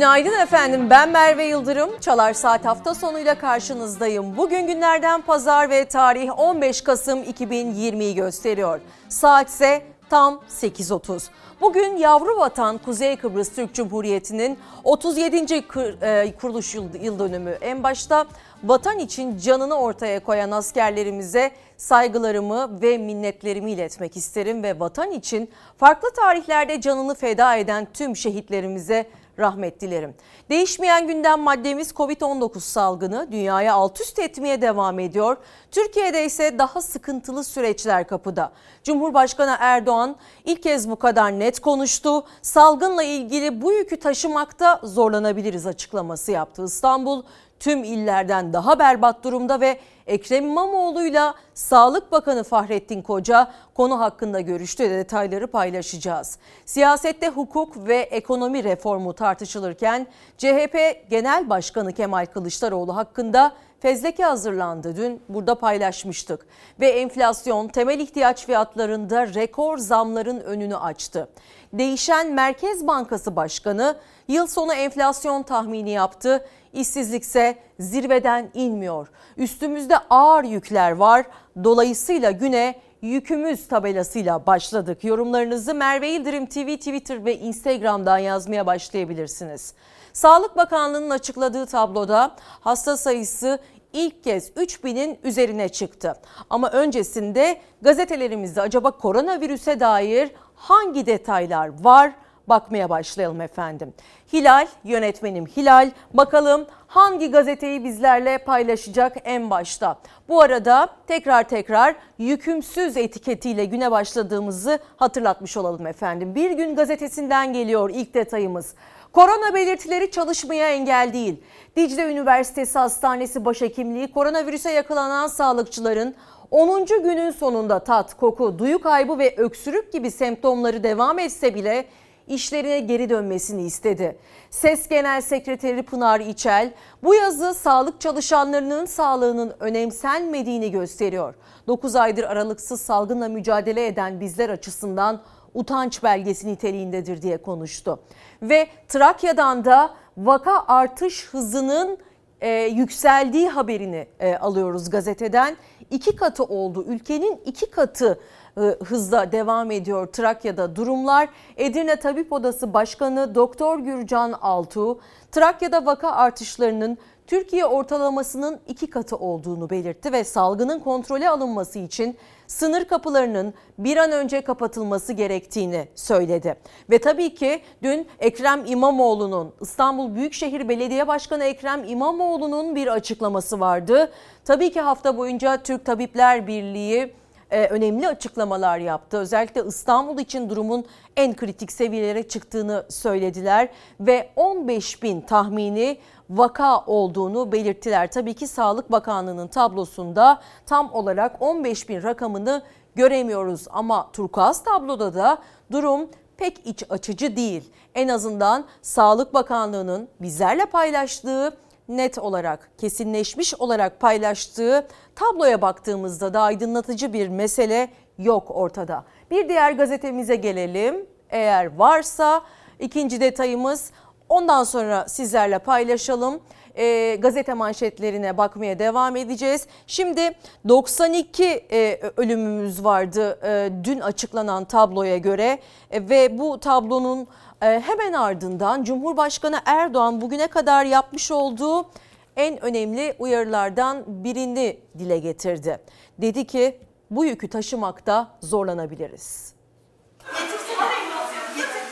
Günaydın efendim ben Merve Yıldırım. Çalar Saat hafta sonuyla karşınızdayım. Bugün günlerden pazar ve tarih 15 Kasım 2020'yi gösteriyor. Saat ise tam 8.30. Bugün yavru vatan Kuzey Kıbrıs Türk Cumhuriyeti'nin 37. E, kuruluş yıl dönümü. En başta vatan için canını ortaya koyan askerlerimize saygılarımı ve minnetlerimi iletmek isterim ve vatan için farklı tarihlerde canını feda eden tüm şehitlerimize rahmet dilerim. Değişmeyen gündem maddemiz Covid-19 salgını dünyaya alt üst etmeye devam ediyor. Türkiye'de ise daha sıkıntılı süreçler kapıda. Cumhurbaşkanı Erdoğan ilk kez bu kadar net konuştu. Salgınla ilgili bu yükü taşımakta zorlanabiliriz açıklaması yaptı. İstanbul tüm illerden daha berbat durumda ve Ekrem İmamoğlu'yla Sağlık Bakanı Fahrettin Koca konu hakkında görüştü. Detayları paylaşacağız. Siyasette hukuk ve ekonomi reformu tartışılırken CHP Genel Başkanı Kemal Kılıçdaroğlu hakkında fezleke hazırlandı. Dün burada paylaşmıştık. Ve enflasyon temel ihtiyaç fiyatlarında rekor zamların önünü açtı. Değişen Merkez Bankası Başkanı yıl sonu enflasyon tahmini yaptı. İşsizlikse zirveden inmiyor. Üstümüzde ağır yükler var. Dolayısıyla güne yükümüz tabelasıyla başladık. Yorumlarınızı Merve İldirim TV, Twitter ve Instagram'dan yazmaya başlayabilirsiniz. Sağlık Bakanlığı'nın açıkladığı tabloda hasta sayısı ilk kez 3000'in üzerine çıktı. Ama öncesinde gazetelerimizde acaba koronavirüse dair hangi detaylar var? bakmaya başlayalım efendim. Hilal yönetmenim Hilal bakalım hangi gazeteyi bizlerle paylaşacak en başta. Bu arada tekrar tekrar yükümsüz etiketiyle güne başladığımızı hatırlatmış olalım efendim. Bir gün gazetesinden geliyor ilk detayımız. Korona belirtileri çalışmaya engel değil. Dicle Üniversitesi Hastanesi Başhekimliği koronavirüse yakalanan sağlıkçıların 10. günün sonunda tat, koku, duyu kaybı ve öksürük gibi semptomları devam etse bile işlerine geri dönmesini istedi. SES Genel Sekreteri Pınar İçel bu yazı sağlık çalışanlarının sağlığının önemsenmediğini gösteriyor. 9 aydır aralıksız salgınla mücadele eden bizler açısından utanç belgesi niteliğindedir diye konuştu. Ve Trakya'dan da vaka artış hızının e, yükseldiği haberini e, alıyoruz gazeteden. İki katı oldu. Ülkenin iki katı hızla devam ediyor Trakya'da durumlar. Edirne Tabip Odası Başkanı Doktor Gürcan Altuğ, Trakya'da vaka artışlarının Türkiye ortalamasının iki katı olduğunu belirtti ve salgının kontrole alınması için sınır kapılarının bir an önce kapatılması gerektiğini söyledi. Ve tabii ki dün Ekrem İmamoğlu'nun İstanbul Büyükşehir Belediye Başkanı Ekrem İmamoğlu'nun bir açıklaması vardı. Tabii ki hafta boyunca Türk Tabipler Birliği e, önemli açıklamalar yaptı. Özellikle İstanbul için durumun en kritik seviyelere çıktığını söylediler ve 15 bin tahmini vaka olduğunu belirttiler. Tabii ki Sağlık Bakanlığı'nın tablosunda tam olarak 15 bin rakamını göremiyoruz ama turkuaz tabloda da durum pek iç açıcı değil. En azından Sağlık Bakanlığı'nın bizlerle paylaştığı net olarak kesinleşmiş olarak paylaştığı tabloya baktığımızda da aydınlatıcı bir mesele yok ortada. Bir diğer gazetemize gelelim. Eğer varsa ikinci detayımız ondan sonra sizlerle paylaşalım. E, gazete manşetlerine bakmaya devam edeceğiz. Şimdi 92 e, ölümümüz vardı e, dün açıklanan tabloya göre e, ve bu tablonun hemen ardından Cumhurbaşkanı Erdoğan bugüne kadar yapmış olduğu en önemli uyarılardan birini dile getirdi. Dedi ki bu yükü taşımakta zorlanabiliriz.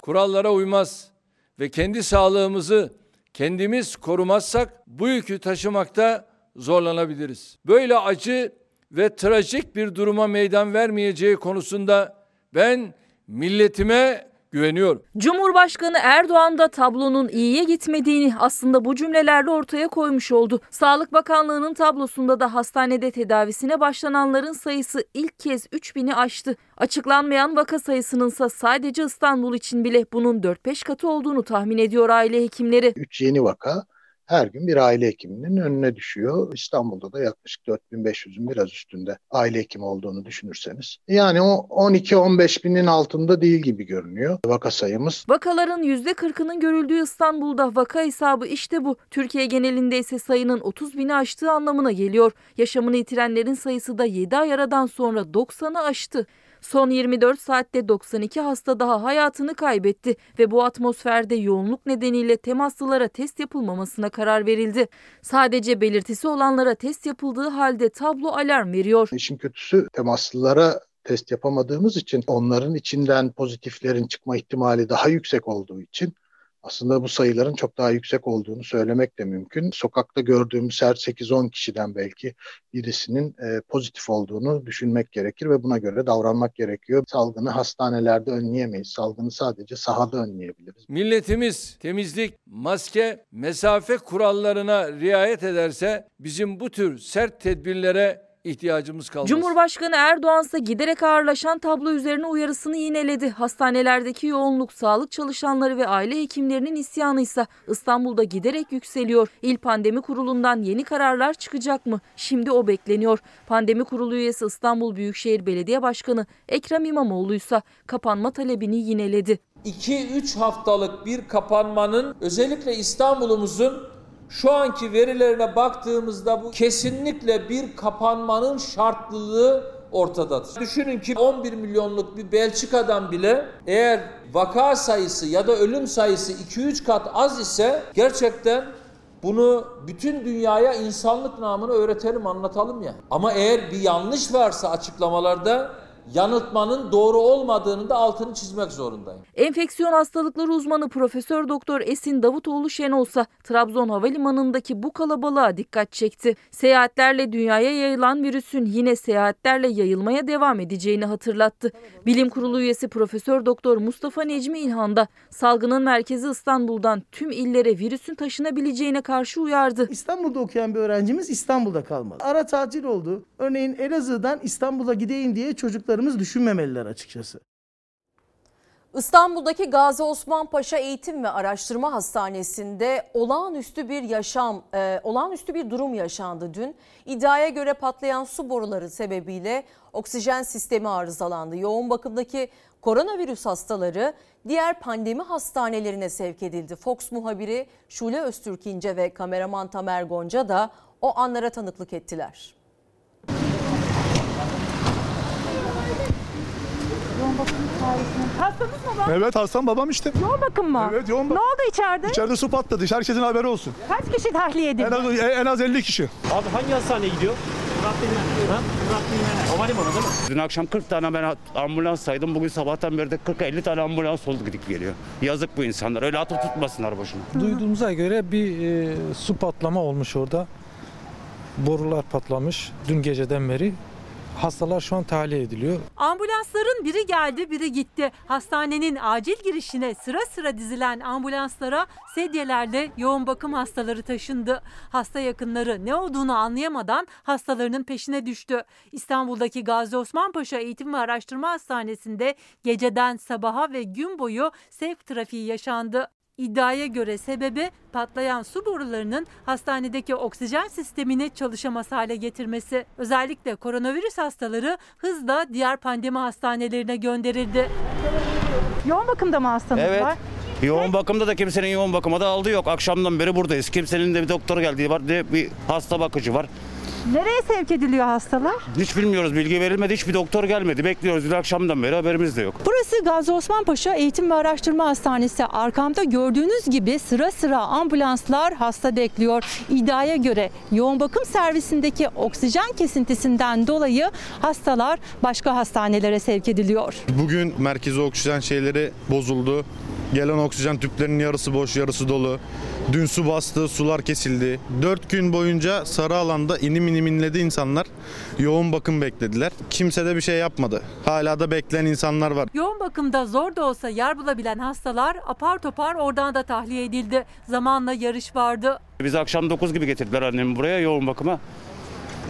Kurallara uymaz ve kendi sağlığımızı kendimiz korumazsak bu yükü taşımakta zorlanabiliriz. Böyle acı ve trajik bir duruma meydan vermeyeceği konusunda ben milletime güveniyorum. Cumhurbaşkanı Erdoğan da tablonun iyiye gitmediğini aslında bu cümlelerle ortaya koymuş oldu. Sağlık Bakanlığı'nın tablosunda da hastanede tedavisine başlananların sayısı ilk kez 3000'i aştı. Açıklanmayan vaka sayısının ise sadece İstanbul için bile bunun 4-5 katı olduğunu tahmin ediyor aile hekimleri. 3 yeni vaka her gün bir aile hekiminin önüne düşüyor. İstanbul'da da yaklaşık 4500'ün biraz üstünde aile hekimi olduğunu düşünürseniz. Yani o 12-15 binin altında değil gibi görünüyor vaka sayımız. Vakaların %40'ının görüldüğü İstanbul'da vaka hesabı işte bu. Türkiye genelinde ise sayının 30 bini aştığı anlamına geliyor. Yaşamını yitirenlerin sayısı da 7 ay aradan sonra 90'ı aştı. Son 24 saatte 92 hasta daha hayatını kaybetti ve bu atmosferde yoğunluk nedeniyle temaslılara test yapılmamasına karar verildi. Sadece belirtisi olanlara test yapıldığı halde tablo alarm veriyor. İşin kötüsü temaslılara test yapamadığımız için onların içinden pozitiflerin çıkma ihtimali daha yüksek olduğu için aslında bu sayıların çok daha yüksek olduğunu söylemek de mümkün. Sokakta gördüğümüz her 8-10 kişiden belki birisinin e, pozitif olduğunu düşünmek gerekir ve buna göre davranmak gerekiyor. Salgını hastanelerde önleyemeyiz. Salgını sadece sahada önleyebiliriz. Milletimiz temizlik, maske, mesafe kurallarına riayet ederse bizim bu tür sert tedbirlere ihtiyacımız kalmaz. Cumhurbaşkanı Erdoğan ise giderek ağırlaşan tablo üzerine uyarısını yineledi. Hastanelerdeki yoğunluk, sağlık çalışanları ve aile hekimlerinin isyanı ise İstanbul'da giderek yükseliyor. İl Pandemi Kurulu'ndan yeni kararlar çıkacak mı? Şimdi o bekleniyor. Pandemi Kurulu üyesi İstanbul Büyükşehir Belediye Başkanı Ekrem İmamoğlu ise kapanma talebini yineledi. 2-3 haftalık bir kapanmanın özellikle İstanbul'umuzun şu anki verilerine baktığımızda bu kesinlikle bir kapanmanın şartlılığı ortadadır. Düşünün ki 11 milyonluk bir Belçika'dan bile eğer vaka sayısı ya da ölüm sayısı 2-3 kat az ise gerçekten bunu bütün dünyaya insanlık namına öğretelim, anlatalım ya. Ama eğer bir yanlış varsa açıklamalarda yanıltmanın doğru olmadığını da altını çizmek zorundayım. Enfeksiyon hastalıkları uzmanı Profesör Doktor Esin Davutoğlu Şenolsa Trabzon Havalimanı'ndaki bu kalabalığa dikkat çekti. Seyahatlerle dünyaya yayılan virüsün yine seyahatlerle yayılmaya devam edeceğini hatırlattı. Bilim Kurulu üyesi Profesör Doktor Mustafa Necmi İlhan da salgının merkezi İstanbul'dan tüm illere virüsün taşınabileceğine karşı uyardı. İstanbul'da okuyan bir öğrencimiz İstanbul'da kalmalı. Ara tatil oldu. Örneğin Elazığ'dan İstanbul'a gideyim diye çocuklarımız düşünmemeliler açıkçası. İstanbul'daki Gazi Osman Paşa Eğitim ve Araştırma Hastanesi'nde olağanüstü bir yaşam, e, olağanüstü bir durum yaşandı dün. İddiaya göre patlayan su boruları sebebiyle oksijen sistemi arızalandı. Yoğun bakımdaki koronavirüs hastaları diğer pandemi hastanelerine sevk edildi. Fox muhabiri Şule Öztürk İnce ve kameraman Tamer Gonca da o anlara tanıklık ettiler. Hastanız mı var? Evet hastam babam işte. Yoğun bakım mı? Evet yoğun Ne oldu içeride? İçeride su patladı. Herkesin haberi olsun. Kaç kişi tahliye En edildi? az, en az 50 kişi. Abi hangi hastaneye gidiyor? Murat Bilmen. Ha? Murat Bilmen. Havalimanı değil mi? Dün akşam 40 tane ben ambulans saydım. Bugün sabahtan beri de 40-50 tane ambulans oldu gidip geliyor. Yazık bu insanlar. Öyle atıp tutmasınlar boşuna. Duyduğumuza göre bir e, su patlama olmuş orada. Borular patlamış dün geceden beri. Hastalar şu an tahliye ediliyor. Ambulansların biri geldi biri gitti. Hastanenin acil girişine sıra sıra dizilen ambulanslara sedyelerle yoğun bakım hastaları taşındı. Hasta yakınları ne olduğunu anlayamadan hastalarının peşine düştü. İstanbul'daki Gazi Osman Paşa Eğitim ve Araştırma Hastanesi'nde geceden sabaha ve gün boyu sevk trafiği yaşandı. İddiaya göre sebebi patlayan su borularının hastanedeki oksijen sistemini çalışamaz hale getirmesi. Özellikle koronavirüs hastaları hızla diğer pandemi hastanelerine gönderildi. Yoğun bakımda mı hastanız Evet. var? Yoğun bakımda da kimsenin yoğun bakıma da aldığı yok. Akşamdan beri buradayız. Kimsenin de bir doktor geldiği var, ne bir hasta bakıcı var. Nereye sevk ediliyor hastalar? Hiç bilmiyoruz. Bilgi verilmedi. Hiçbir doktor gelmedi. Bekliyoruz. Dün akşamdan beri haberimiz de yok. Burası Gazi Osman Paşa Eğitim ve Araştırma Hastanesi. Arkamda gördüğünüz gibi sıra sıra ambulanslar hasta bekliyor. İddiaya göre yoğun bakım servisindeki oksijen kesintisinden dolayı hastalar başka hastanelere sevk ediliyor. Bugün merkezi oksijen şeyleri bozuldu. Gelen oksijen tüplerinin yarısı boş, yarısı dolu. Dün su bastı, sular kesildi. 4 gün boyunca sarı alanda inim inim inledi insanlar. Yoğun bakım beklediler. Kimse de bir şey yapmadı. Hala da bekleyen insanlar var. Yoğun bakımda zor da olsa yer bulabilen hastalar apar topar oradan da tahliye edildi. Zamanla yarış vardı. Bizi akşam 9 gibi getirdiler annemi buraya yoğun bakıma.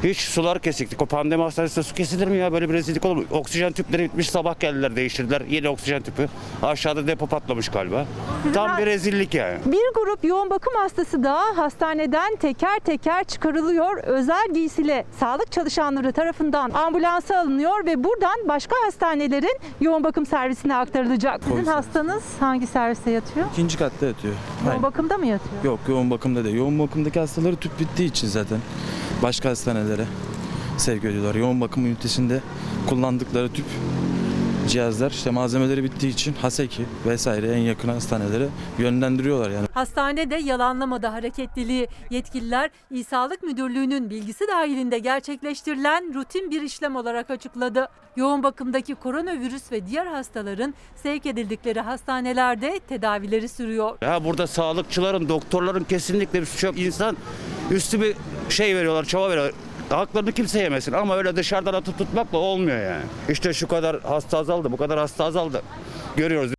Hiç sular kesiktik. O pandemi hastanesinde su kesilir mi ya? Böyle bir rezillik olur mu? Oksijen tüpleri bitmiş sabah geldiler değiştirdiler. Yeni oksijen tüpü. Aşağıda depo patlamış galiba. Tam bir rezillik yani. Bir grup yoğun bakım hastası da hastaneden teker teker çıkarılıyor. Özel giysili sağlık çalışanları tarafından ambulansa alınıyor ve buradan başka hastanelerin yoğun bakım servisine aktarılacak. Sizin hastanız hangi serviste yatıyor? İkinci katta yatıyor. Yoğun Aynen. bakımda mı yatıyor? Yok yoğun bakımda değil. Yoğun bakımdaki hastaları tüp bittiği için zaten başka hastanelere sevk ediyorlar. Yoğun bakım ünitesinde kullandıkları tüp cihazlar işte malzemeleri bittiği için Haseki vesaire en yakın hastanelere yönlendiriyorlar yani. Hastanede yalanlamadı hareketliliği. Yetkililer İl Sağlık Müdürlüğü'nün bilgisi dahilinde gerçekleştirilen rutin bir işlem olarak açıkladı. Yoğun bakımdaki koronavirüs ve diğer hastaların sevk edildikleri hastanelerde tedavileri sürüyor. Ya burada sağlıkçıların, doktorların kesinlikle bir suçu yok. İnsan üstü bir şey veriyorlar, çaba veriyorlar. Haklarını kimse yemesin ama öyle dışarıdan atıp tutmakla olmuyor yani. İşte şu kadar hasta azaldı, bu kadar hasta azaldı. Görüyoruz.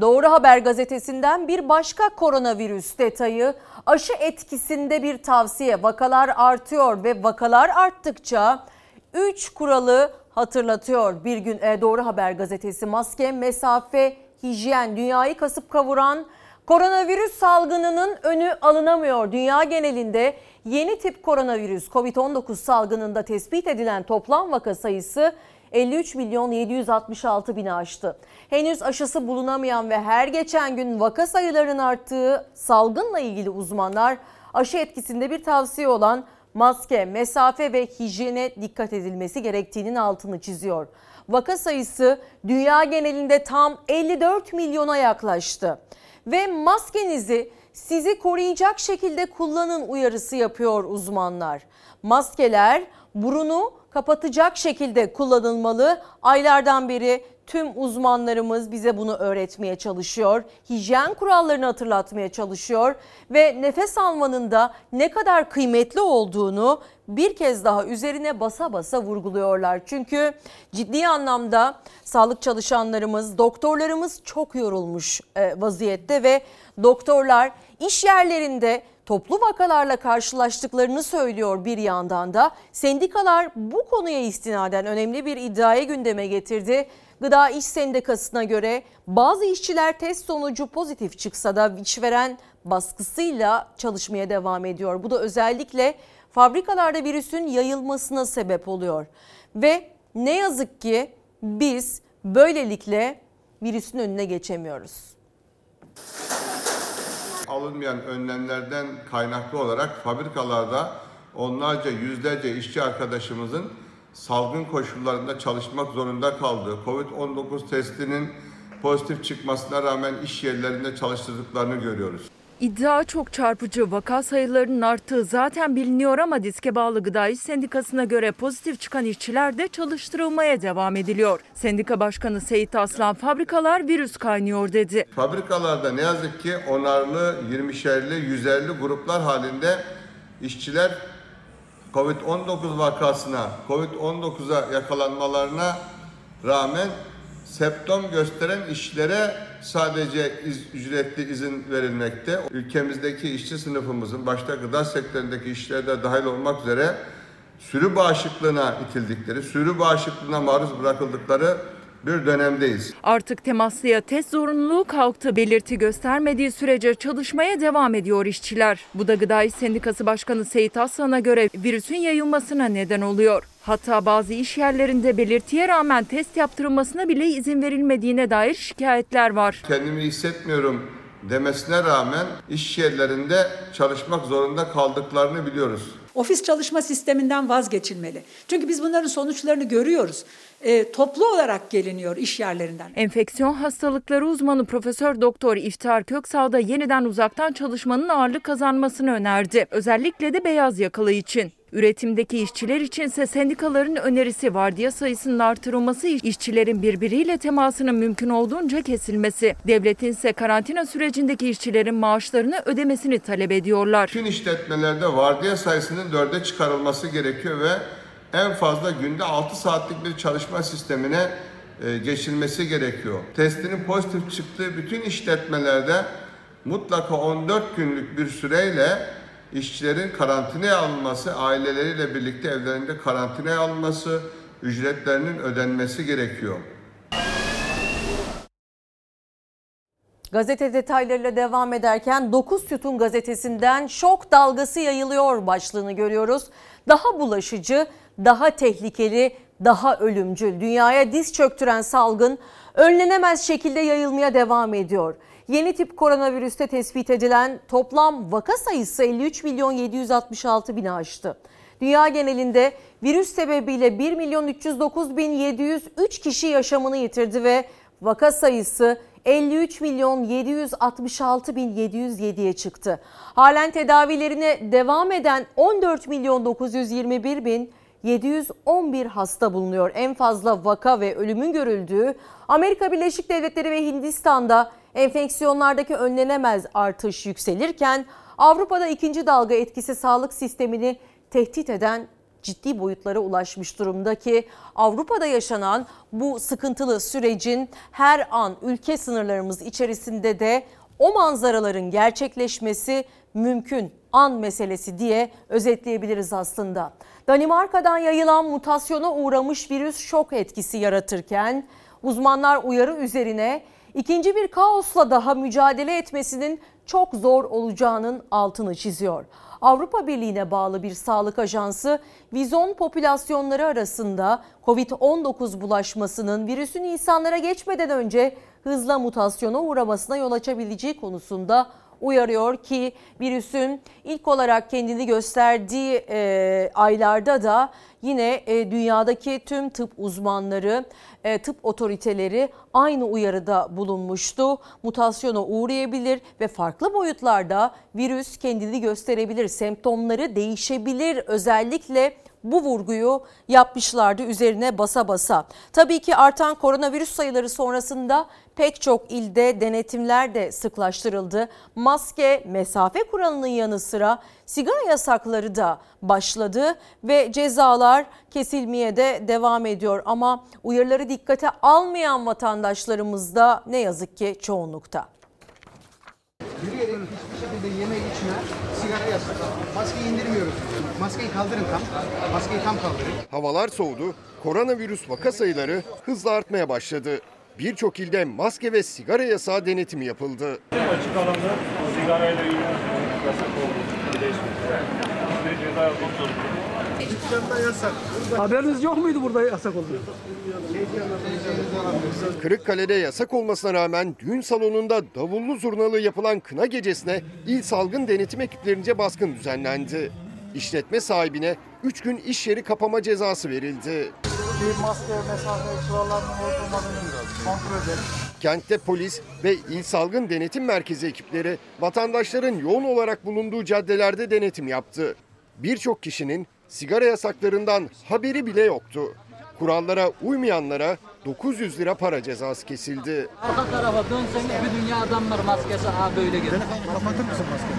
Doğru Haber gazetesinden bir başka koronavirüs detayı aşı etkisinde bir tavsiye. Vakalar artıyor ve vakalar arttıkça 3 kuralı hatırlatıyor. Bir gün e, Doğru Haber gazetesi maske, mesafe, hijyen dünyayı kasıp kavuran koronavirüs salgınının önü alınamıyor. Dünya genelinde yeni tip koronavirüs COVID-19 salgınında tespit edilen toplam vaka sayısı 53 milyon 766 bini aştı. Henüz aşısı bulunamayan ve her geçen gün vaka sayılarının arttığı salgınla ilgili uzmanlar aşı etkisinde bir tavsiye olan maske, mesafe ve hijyene dikkat edilmesi gerektiğinin altını çiziyor. Vaka sayısı dünya genelinde tam 54 milyona yaklaştı. Ve maskenizi sizi koruyacak şekilde kullanın uyarısı yapıyor uzmanlar. Maskeler burunu kapatacak şekilde kullanılmalı. Aylardan beri tüm uzmanlarımız bize bunu öğretmeye çalışıyor. Hijyen kurallarını hatırlatmaya çalışıyor ve nefes almanın da ne kadar kıymetli olduğunu bir kez daha üzerine basa basa vurguluyorlar. Çünkü ciddi anlamda sağlık çalışanlarımız, doktorlarımız çok yorulmuş e, vaziyette ve doktorlar iş yerlerinde toplu vakalarla karşılaştıklarını söylüyor bir yandan da. Sendikalar bu konuya istinaden önemli bir iddiayı gündeme getirdi. Gıda İş Sendikası'na göre bazı işçiler test sonucu pozitif çıksa da işveren baskısıyla çalışmaya devam ediyor. Bu da özellikle fabrikalarda virüsün yayılmasına sebep oluyor. Ve ne yazık ki biz böylelikle virüsün önüne geçemiyoruz. alınmayan önlemlerden kaynaklı olarak fabrikalarda onlarca yüzlerce işçi arkadaşımızın salgın koşullarında çalışmak zorunda kaldığı, Covid-19 testinin pozitif çıkmasına rağmen iş yerlerinde çalıştırdıklarını görüyoruz. İddia çok çarpıcı. Vaka sayılarının arttığı zaten biliniyor ama diske bağlı Gıda İş Sendikası'na göre pozitif çıkan işçiler de çalıştırılmaya devam ediliyor. Sendika Başkanı Seyit Aslan fabrikalar virüs kaynıyor dedi. Fabrikalarda ne yazık ki onarlı, 20'şerli, 150 gruplar halinde işçiler Covid-19 vakasına, Covid-19'a yakalanmalarına rağmen septom gösteren işlere sadece iz- ücretli izin verilmekte. Ülkemizdeki işçi sınıfımızın başta gıda sektöründeki işçiler de dahil olmak üzere sürü bağışıklığına itildikleri, sürü bağışıklığına maruz bırakıldıkları bir dönemdeyiz. Artık temaslıya test zorunluluğu kalktı. Belirti göstermediği sürece çalışmaya devam ediyor işçiler. Bu da Gıda İş Sendikası Başkanı Seyit Aslan'a göre virüsün yayılmasına neden oluyor. Hatta bazı iş yerlerinde belirtiye rağmen test yaptırılmasına bile izin verilmediğine dair şikayetler var. Kendimi hissetmiyorum demesine rağmen iş yerlerinde çalışmak zorunda kaldıklarını biliyoruz. Ofis çalışma sisteminden vazgeçilmeli. Çünkü biz bunların sonuçlarını görüyoruz. E, toplu olarak geliniyor iş yerlerinden. Enfeksiyon hastalıkları uzmanı Profesör Doktor İftar Köksal da yeniden uzaktan çalışmanın ağırlık kazanmasını önerdi. Özellikle de beyaz yakalı için. Üretimdeki işçiler içinse sendikaların önerisi vardiya sayısının artırılması, işçilerin birbiriyle temasının mümkün olduğunca kesilmesi. Devletin ise karantina sürecindeki işçilerin maaşlarını ödemesini talep ediyorlar. Bütün işletmelerde vardiya sayısının dörde çıkarılması gerekiyor ve en fazla günde 6 saatlik bir çalışma sistemine e, geçilmesi gerekiyor. Testinin pozitif çıktığı bütün işletmelerde mutlaka 14 günlük bir süreyle işçilerin karantinaya alınması, aileleriyle birlikte evlerinde karantinaya alınması, ücretlerinin ödenmesi gerekiyor. Gazete detaylarıyla devam ederken 9 Sütun gazetesinden şok dalgası yayılıyor başlığını görüyoruz. Daha bulaşıcı, daha tehlikeli, daha ölümcül. Dünyaya diz çöktüren salgın önlenemez şekilde yayılmaya devam ediyor. Yeni tip koronavirüste tespit edilen toplam vaka sayısı 53 milyon 766 bini aştı. Dünya genelinde virüs sebebiyle 1 milyon 309 bin 703 kişi yaşamını yitirdi ve vaka sayısı 53 milyon 766 bin 707'ye çıktı. Halen tedavilerine devam eden 14 milyon 921 bin 711 hasta bulunuyor. En fazla vaka ve ölümün görüldüğü Amerika Birleşik Devletleri ve Hindistan'da enfeksiyonlardaki önlenemez artış yükselirken Avrupa'da ikinci dalga etkisi sağlık sistemini tehdit eden ciddi boyutlara ulaşmış durumda ki Avrupa'da yaşanan bu sıkıntılı sürecin her an ülke sınırlarımız içerisinde de o manzaraların gerçekleşmesi mümkün an meselesi diye özetleyebiliriz aslında. Danimarka'dan yayılan mutasyona uğramış virüs şok etkisi yaratırken uzmanlar uyarı üzerine ikinci bir kaosla daha mücadele etmesinin çok zor olacağının altını çiziyor. Avrupa Birliği'ne bağlı bir sağlık ajansı vizon popülasyonları arasında Covid-19 bulaşmasının virüsün insanlara geçmeden önce hızla mutasyona uğramasına yol açabileceği konusunda uyarıyor ki virüsün ilk olarak kendini gösterdiği e, aylarda da yine e, dünyadaki tüm tıp uzmanları, e, tıp otoriteleri aynı uyarıda bulunmuştu. Mutasyona uğrayabilir ve farklı boyutlarda virüs kendini gösterebilir, semptomları değişebilir. Özellikle bu vurguyu yapmışlardı üzerine basa basa. Tabii ki artan koronavirüs sayıları sonrasında pek çok ilde denetimler de sıklaştırıldı. Maske, mesafe kuralının yanı sıra sigara yasakları da başladı ve cezalar kesilmeye de devam ediyor. Ama uyarıları dikkate almayan vatandaşlarımız da ne yazık ki çoğunlukta. Yürüyerek hiçbir şekilde yeme içme, sigara yasak. Maskeyi indirmiyoruz. Maskeyi kaldırın tam. Maskeyi tam kaldırın. Havalar soğudu, koronavirüs vaka sayıları hızla artmaya başladı. Birçok ilde maske ve sigara yasağı denetimi yapıldı. Açık alanda sigarayla yürüyen yasak oldu. Bir ceza yazmak zorunda. Haberiniz yok muydu burada yasak olduğu? Kırıkkale'de yasak olmasına rağmen düğün salonunda davullu zurnalı yapılan kına gecesine il salgın denetim ekiplerince baskın düzenlendi. İşletme sahibine 3 gün iş yeri kapama cezası verildi. Bir maske mesafe kurallarının olup olmadığını kontrol edelim. Kentte polis ve il salgın denetim merkezi ekipleri vatandaşların yoğun olarak bulunduğu caddelerde denetim yaptı. Birçok kişinin sigara yasaklarından haberi bile yoktu. Kurallara uymayanlara 900 lira para cezası kesildi. Arka tarafa dönsen bir dünya adam var maskesi abi böyle gelir. Kapatır mısın maskeyi?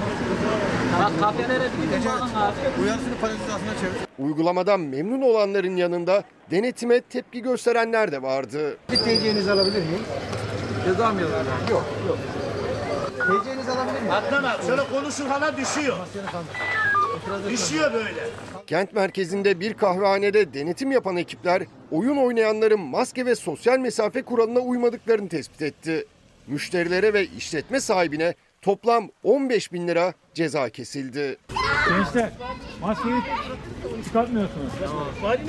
Bak kafelere bir gidin bakın abi. Uyarısını para cezasına çevir. Uygulamadan memnun olanların yanında denetime tepki gösterenler de vardı. Bir TC'nizi alabilir miyim? Ceza mı yazıyorlar? Yok, yok. TC'nizi alabilir miyim? Adnan abi şöyle konuşur hala düşüyor. Düşüyor böyle. Kent merkezinde bir kahvehanede denetim yapan ekipler oyun oynayanların maske ve sosyal mesafe kuralına uymadıklarını tespit etti. Müşterilere ve işletme sahibine toplam 15 bin lira ceza kesildi. Gençler maskeyi çıkartmıyorsunuz.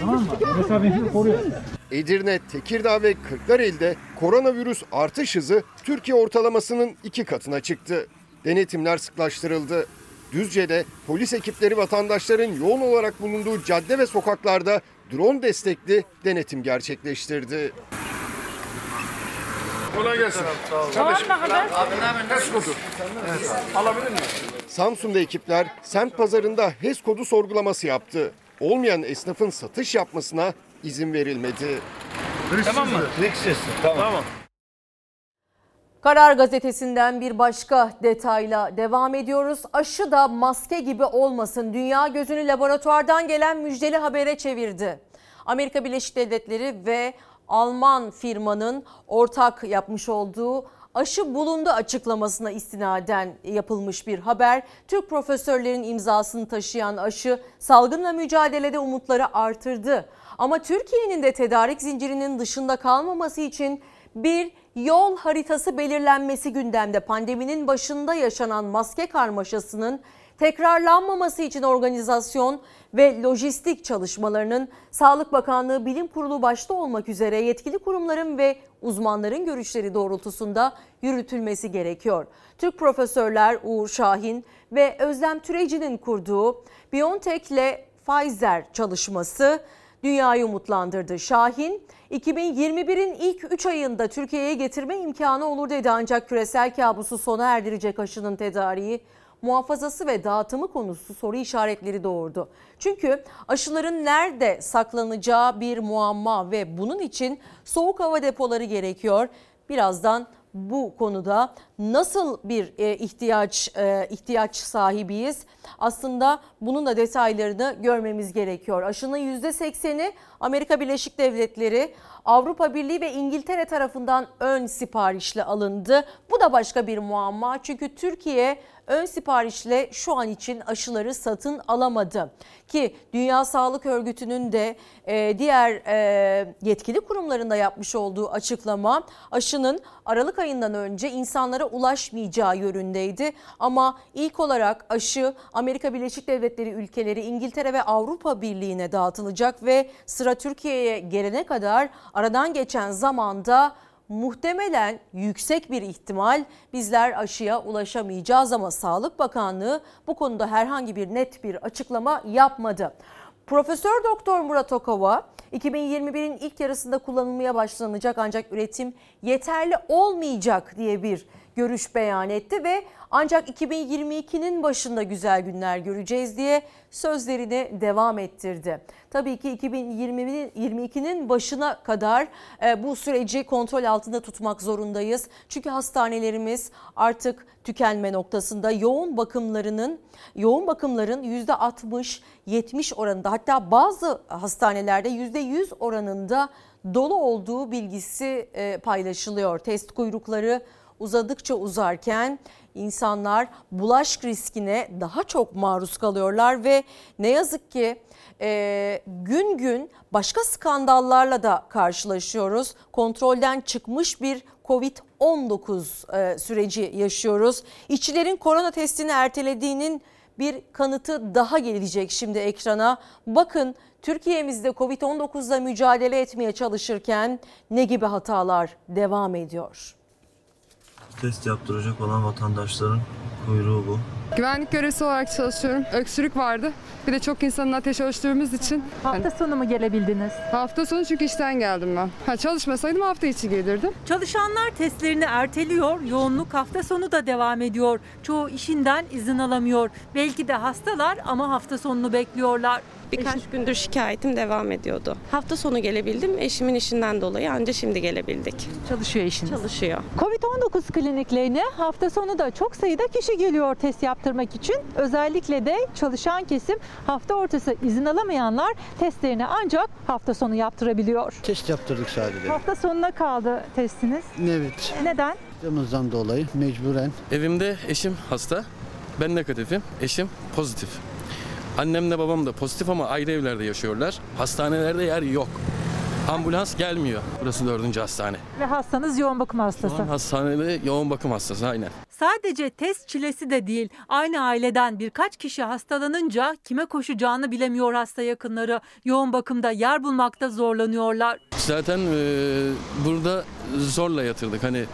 Tamam mı? Mesafenizi koruyun. Edirne, Tekirdağ ve Kırklareli'de koronavirüs artış hızı Türkiye ortalamasının iki katına çıktı. Denetimler sıklaştırıldı. Düzce'de polis ekipleri vatandaşların yoğun olarak bulunduğu cadde ve sokaklarda drone destekli denetim gerçekleştirdi. Kolay gelsin. Kadar? Test kodu. Alabilir miyim? Samsun'da ekipler semt pazarında HES kodu sorgulaması yaptı. Olmayan esnafın satış yapmasına izin verilmedi. Tamam mı? Tamam. tamam. Karar gazetesinden bir başka detayla devam ediyoruz. Aşı da maske gibi olmasın. Dünya gözünü laboratuvardan gelen müjdeli habere çevirdi. Amerika Birleşik Devletleri ve Alman firmanın ortak yapmış olduğu aşı bulundu açıklamasına istinaden yapılmış bir haber. Türk profesörlerin imzasını taşıyan aşı salgınla mücadelede umutları artırdı. Ama Türkiye'nin de tedarik zincirinin dışında kalmaması için bir yol haritası belirlenmesi gündemde. Pandeminin başında yaşanan maske karmaşasının tekrarlanmaması için organizasyon ve lojistik çalışmalarının Sağlık Bakanlığı Bilim Kurulu başta olmak üzere yetkili kurumların ve uzmanların görüşleri doğrultusunda yürütülmesi gerekiyor. Türk profesörler Uğur Şahin ve Özlem Türeci'nin kurduğu BioNTech ile Pfizer çalışması dünyayı umutlandırdı. Şahin 2021'in ilk 3 ayında Türkiye'ye getirme imkanı olur dedi ancak küresel kabusu sona erdirecek aşının tedariği muhafazası ve dağıtımı konusu soru işaretleri doğurdu. Çünkü aşıların nerede saklanacağı bir muamma ve bunun için soğuk hava depoları gerekiyor. Birazdan bu konuda nasıl bir e, ihtiyaç e, ihtiyaç sahibiyiz? Aslında bunun da detaylarını görmemiz gerekiyor. Aşının %80'i Amerika Birleşik Devletleri, Avrupa Birliği ve İngiltere tarafından ön siparişle alındı. Bu da başka bir muamma çünkü Türkiye ön siparişle şu an için aşıları satın alamadı. Ki Dünya Sağlık Örgütü'nün de e, diğer e, yetkili kurumlarında yapmış olduğu açıklama aşının Aralık ayından önce insanlara ulaşmayacağı yönündeydi. Ama ilk olarak aşı Amerika Birleşik Devletleri ülkeleri İngiltere ve Avrupa Birliği'ne dağıtılacak ve sıra Türkiye'ye gelene kadar aradan geçen zamanda muhtemelen yüksek bir ihtimal bizler aşıya ulaşamayacağız ama Sağlık Bakanlığı bu konuda herhangi bir net bir açıklama yapmadı. Profesör Doktor Murat Okova 2021'in ilk yarısında kullanılmaya başlanacak ancak üretim yeterli olmayacak diye bir görüş beyan etti ve ancak 2022'nin başında güzel günler göreceğiz diye sözlerini devam ettirdi. Tabii ki 2022'nin başına kadar e, bu süreci kontrol altında tutmak zorundayız. Çünkü hastanelerimiz artık tükenme noktasında yoğun bakımlarının yoğun bakımların %60-70 oranında hatta bazı hastanelerde %100 oranında dolu olduğu bilgisi e, paylaşılıyor. Test kuyrukları uzadıkça uzarken insanlar bulaş riskine daha çok maruz kalıyorlar ve ne yazık ki e, gün gün başka skandallarla da karşılaşıyoruz. Kontrolden çıkmış bir Covid-19 e, süreci yaşıyoruz. İşçilerin korona testini ertelediğinin bir kanıtı daha gelecek şimdi ekrana. Bakın Türkiye'mizde Covid-19'la mücadele etmeye çalışırken ne gibi hatalar devam ediyor? Test yaptıracak olan vatandaşların kuyruğu bu. Güvenlik görevlisi olarak çalışıyorum. Öksürük vardı. Bir de çok insanın ateş ölçtüğümüz için. Hafta sonu mu gelebildiniz? Hafta sonu çünkü işten geldim ben. Ha, çalışmasaydım hafta içi gelirdim. Çalışanlar testlerini erteliyor, yoğunluk hafta sonu da devam ediyor. Çoğu işinden izin alamıyor. Belki de hastalar ama hafta sonunu bekliyorlar. Birkaç gündür şikayetim devam ediyordu. Hafta sonu gelebildim. Eşimin işinden dolayı anca şimdi gelebildik. Çalışıyor eşiniz. Çalışıyor. Covid-19 kliniklerine hafta sonu da çok sayıda kişi geliyor test yaptırmak için. Özellikle de çalışan kesim hafta ortası izin alamayanlar testlerini ancak hafta sonu yaptırabiliyor. Test yaptırdık sadece. Hafta sonuna kaldı testiniz. Evet. Neden? Temizden dolayı mecburen. Evimde eşim hasta. Ben negatifim. Eşim pozitif. Annemle babam da pozitif ama ayrı evlerde yaşıyorlar. Hastanelerde yer yok. Ambulans gelmiyor. Burası dördüncü hastane. Ve hastanız yoğun bakım Şu hastası. an hastanede yoğun bakım hastası aynen. Sadece test çilesi de değil. Aynı aileden birkaç kişi hastalanınca kime koşacağını bilemiyor hasta yakınları. Yoğun bakımda yer bulmakta zorlanıyorlar. Zaten e, burada zorla yatırdık hani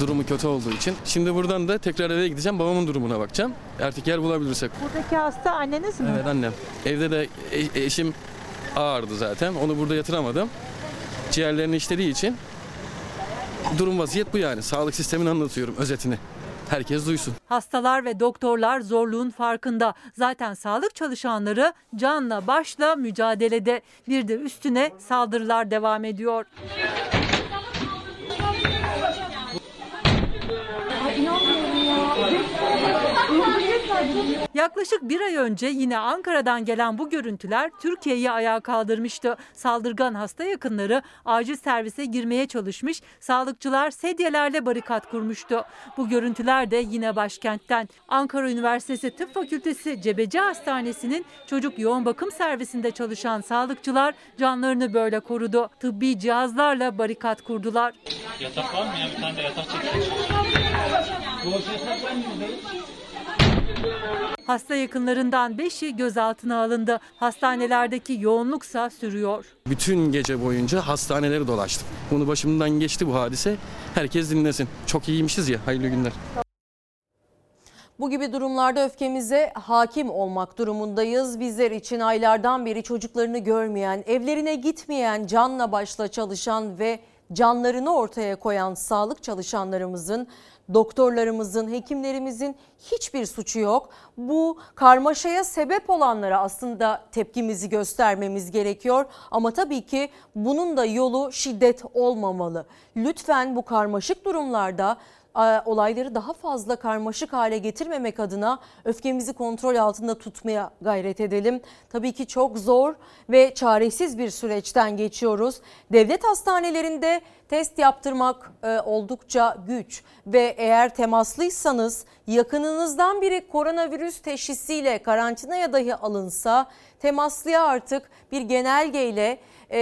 durumu kötü olduğu için. Şimdi buradan da tekrar eve gideceğim babamın durumuna bakacağım. Artık yer bulabilirsek. Buradaki hasta anneniz mi? Evet annem. Evde de e- eşim ağırdı zaten. Onu burada yatıramadım. Ciğerlerini işlediği için durum vaziyet bu yani. Sağlık sistemini anlatıyorum özetini. Herkes duysun. Hastalar ve doktorlar zorluğun farkında. Zaten sağlık çalışanları canla başla mücadelede. Bir de üstüne saldırılar devam ediyor. Yaklaşık bir ay önce yine Ankara'dan gelen bu görüntüler Türkiye'yi ayağa kaldırmıştı. Saldırgan hasta yakınları acil servise girmeye çalışmış, sağlıkçılar sedyelerle barikat kurmuştu. Bu görüntüler de yine başkentten. Ankara Üniversitesi Tıp Fakültesi Cebeci Hastanesi'nin çocuk yoğun bakım servisinde çalışan sağlıkçılar canlarını böyle korudu. Tıbbi cihazlarla barikat kurdular. Yatak var mı ya? Bir tane de yatak çekelim. Hasta yakınlarından 5'i gözaltına alındı. Hastanelerdeki yoğunluksa sürüyor. Bütün gece boyunca hastaneleri dolaştım. Bunu başımdan geçti bu hadise. Herkes dinlesin. Çok iyiymişiz ya. Hayırlı günler. Bu gibi durumlarda öfkemize hakim olmak durumundayız. Bizler için aylardan beri çocuklarını görmeyen, evlerine gitmeyen, canla başla çalışan ve canlarını ortaya koyan sağlık çalışanlarımızın, doktorlarımızın, hekimlerimizin hiçbir suçu yok. Bu karmaşaya sebep olanlara aslında tepkimizi göstermemiz gerekiyor. Ama tabii ki bunun da yolu şiddet olmamalı. Lütfen bu karmaşık durumlarda olayları daha fazla karmaşık hale getirmemek adına öfkemizi kontrol altında tutmaya gayret edelim. Tabii ki çok zor ve çaresiz bir süreçten geçiyoruz. Devlet hastanelerinde test yaptırmak e, oldukça güç ve eğer temaslıysanız yakınınızdan biri koronavirüs teşhisiyle karantinaya dahi alınsa temaslıya artık bir genelgeyle e,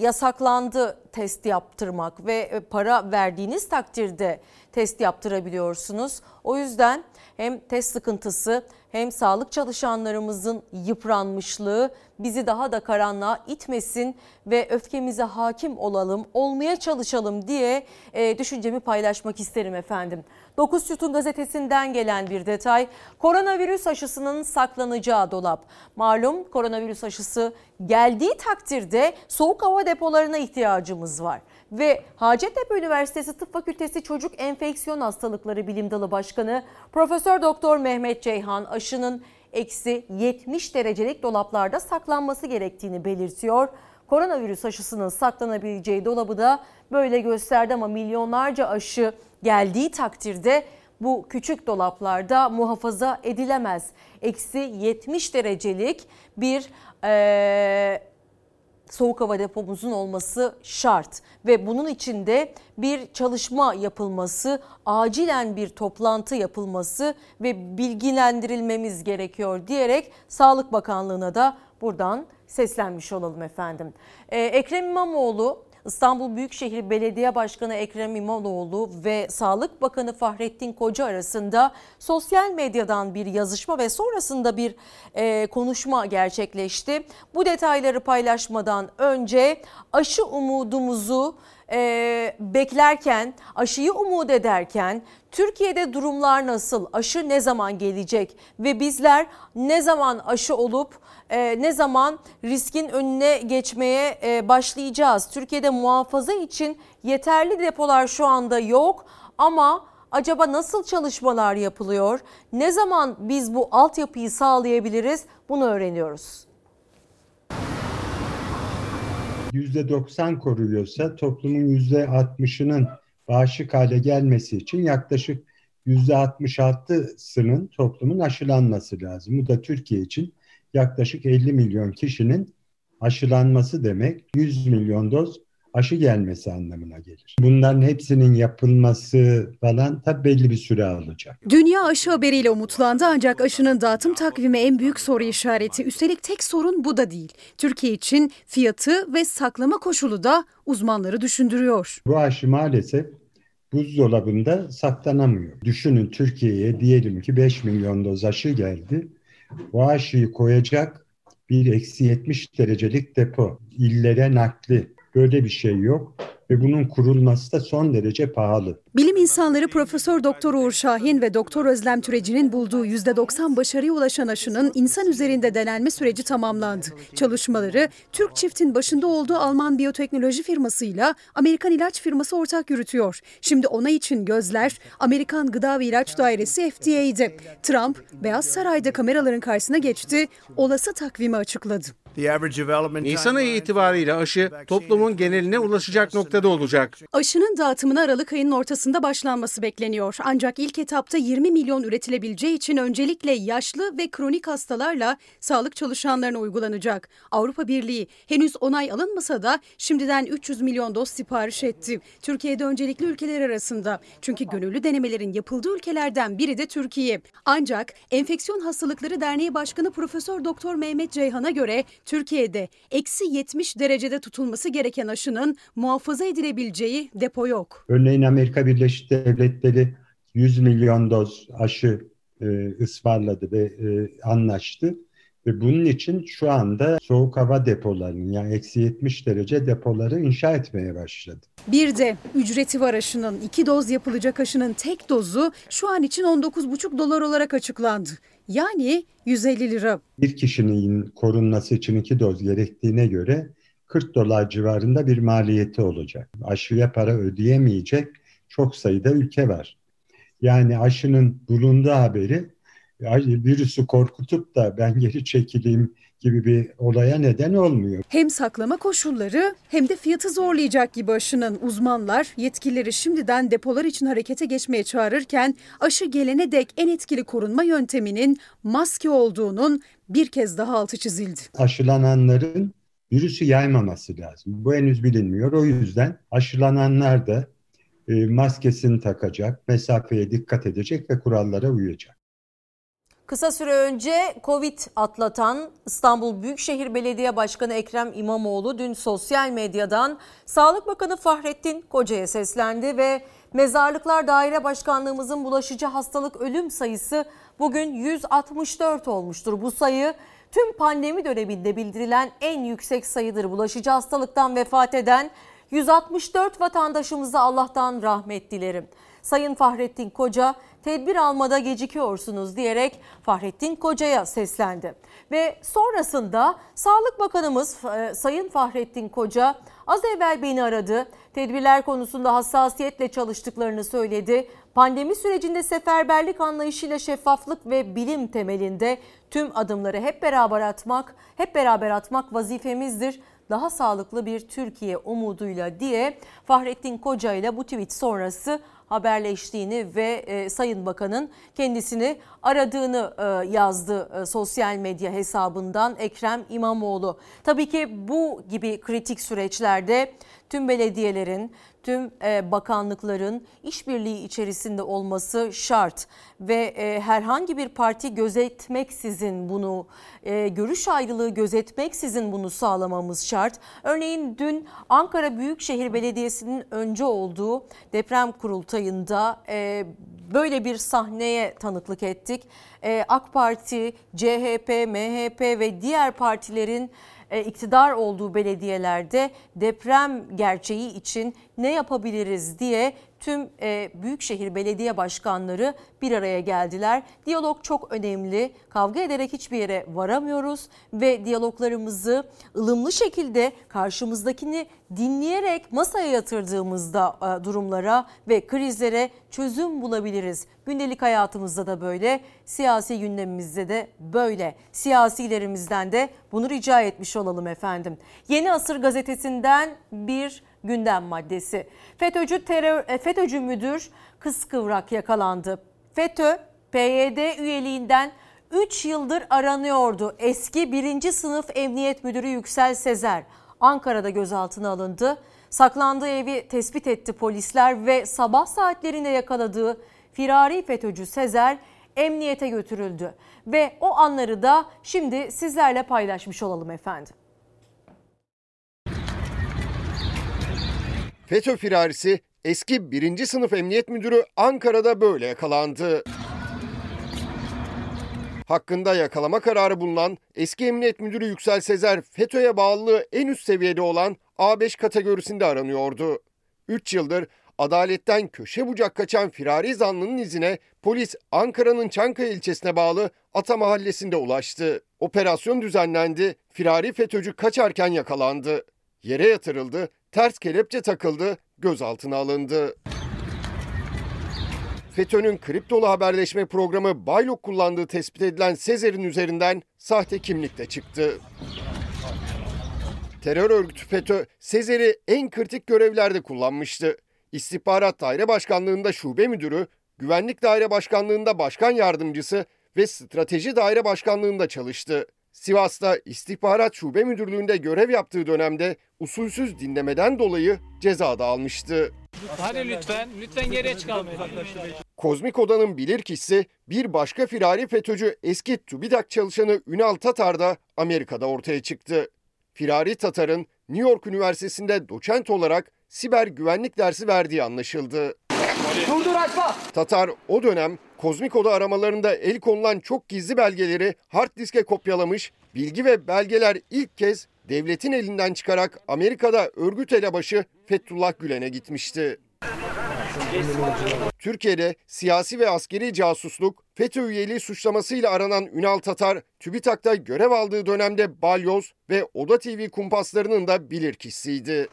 yasaklandı test yaptırmak ve e, para verdiğiniz takdirde test yaptırabiliyorsunuz. O yüzden hem test sıkıntısı hem sağlık çalışanlarımızın yıpranmışlığı bizi daha da karanlığa itmesin ve öfkemize hakim olalım, olmaya çalışalım diye e, düşüncemi paylaşmak isterim efendim. 9 Sütun gazetesinden gelen bir detay. Koronavirüs aşısının saklanacağı dolap. Malum koronavirüs aşısı geldiği takdirde soğuk hava depolarına ihtiyacımız var. Ve Hacettepe Üniversitesi Tıp Fakültesi Çocuk Enfeksiyon Hastalıkları Bilim Dalı Başkanı Profesör Doktor Mehmet Ceyhan aşının eksi 70 derecelik dolaplarda saklanması gerektiğini belirtiyor. Koronavirüs aşısının saklanabileceği dolabı da böyle gösterdi ama milyonlarca aşı geldiği takdirde bu küçük dolaplarda muhafaza edilemez. Eksi 70 derecelik bir ee, soğuk hava depomuzun olması şart ve bunun için de bir çalışma yapılması, acilen bir toplantı yapılması ve bilgilendirilmemiz gerekiyor diyerek Sağlık Bakanlığı'na da buradan seslenmiş olalım efendim. Ee, Ekrem İmamoğlu İstanbul Büyükşehir Belediye Başkanı Ekrem İmamoğlu ve Sağlık Bakanı Fahrettin Koca arasında sosyal medyadan bir yazışma ve sonrasında bir e, konuşma gerçekleşti. Bu detayları paylaşmadan önce aşı umudumuzu e, beklerken, aşıyı umut ederken Türkiye'de durumlar nasıl? Aşı ne zaman gelecek? Ve bizler ne zaman aşı olup e, ne zaman riskin önüne geçmeye e, başlayacağız? Türkiye'de muhafaza için yeterli depolar şu anda yok ama acaba nasıl çalışmalar yapılıyor? Ne zaman biz bu altyapıyı sağlayabiliriz? Bunu öğreniyoruz. %90 koruyorsa toplumun %60'ının bağışık hale gelmesi için yaklaşık %66'sının toplumun aşılanması lazım. Bu da Türkiye için yaklaşık 50 milyon kişinin aşılanması demek 100 milyon doz aşı gelmesi anlamına gelir. Bunların hepsinin yapılması falan tabii belli bir süre alacak. Dünya aşı haberiyle umutlandı ancak aşının dağıtım takvimi en büyük soru işareti. Üstelik tek sorun bu da değil. Türkiye için fiyatı ve saklama koşulu da uzmanları düşündürüyor. Bu aşı maalesef buzdolabında saklanamıyor. Düşünün Türkiye'ye diyelim ki 5 milyon doz aşı geldi. Aşıyı koyacak bir eksi 70 derecelik depo, illere nakli böyle bir şey yok ve bunun kurulması da son derece pahalı. Bilim insanları Profesör Doktor Uğur Şahin ve Doktor Özlem Türeci'nin bulduğu %90 başarıya ulaşan aşının insan üzerinde denenme süreci tamamlandı. Çalışmaları Türk çiftin başında olduğu Alman biyoteknoloji firmasıyla Amerikan ilaç firması ortak yürütüyor. Şimdi ona için gözler Amerikan Gıda ve İlaç Dairesi FDA'de. Trump Beyaz Saray'da kameraların karşısına geçti, olası takvimi açıkladı. Nisan ayı itibariyle aşı toplumun geneline ulaşacak noktada olacak. Aşının dağıtımına Aralık ayının ortasında başlanması bekleniyor. Ancak ilk etapta 20 milyon üretilebileceği için öncelikle yaşlı ve kronik hastalarla sağlık çalışanlarına uygulanacak. Avrupa Birliği henüz onay alınmasa da şimdiden 300 milyon doz sipariş etti. Türkiye'de öncelikli ülkeler arasında. Çünkü gönüllü denemelerin yapıldığı ülkelerden biri de Türkiye. Ancak Enfeksiyon Hastalıkları Derneği Başkanı Profesör Doktor Mehmet Ceyhan'a göre Türkiye'de eksi 70 derecede tutulması gereken aşının muhafaza edilebileceği depo yok. Örneğin Amerika Birleşik Devletleri 100 milyon doz aşı e, ısmarladı ve e, anlaştı. Ve bunun için şu anda soğuk hava depolarının yani eksi 70 derece depoları inşa etmeye başladı. Bir de ücreti var aşının. iki doz yapılacak aşının tek dozu şu an için 19,5 dolar olarak açıklandı. Yani 150 lira. Bir kişinin korunması için iki doz gerektiğine göre 40 dolar civarında bir maliyeti olacak. Aşıya para ödeyemeyecek çok sayıda ülke var. Yani aşının bulunduğu haberi virüsü korkutup da ben geri çekileyim gibi bir olaya neden olmuyor. Hem saklama koşulları hem de fiyatı zorlayacak gibi aşının uzmanlar yetkilileri şimdiden depolar için harekete geçmeye çağırırken aşı gelene dek en etkili korunma yönteminin maske olduğunun bir kez daha altı çizildi. Aşılananların virüsü yaymaması lazım. Bu henüz bilinmiyor. O yüzden aşılananlar da e, maskesini takacak, mesafeye dikkat edecek ve kurallara uyacak. Kısa süre önce Covid atlatan İstanbul Büyükşehir Belediye Başkanı Ekrem İmamoğlu dün sosyal medyadan Sağlık Bakanı Fahrettin Koca'ya seslendi ve Mezarlıklar Daire Başkanlığımızın bulaşıcı hastalık ölüm sayısı bugün 164 olmuştur. Bu sayı tüm pandemi döneminde bildirilen en yüksek sayıdır. Bulaşıcı hastalıktan vefat eden 164 vatandaşımıza Allah'tan rahmet dilerim. Sayın Fahrettin Koca tedbir almada gecikiyorsunuz diyerek Fahrettin Koca'ya seslendi. Ve sonrasında Sağlık Bakanımız e, Sayın Fahrettin Koca az evvel beni aradı. Tedbirler konusunda hassasiyetle çalıştıklarını söyledi. Pandemi sürecinde seferberlik anlayışıyla şeffaflık ve bilim temelinde tüm adımları hep beraber atmak, hep beraber atmak vazifemizdir daha sağlıklı bir Türkiye umuduyla diye Fahrettin Koca ile bu tweet sonrası haberleştiğini ve e, Sayın Bakan'ın kendisini aradığını e, yazdı e, sosyal medya hesabından Ekrem İmamoğlu. Tabii ki bu gibi kritik süreçlerde tüm belediyelerin, tüm e, bakanlıkların işbirliği içerisinde olması şart ve e, herhangi bir parti gözetmeksizin bunu e, görüş ayrılığı gözetmeksizin bunu sağlamamız şart. Örneğin dün Ankara Büyükşehir Belediyesi'nin önce olduğu deprem kurultayında böyle bir sahneye tanıklık ettik. AK Parti, CHP, MHP ve diğer partilerin e, iktidar olduğu belediyelerde deprem gerçeği için ne yapabiliriz diye tüm e, büyükşehir belediye başkanları bir araya geldiler. Diyalog çok önemli. Kavga ederek hiçbir yere varamıyoruz ve diyaloglarımızı ılımlı şekilde karşımızdakini dinleyerek masaya yatırdığımızda e, durumlara ve krizlere çözüm bulabiliriz. Gündelik hayatımızda da böyle, siyasi gündemimizde de böyle. Siyasilerimizden de bunu rica etmiş olalım efendim. Yeni Asır gazetesinden bir gündem maddesi. FETÖ'cü terör e, FETÖ'cü müdür kıskıvrak yakalandı. FETÖ PYD üyeliğinden 3 yıldır aranıyordu. Eski 1. sınıf emniyet müdürü Yüksel Sezer Ankara'da gözaltına alındı. Saklandığı evi tespit etti polisler ve sabah saatlerinde yakaladığı firari FETÖ'cü Sezer emniyete götürüldü. Ve o anları da şimdi sizlerle paylaşmış olalım efendim. FETÖ firarisi eski birinci sınıf emniyet müdürü Ankara'da böyle yakalandı. Hakkında yakalama kararı bulunan eski emniyet müdürü Yüksel Sezer FETÖ'ye bağlılığı en üst seviyede olan A5 kategorisinde aranıyordu. 3 yıldır adaletten köşe bucak kaçan firari zanlının izine polis Ankara'nın Çankaya ilçesine bağlı Ata Mahallesi'nde ulaştı. Operasyon düzenlendi, firari FETÖ'cü kaçarken yakalandı. Yere yatırıldı, ters kelepçe takıldı, gözaltına alındı. FETÖ'nün kriptolu haberleşme programı Baylok kullandığı tespit edilen Sezer'in üzerinden sahte kimlik de çıktı. Terör örgütü FETÖ, Sezer'i en kritik görevlerde kullanmıştı. İstihbarat Daire Başkanlığı'nda şube müdürü, Güvenlik Daire Başkanlığı'nda başkan yardımcısı ve Strateji Daire Başkanlığı'nda çalıştı. Sivas'ta İstihbarat Şube Müdürlüğü'nde görev yaptığı dönemde usulsüz dinlemeden dolayı ceza da almıştı. Hadi lütfen, lütfen geriye çıkalım. Kozmik Oda'nın bilirkişisi bir başka firari FETÖ'cü eski TÜBİTAK çalışanı Ünal Tatar da Amerika'da ortaya çıktı. Firari Tatar'ın New York Üniversitesi'nde doçent olarak siber güvenlik dersi verdiği anlaşıldı. Durdur açma. Tatar o dönem Kozmik Oda aramalarında el konulan çok gizli belgeleri hard diske kopyalamış, bilgi ve belgeler ilk kez devletin elinden çıkarak Amerika'da örgüt elebaşı Fethullah Gülen'e gitmişti. Türkiye'de siyasi ve askeri casusluk, FETÖ üyeliği suçlamasıyla aranan Ünal Tatar, TÜBİTAK'ta görev aldığı dönemde balyoz ve Oda TV kumpaslarının da bilirkişisiydi.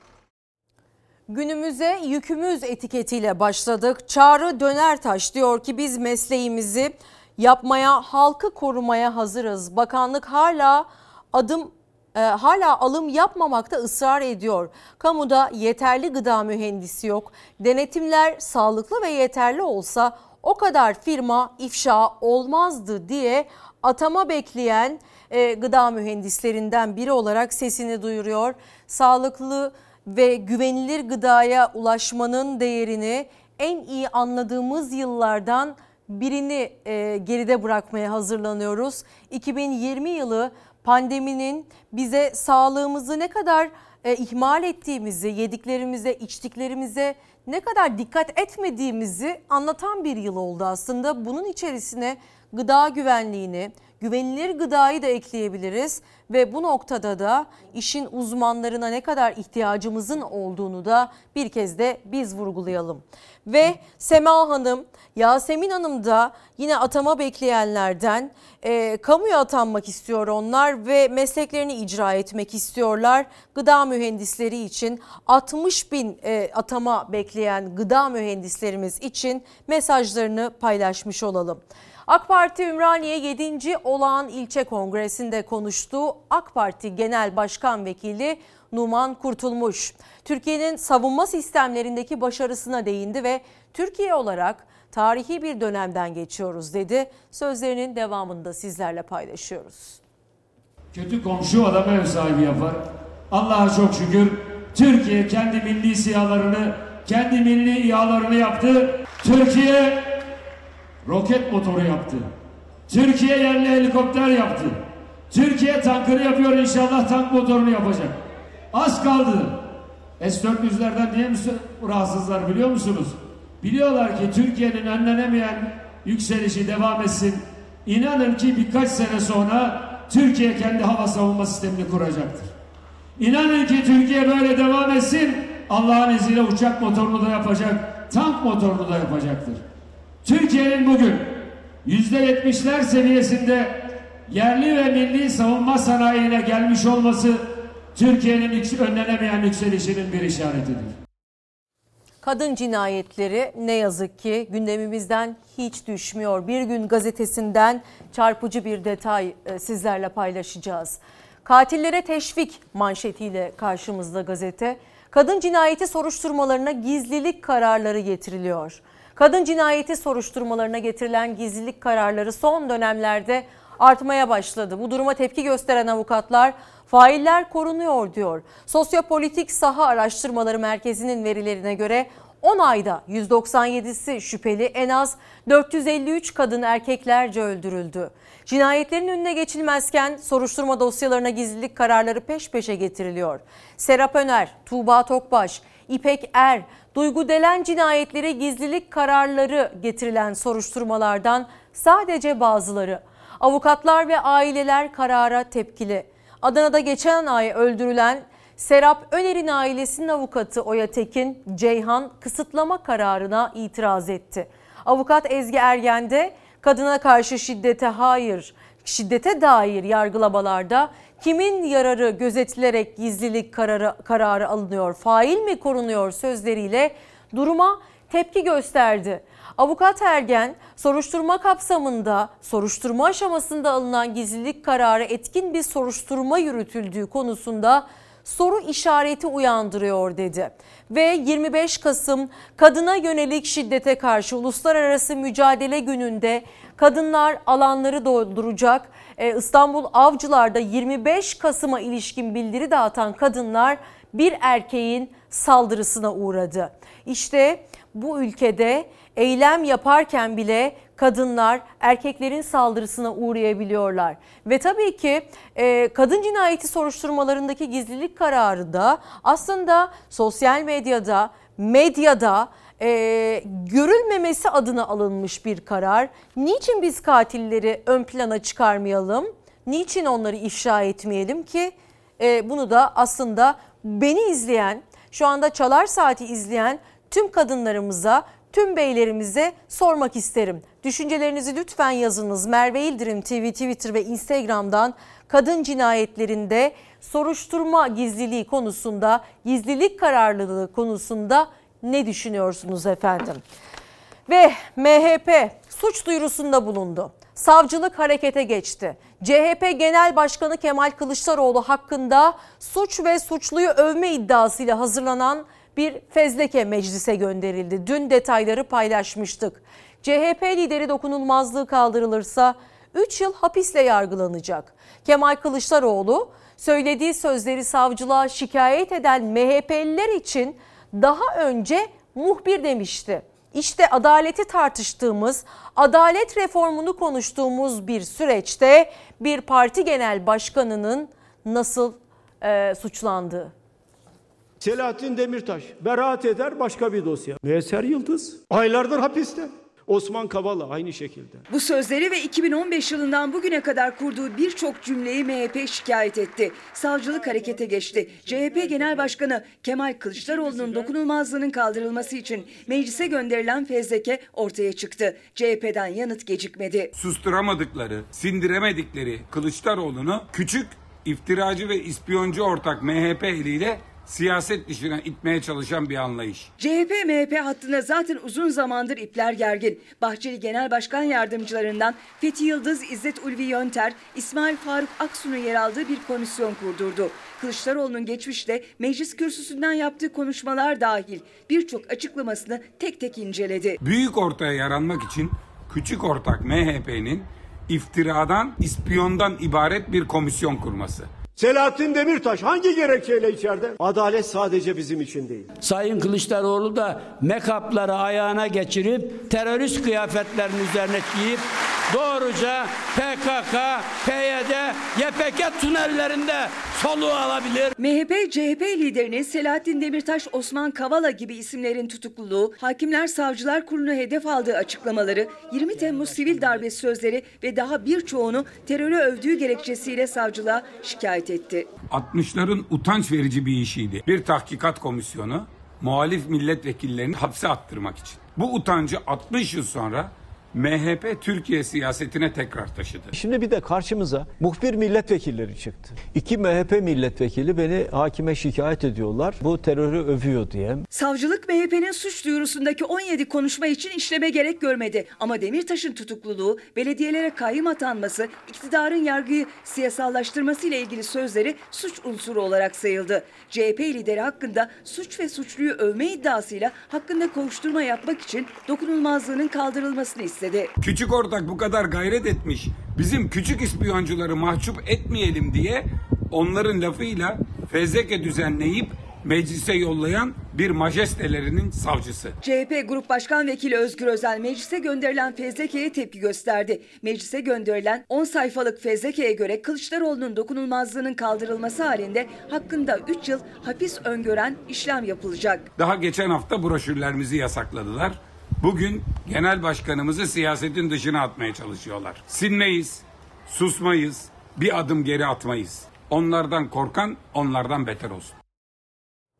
Günümüze yükümüz etiketiyle başladık. Çağrı Dönertaş diyor ki biz mesleğimizi yapmaya, halkı korumaya hazırız. Bakanlık hala adım e, hala alım yapmamakta ısrar ediyor. Kamuda yeterli gıda mühendisi yok. Denetimler sağlıklı ve yeterli olsa o kadar firma ifşa olmazdı diye atama bekleyen e, gıda mühendislerinden biri olarak sesini duyuruyor. Sağlıklı ve güvenilir gıdaya ulaşmanın değerini en iyi anladığımız yıllardan birini e, geride bırakmaya hazırlanıyoruz. 2020 yılı pandeminin bize sağlığımızı ne kadar e, ihmal ettiğimizi, yediklerimize, içtiklerimize ne kadar dikkat etmediğimizi anlatan bir yıl oldu aslında. Bunun içerisine gıda güvenliğini, güvenilir gıdayı da ekleyebiliriz ve bu noktada da işin uzmanlarına ne kadar ihtiyacımızın olduğunu da bir kez de biz vurgulayalım. Ve Sema Hanım, Yasemin Hanım da yine atama bekleyenlerden e, kamuya atanmak istiyor onlar ve mesleklerini icra etmek istiyorlar. Gıda mühendisleri için 60 bin e, atama bekleyen gıda mühendislerimiz için mesajlarını paylaşmış olalım. AK Parti Ümraniye 7. olağan ilçe kongresinde konuştu. AK Parti Genel Başkan Vekili Numan Kurtulmuş. Türkiye'nin savunma sistemlerindeki başarısına değindi ve Türkiye olarak tarihi bir dönemden geçiyoruz dedi. Sözlerinin devamını da sizlerle paylaşıyoruz. Kötü komşu adamı ev sahibi yapar. Allah'a çok şükür Türkiye kendi milli sihalarını, kendi milli İHA'larını yaptı. Türkiye roket motoru yaptı. Türkiye yerli helikopter yaptı. Türkiye tankını yapıyor inşallah tank motorunu yapacak. Az kaldı. S-400'lerden niye rahatsızlar biliyor musunuz? Biliyorlar ki Türkiye'nin önlenemeyen yükselişi devam etsin. İnanın ki birkaç sene sonra Türkiye kendi hava savunma sistemini kuracaktır. İnanın ki Türkiye böyle devam etsin. Allah'ın izniyle uçak motorunu da yapacak, tank motorunu da yapacaktır. Türkiye'nin bugün yüzde yetmişler seviyesinde yerli ve milli savunma sanayine gelmiş olması Türkiye'nin önlenemeyen yükselişinin bir işaretidir. Kadın cinayetleri ne yazık ki gündemimizden hiç düşmüyor. Bir gün gazetesinden çarpıcı bir detay e, sizlerle paylaşacağız. Katillere teşvik manşetiyle karşımızda gazete. Kadın cinayeti soruşturmalarına gizlilik kararları getiriliyor. Kadın cinayeti soruşturmalarına getirilen gizlilik kararları son dönemlerde artmaya başladı. Bu duruma tepki gösteren avukatlar failler korunuyor diyor. Sosyopolitik Saha Araştırmaları Merkezi'nin verilerine göre 10 ayda 197'si şüpheli en az 453 kadın erkeklerce öldürüldü. Cinayetlerin önüne geçilmezken soruşturma dosyalarına gizlilik kararları peş peşe getiriliyor. Serap Öner, Tuğba Tokbaş, İpek Er, Duygu Delen cinayetleri gizlilik kararları getirilen soruşturmalardan sadece bazıları. Avukatlar ve aileler karara tepkili. Adana'da geçen ay öldürülen Serap Öner'in ailesinin avukatı Oya Tekin, Ceyhan kısıtlama kararına itiraz etti. Avukat Ezgi Ergen de kadına karşı şiddete hayır, şiddete dair yargılamalarda kimin yararı gözetilerek gizlilik kararı, kararı alınıyor, fail mi korunuyor sözleriyle duruma tepki gösterdi. Avukat Ergen soruşturma kapsamında soruşturma aşamasında alınan gizlilik kararı etkin bir soruşturma yürütüldüğü konusunda soru işareti uyandırıyor dedi. Ve 25 Kasım kadına yönelik şiddete karşı uluslararası mücadele gününde kadınlar alanları dolduracak. Ee, İstanbul Avcılar'da 25 Kasım'a ilişkin bildiri dağıtan kadınlar bir erkeğin saldırısına uğradı. İşte bu ülkede eylem yaparken bile kadınlar erkeklerin saldırısına uğrayabiliyorlar. Ve tabii ki e, kadın cinayeti soruşturmalarındaki gizlilik kararı da aslında sosyal medyada, medyada e, görülmemesi adına alınmış bir karar. Niçin biz katilleri ön plana çıkarmayalım? Niçin onları ifşa etmeyelim ki? E, bunu da aslında beni izleyen, şu anda Çalar Saati izleyen tüm kadınlarımıza, tüm beylerimize sormak isterim. Düşüncelerinizi lütfen yazınız. Merve İldirim TV, Twitter ve Instagram'dan kadın cinayetlerinde soruşturma gizliliği konusunda, gizlilik kararlılığı konusunda ne düşünüyorsunuz efendim? Ve MHP suç duyurusunda bulundu. Savcılık harekete geçti. CHP Genel Başkanı Kemal Kılıçdaroğlu hakkında suç ve suçluyu övme iddiasıyla hazırlanan bir fezleke meclise gönderildi. Dün detayları paylaşmıştık. CHP lideri dokunulmazlığı kaldırılırsa 3 yıl hapisle yargılanacak. Kemal Kılıçdaroğlu söylediği sözleri savcılığa şikayet eden MHP'liler için daha önce muhbir demişti. İşte adaleti tartıştığımız, adalet reformunu konuştuğumuz bir süreçte bir parti genel başkanının nasıl e, suçlandığı. Selahattin Demirtaş beraat eder başka bir dosya. Müesser Yıldız aylardır hapiste. Osman Kavala aynı şekilde. Bu sözleri ve 2015 yılından bugüne kadar kurduğu birçok cümleyi MHP şikayet etti. Savcılık harekete geçti. CHP Genel Başkanı Kemal Kılıçdaroğlu'nun dokunulmazlığının kaldırılması için meclise gönderilen fezleke ortaya çıktı. CHP'den yanıt gecikmedi. Susturamadıkları, sindiremedikleri Kılıçdaroğlu'nu küçük iftiracı ve ispiyoncu ortak MHP eliyle siyaset dışına itmeye çalışan bir anlayış. CHP MHP hattına zaten uzun zamandır ipler gergin. Bahçeli Genel Başkan Yardımcılarından Fethi Yıldız, İzzet Ulvi Yönter, İsmail Faruk Aksu'nun yer aldığı bir komisyon kurdurdu. Kılıçdaroğlu'nun geçmişte meclis kürsüsünden yaptığı konuşmalar dahil birçok açıklamasını tek tek inceledi. Büyük ortaya yaranmak için küçük ortak MHP'nin iftiradan, ispiyondan ibaret bir komisyon kurması. Selahattin Demirtaş hangi gerekçeyle içeride? Adalet sadece bizim için değil. Sayın Kılıçdaroğlu da mekapları ayağına geçirip terörist kıyafetlerini üzerine giyip doğruca PKK, PYD, YPG tünellerinde soluğu alabilir. MHP, CHP liderinin Selahattin Demirtaş, Osman Kavala gibi isimlerin tutukluluğu, Hakimler Savcılar Kurulu'nu hedef aldığı açıklamaları, 20 Temmuz sivil darbe sözleri ve daha birçoğunu terörü övdüğü gerekçesiyle savcılığa şikayet etti. 60'ların utanç verici bir işiydi. Bir tahkikat komisyonu muhalif milletvekillerini hapse attırmak için. Bu utancı 60 yıl sonra MHP Türkiye siyasetine tekrar taşıdı. Şimdi bir de karşımıza muhbir milletvekilleri çıktı. İki MHP milletvekili beni hakime şikayet ediyorlar. Bu terörü övüyor diye. Savcılık MHP'nin suç duyurusundaki 17 konuşma için işleme gerek görmedi. Ama Demirtaş'ın tutukluluğu, belediyelere kayyum atanması, iktidarın yargıyı siyasallaştırması ile ilgili sözleri suç unsuru olarak sayıldı. CHP lideri hakkında suç ve suçluyu övme iddiasıyla hakkında kovuşturma yapmak için dokunulmazlığının kaldırılmasını istedi. Küçük ortak bu kadar gayret etmiş. Bizim küçük ispiyoncuları mahcup etmeyelim diye onların lafıyla fezleke düzenleyip meclise yollayan bir majestelerinin savcısı. CHP Grup Başkan Vekili Özgür Özel meclise gönderilen fezlekeye tepki gösterdi. Meclise gönderilen 10 sayfalık fezlekeye göre Kılıçdaroğlu'nun dokunulmazlığının kaldırılması halinde hakkında 3 yıl hapis öngören işlem yapılacak. Daha geçen hafta broşürlerimizi yasakladılar. Bugün genel başkanımızı siyasetin dışına atmaya çalışıyorlar. Sinmeyiz, susmayız, bir adım geri atmayız. Onlardan korkan onlardan beter olsun.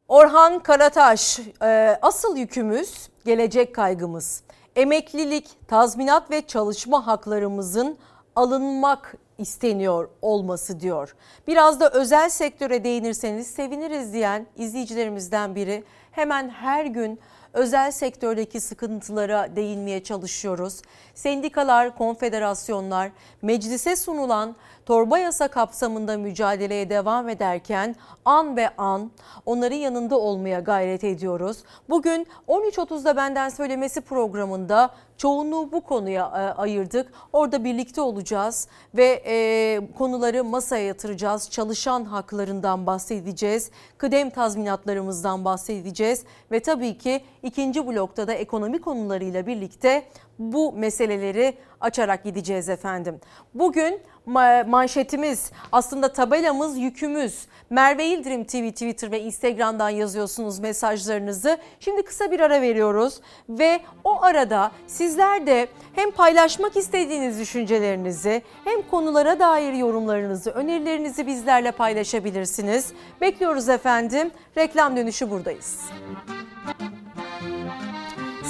Orhan Karataş, e, asıl yükümüz gelecek kaygımız. Emeklilik, tazminat ve çalışma haklarımızın alınmak isteniyor olması diyor. Biraz da özel sektöre değinirseniz seviniriz diyen izleyicilerimizden biri hemen her gün özel sektördeki sıkıntılara değinmeye çalışıyoruz. Sendikalar, konfederasyonlar, meclise sunulan torba yasa kapsamında mücadeleye devam ederken an ve an onların yanında olmaya gayret ediyoruz. Bugün 13.30'da benden söylemesi programında çoğunluğu bu konuya e, ayırdık. Orada birlikte olacağız ve e, konuları masaya yatıracağız. Çalışan haklarından bahsedeceğiz. Kıdem tazminatlarımızdan bahsedeceğiz ve tabii ki ikinci blokta da ekonomi konularıyla birlikte bu meseleleri açarak gideceğiz efendim. Bugün ma- manşetimiz aslında tabelamız yükümüz. Merve Yıldırım TV Twitter ve Instagram'dan yazıyorsunuz mesajlarınızı. Şimdi kısa bir ara veriyoruz ve o arada sizler de hem paylaşmak istediğiniz düşüncelerinizi hem konulara dair yorumlarınızı, önerilerinizi bizlerle paylaşabilirsiniz. Bekliyoruz efendim. Reklam dönüşü buradayız.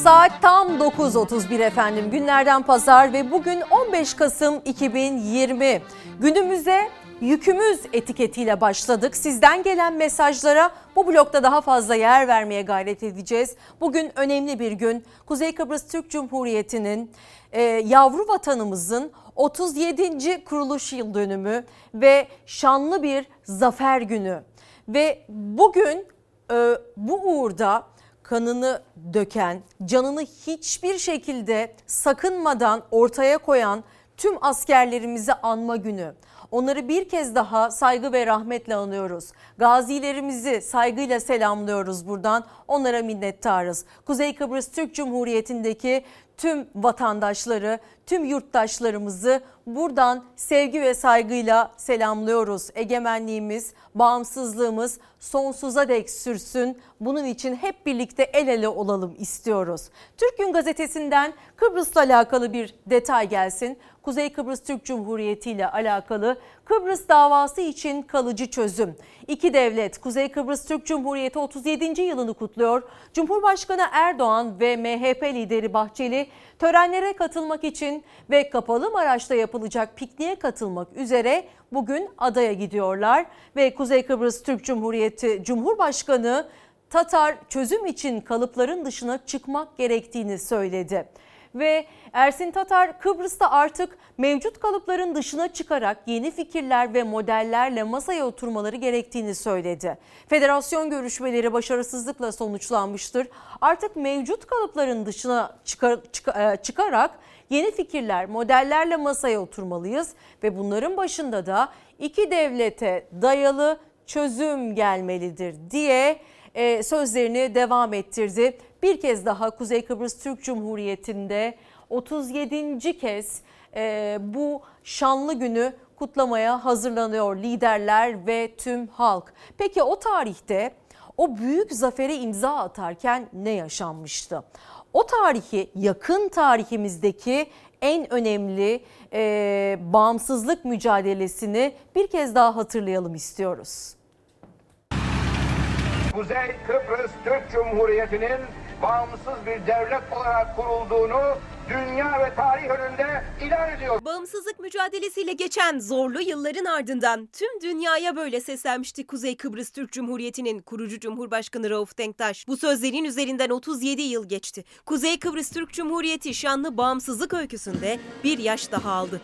Saat tam 9.31 efendim günlerden pazar ve bugün 15 Kasım 2020 günümüze yükümüz etiketiyle başladık. Sizden gelen mesajlara bu blokta daha fazla yer vermeye gayret edeceğiz. Bugün önemli bir gün. Kuzey Kıbrıs Türk Cumhuriyeti'nin e, yavru vatanımızın 37. kuruluş yıl dönümü ve şanlı bir zafer günü. Ve bugün e, bu uğurda kanını döken, canını hiçbir şekilde sakınmadan ortaya koyan tüm askerlerimizi anma günü. Onları bir kez daha saygı ve rahmetle anıyoruz. Gazilerimizi saygıyla selamlıyoruz buradan. Onlara minnettarız. Kuzey Kıbrıs Türk Cumhuriyeti'ndeki tüm vatandaşları, tüm yurttaşlarımızı buradan sevgi ve saygıyla selamlıyoruz. Egemenliğimiz, bağımsızlığımız sonsuza dek sürsün. Bunun için hep birlikte el ele olalım istiyoruz. Türk Gün Gazetesi'nden Kıbrıs'la alakalı bir detay gelsin. Kuzey Kıbrıs Türk Cumhuriyeti ile alakalı Kıbrıs davası için kalıcı çözüm. İki devlet Kuzey Kıbrıs Türk Cumhuriyeti 37. yılını kutluyor. Cumhurbaşkanı Erdoğan ve MHP lideri Bahçeli törenlere katılmak için ve Kapalı Maraş'ta yapılacak pikniğe katılmak üzere bugün adaya gidiyorlar ve Kuzey Kıbrıs Türk Cumhuriyeti Cumhurbaşkanı Tatar çözüm için kalıpların dışına çıkmak gerektiğini söyledi ve Ersin Tatar Kıbrıs'ta artık mevcut kalıpların dışına çıkarak yeni fikirler ve modellerle masaya oturmaları gerektiğini söyledi. Federasyon görüşmeleri başarısızlıkla sonuçlanmıştır. Artık mevcut kalıpların dışına çıkar, çık- çıkarak yeni fikirler, modellerle masaya oturmalıyız ve bunların başında da iki devlete dayalı çözüm gelmelidir diye e, sözlerini devam ettirdi. Bir kez daha Kuzey Kıbrıs Türk Cumhuriyeti'nde 37. kez e, bu şanlı günü kutlamaya hazırlanıyor liderler ve tüm halk. Peki o tarihte o büyük zafere imza atarken ne yaşanmıştı? O tarihi yakın tarihimizdeki en önemli e, bağımsızlık mücadelesini bir kez daha hatırlayalım istiyoruz. Kuzey Kıbrıs Türk Cumhuriyeti'nin bağımsız bir devlet olarak kurulduğunu dünya ve tarih önünde ilan ediyor. Bağımsızlık mücadelesiyle geçen zorlu yılların ardından tüm dünyaya böyle seslenmişti Kuzey Kıbrıs Türk Cumhuriyeti'nin kurucu Cumhurbaşkanı Rauf Denktaş. Bu sözlerin üzerinden 37 yıl geçti. Kuzey Kıbrıs Türk Cumhuriyeti şanlı bağımsızlık öyküsünde bir yaş daha aldı.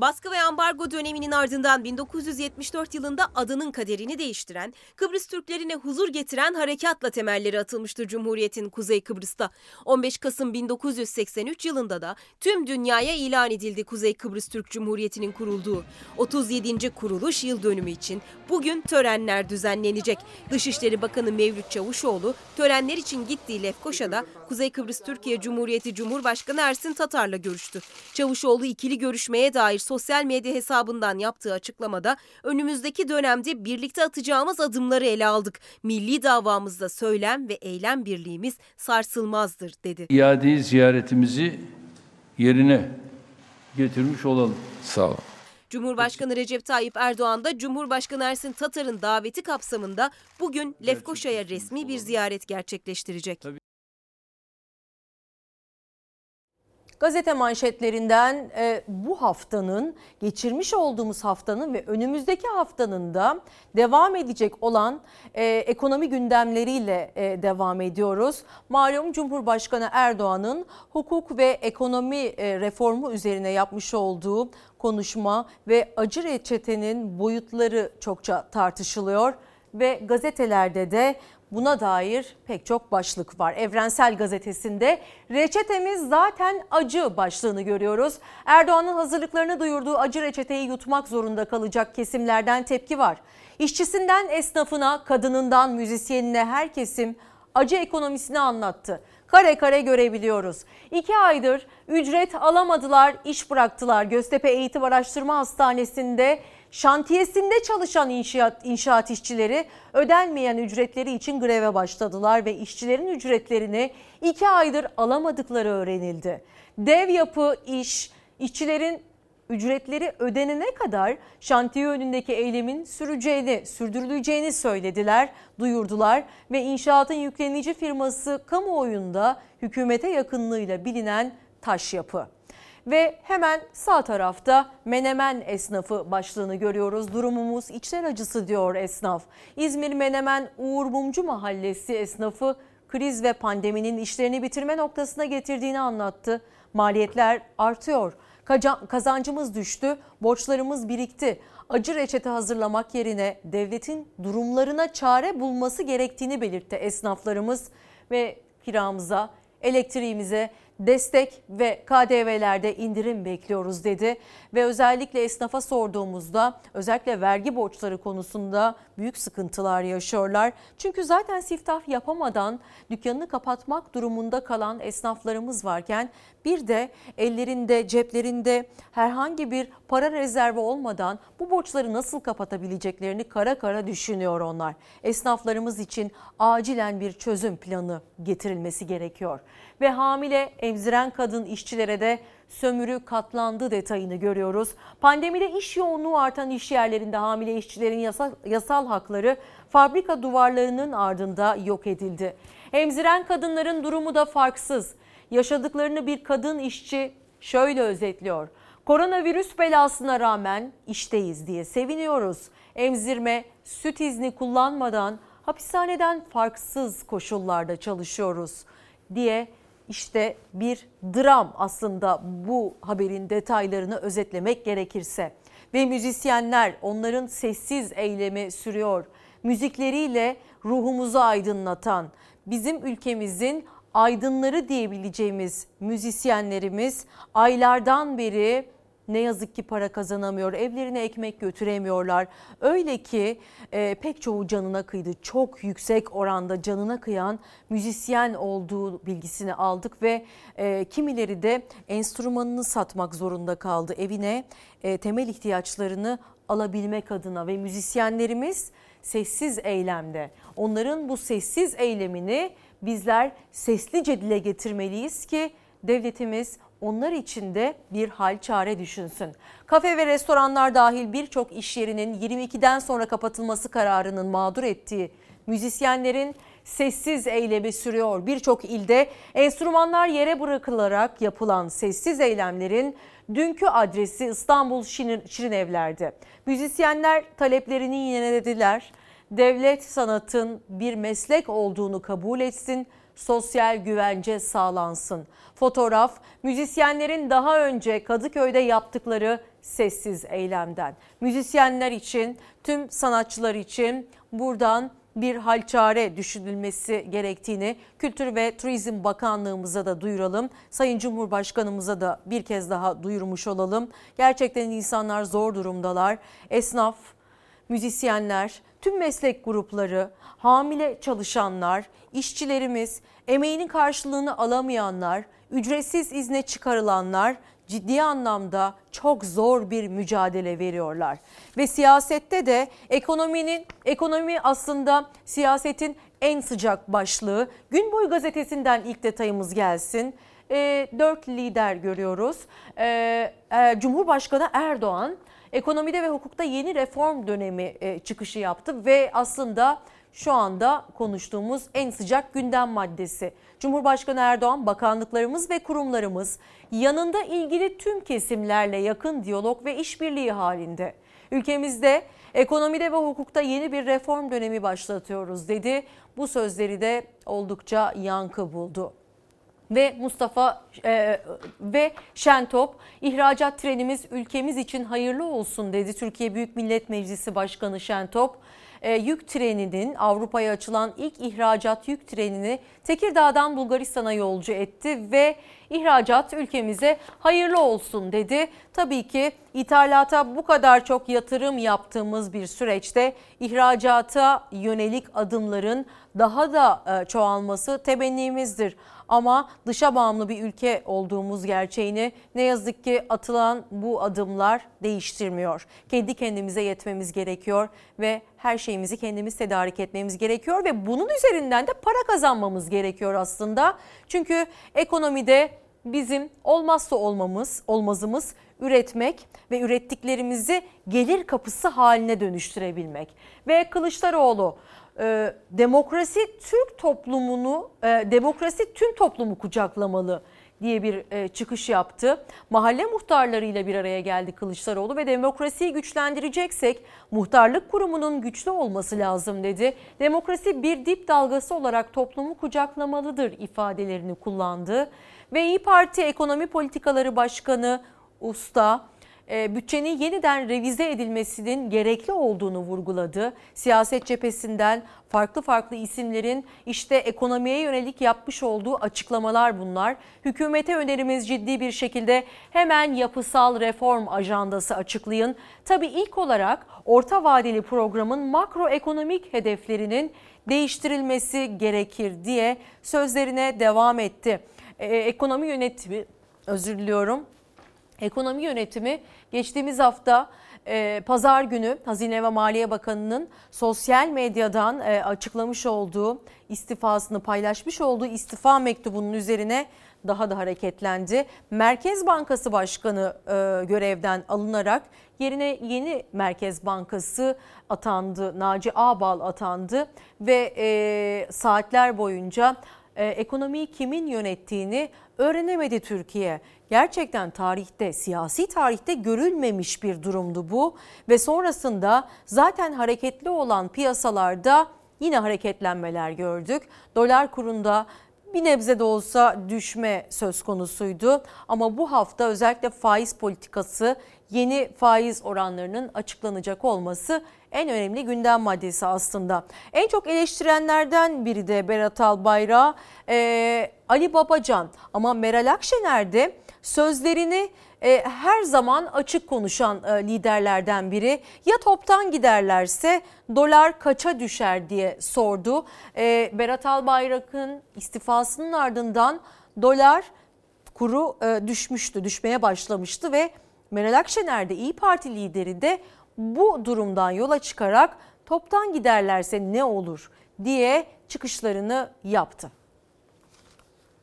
Baskı ve ambargo döneminin ardından 1974 yılında adının kaderini değiştiren, Kıbrıs Türklerine huzur getiren harekatla temelleri atılmıştır Cumhuriyet'in Kuzey Kıbrıs'ta. 15 Kasım 1983 yılında da tüm dünyaya ilan edildi Kuzey Kıbrıs Türk Cumhuriyeti'nin kurulduğu. 37. kuruluş yıl dönümü için bugün törenler düzenlenecek. Dışişleri Bakanı Mevlüt Çavuşoğlu törenler için gittiği Lefkoşa'da Kuzey Kıbrıs Türkiye Cumhuriyeti Cumhurbaşkanı Ersin Tatar'la görüştü. Çavuşoğlu ikili görüşmeye dair sosyal medya hesabından yaptığı açıklamada önümüzdeki dönemde birlikte atacağımız adımları ele aldık. Milli davamızda söylem ve eylem birliğimiz sarsılmazdır dedi. İadeyi ziyaretimizi yerine getirmiş olalım. Sağ olun. Cumhurbaşkanı Recep Tayyip Erdoğan da Cumhurbaşkanı Ersin Tatar'ın daveti kapsamında bugün Lefkoşa'ya resmi bir ziyaret gerçekleştirecek. Gazete manşetlerinden e, bu haftanın geçirmiş olduğumuz haftanın ve önümüzdeki haftanın da devam edecek olan e, ekonomi gündemleriyle e, devam ediyoruz. Malum Cumhurbaşkanı Erdoğan'ın hukuk ve ekonomi e, reformu üzerine yapmış olduğu konuşma ve acı reçetenin boyutları çokça tartışılıyor ve gazetelerde de Buna dair pek çok başlık var. Evrensel Gazetesi'nde reçetemiz zaten acı başlığını görüyoruz. Erdoğan'ın hazırlıklarını duyurduğu acı reçeteyi yutmak zorunda kalacak kesimlerden tepki var. İşçisinden esnafına, kadınından müzisyenine her kesim acı ekonomisini anlattı. Kare kare görebiliyoruz. İki aydır ücret alamadılar, iş bıraktılar. Göztepe Eğitim Araştırma Hastanesi'nde Şantiyesinde çalışan inşaat, inşaat işçileri ödenmeyen ücretleri için greve başladılar ve işçilerin ücretlerini iki aydır alamadıkları öğrenildi. Dev yapı iş, işçilerin ücretleri ödenene kadar şantiye önündeki eylemin süreceğini, sürdürüleceğini söylediler, duyurdular ve inşaatın yüklenici firması kamuoyunda hükümete yakınlığıyla bilinen taş yapı. Ve hemen sağ tarafta Menemen esnafı başlığını görüyoruz. Durumumuz içler acısı diyor esnaf. İzmir Menemen Uğur Mumcu Mahallesi esnafı kriz ve pandeminin işlerini bitirme noktasına getirdiğini anlattı. Maliyetler artıyor. Kazancımız düştü, borçlarımız birikti. Acı reçete hazırlamak yerine devletin durumlarına çare bulması gerektiğini belirtti esnaflarımız ve kiramıza, elektriğimize, destek ve KDV'lerde indirim bekliyoruz dedi. Ve özellikle esnafa sorduğumuzda özellikle vergi borçları konusunda büyük sıkıntılar yaşıyorlar. Çünkü zaten siftah yapamadan dükkanını kapatmak durumunda kalan esnaflarımız varken bir de ellerinde ceplerinde herhangi bir para rezervi olmadan bu borçları nasıl kapatabileceklerini kara kara düşünüyor onlar. Esnaflarımız için acilen bir çözüm planı getirilmesi gerekiyor. Ve hamile emziren kadın işçilere de sömürü katlandı detayını görüyoruz. Pandemide iş yoğunluğu artan iş yerlerinde hamile işçilerin yasal, yasal hakları fabrika duvarlarının ardında yok edildi. Emziren kadınların durumu da farksız. Yaşadıklarını bir kadın işçi şöyle özetliyor. Koronavirüs belasına rağmen işteyiz diye seviniyoruz. Emzirme, süt izni kullanmadan hapishaneden farksız koşullarda çalışıyoruz diye işte bir dram aslında bu haberin detaylarını özetlemek gerekirse. Ve müzisyenler onların sessiz eylemi sürüyor. Müzikleriyle ruhumuzu aydınlatan, bizim ülkemizin aydınları diyebileceğimiz müzisyenlerimiz aylardan beri ne yazık ki para kazanamıyor, evlerine ekmek götüremiyorlar. Öyle ki e, pek çoğu canına kıydı. Çok yüksek oranda canına kıyan müzisyen olduğu bilgisini aldık ve e, kimileri de enstrümanını satmak zorunda kaldı. Evine e, temel ihtiyaçlarını alabilmek adına ve müzisyenlerimiz sessiz eylemde. Onların bu sessiz eylemini bizler seslice dile getirmeliyiz ki devletimiz onlar için de bir hal çare düşünsün. Kafe ve restoranlar dahil birçok iş yerinin 22'den sonra kapatılması kararının mağdur ettiği müzisyenlerin sessiz eylemi sürüyor. Birçok ilde enstrümanlar yere bırakılarak yapılan sessiz eylemlerin dünkü adresi İstanbul Şirin, Şirin Evler'di. Müzisyenler taleplerini yinelediler. Devlet sanatın bir meslek olduğunu kabul etsin sosyal güvence sağlansın. Fotoğraf müzisyenlerin daha önce Kadıköy'de yaptıkları sessiz eylemden. Müzisyenler için, tüm sanatçılar için buradan bir hal çare düşünülmesi gerektiğini Kültür ve Turizm Bakanlığımıza da duyuralım. Sayın Cumhurbaşkanımıza da bir kez daha duyurmuş olalım. Gerçekten insanlar zor durumdalar. Esnaf, müzisyenler, tüm meslek grupları, hamile çalışanlar, işçilerimiz, emeğinin karşılığını alamayanlar, ücretsiz izne çıkarılanlar ciddi anlamda çok zor bir mücadele veriyorlar. Ve siyasette de ekonominin ekonomi aslında siyasetin en sıcak başlığı. Gün boyu gazetesinden ilk detayımız gelsin. E, dört lider görüyoruz. E, e, Cumhurbaşkanı Erdoğan ekonomide ve hukukta yeni reform dönemi e, çıkışı yaptı ve aslında şu anda konuştuğumuz en sıcak gündem maddesi. Cumhurbaşkanı Erdoğan, bakanlıklarımız ve kurumlarımız yanında ilgili tüm kesimlerle yakın diyalog ve işbirliği halinde. Ülkemizde ekonomide ve hukukta yeni bir reform dönemi başlatıyoruz dedi. Bu sözleri de oldukça yankı buldu ve Mustafa e, ve Şentop ihracat trenimiz ülkemiz için hayırlı olsun dedi Türkiye Büyük Millet Meclisi Başkanı Şentop. E, yük treninin Avrupa'ya açılan ilk ihracat yük trenini Tekirdağ'dan Bulgaristan'a yolcu etti ve ihracat ülkemize hayırlı olsun dedi. Tabii ki ithalata bu kadar çok yatırım yaptığımız bir süreçte ihracata yönelik adımların daha da e, çoğalması temennimizdir. Ama dışa bağımlı bir ülke olduğumuz gerçeğini ne yazık ki atılan bu adımlar değiştirmiyor. Kendi kendimize yetmemiz gerekiyor ve her şeyimizi kendimiz tedarik etmemiz gerekiyor ve bunun üzerinden de para kazanmamız gerekiyor aslında. Çünkü ekonomide bizim olmazsa olmamız, olmazımız üretmek ve ürettiklerimizi gelir kapısı haline dönüştürebilmek. Ve Kılıçdaroğlu e, demokrasi Türk toplumunu, e, demokrasi tüm toplumu kucaklamalı diye bir e, çıkış yaptı. Mahalle muhtarlarıyla bir araya geldi Kılıçdaroğlu ve demokrasiyi güçlendireceksek muhtarlık kurumunun güçlü olması lazım dedi. Demokrasi bir dip dalgası olarak toplumu kucaklamalıdır ifadelerini kullandı. Ve İyi Parti Ekonomi Politikaları Başkanı Usta bütçenin yeniden revize edilmesinin gerekli olduğunu vurguladı. Siyaset cephesinden farklı farklı isimlerin işte ekonomiye yönelik yapmış olduğu açıklamalar bunlar. Hükümete önerimiz ciddi bir şekilde hemen yapısal reform ajandası açıklayın. Tabii ilk olarak orta vadeli programın makroekonomik hedeflerinin değiştirilmesi gerekir diye sözlerine devam etti. Ee, ekonomi yönetimi özür diliyorum. Ekonomi yönetimi geçtiğimiz hafta e, pazar günü Hazine ve Maliye Bakanı'nın sosyal medyadan e, açıklamış olduğu istifasını paylaşmış olduğu istifa mektubunun üzerine daha da hareketlendi. Merkez Bankası Başkanı e, görevden alınarak yerine yeni Merkez Bankası atandı. Naci Ağbal atandı ve e, saatler boyunca e, ekonomiyi kimin yönettiğini öğrenemedi Türkiye. Gerçekten tarihte, siyasi tarihte görülmemiş bir durumdu bu ve sonrasında zaten hareketli olan piyasalarda yine hareketlenmeler gördük. Dolar kurunda bir nebze de olsa düşme söz konusuydu. Ama bu hafta özellikle faiz politikası yeni faiz oranlarının açıklanacak olması en önemli gündem maddesi aslında. En çok eleştirenlerden biri de Berat Albayrak, e, Ali Babacan ama Meral Akşener de sözlerini e, her zaman açık konuşan e, liderlerden biri. Ya toptan giderlerse dolar kaça düşer diye sordu. E, Berat Albayrak'ın istifasının ardından dolar kuru e, düşmüştü, düşmeye başlamıştı ve Meral Akşener de İyi Parti lideri de bu durumdan yola çıkarak toptan giderlerse ne olur diye çıkışlarını yaptı.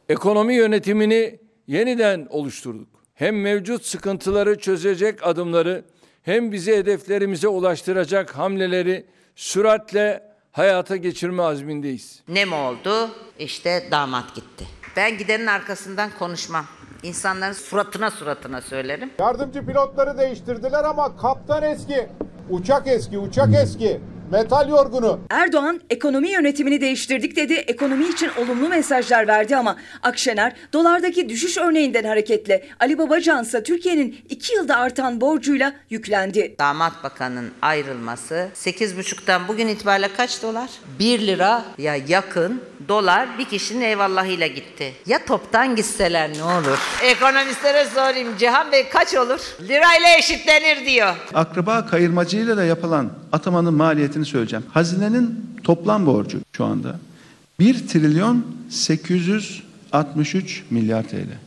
Ekonomi yönetimini yeniden oluşturduk. Hem mevcut sıkıntıları çözecek adımları hem bizi hedeflerimize ulaştıracak hamleleri süratle hayata geçirme azmindeyiz. Ne mi oldu? İşte damat gitti. Ben gidenin arkasından konuşmam. İnsanların suratına suratına söylerim. Yardımcı pilotları değiştirdiler ama kaptan eski, uçak eski, uçak eski. Metal yorgunu. Erdoğan ekonomi yönetimini değiştirdik dedi. Ekonomi için olumlu mesajlar verdi ama Akşener dolardaki düşüş örneğinden hareketle Ali Babacan ise Türkiye'nin 2 yılda artan borcuyla yüklendi. Damat bakanın ayrılması 8,5'tan bugün itibariyle kaç dolar? 1 lira ya yakın dolar bir kişinin eyvallahıyla gitti. Ya toptan gitseler ne olur? Ekonomistlere sorayım Cihan Bey kaç olur? Lirayla eşitlenir diyor. Akraba kayırmacıyla da yapılan atamanın maliyetini söyleyeceğim. Hazinenin toplam borcu şu anda 1 trilyon 863 milyar TL.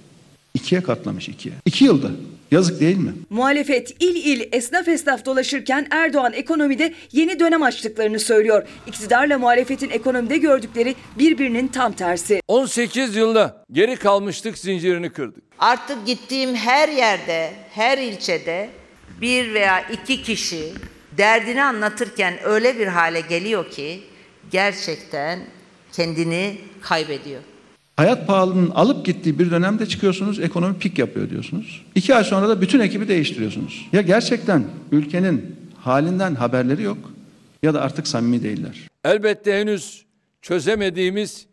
İkiye katlamış ikiye. İki yılda. Yazık değil mi? Muhalefet il il esnaf esnaf dolaşırken Erdoğan ekonomide yeni dönem açtıklarını söylüyor. İktidarla muhalefetin ekonomide gördükleri birbirinin tam tersi. 18 yılda geri kalmışlık zincirini kırdık. Artık gittiğim her yerde, her ilçede bir veya iki kişi derdini anlatırken öyle bir hale geliyor ki gerçekten kendini kaybediyor. Hayat pahalılığının alıp gittiği bir dönemde çıkıyorsunuz ekonomi pik yapıyor diyorsunuz. İki ay sonra da bütün ekibi değiştiriyorsunuz. Ya gerçekten ülkenin halinden haberleri yok ya da artık samimi değiller. Elbette henüz çözemediğimiz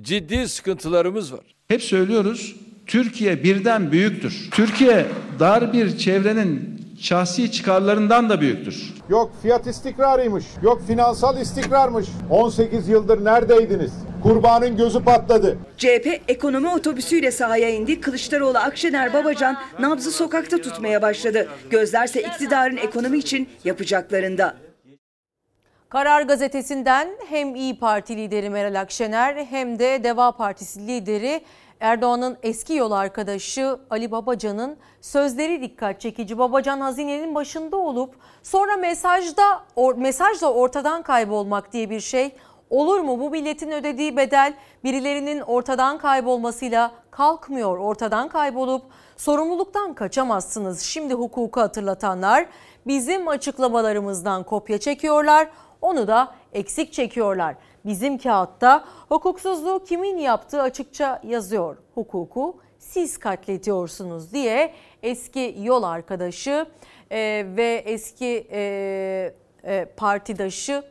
ciddi sıkıntılarımız var. Hep söylüyoruz Türkiye birden büyüktür. Türkiye dar bir çevrenin şahsi çıkarlarından da büyüktür. Yok fiyat istikrarıymış. Yok finansal istikrarmış. 18 yıldır neredeydiniz? Kurbanın gözü patladı. CHP ekonomi otobüsüyle sahaya indi. Kılıçdaroğlu, Akşener, Babacan nabzı sokakta tutmaya başladı. Gözlerse iktidarın ekonomi için yapacaklarında. Karar gazetesinden hem İyi Parti lideri Meral Akşener hem de Deva Partisi lideri Erdoğan'ın eski yol arkadaşı Ali Babacan'ın sözleri dikkat çekici. Babacan hazinenin başında olup sonra mesajda or, mesajla ortadan kaybolmak diye bir şey olur mu? Bu milletin ödediği bedel birilerinin ortadan kaybolmasıyla kalkmıyor. Ortadan kaybolup sorumluluktan kaçamazsınız. Şimdi hukuku hatırlatanlar bizim açıklamalarımızdan kopya çekiyorlar. Onu da eksik çekiyorlar. Bizim kağıtta hukuksuzluğu kimin yaptığı açıkça yazıyor. Hukuku siz katlediyorsunuz diye eski yol arkadaşı e, ve eski e, e, partidaşı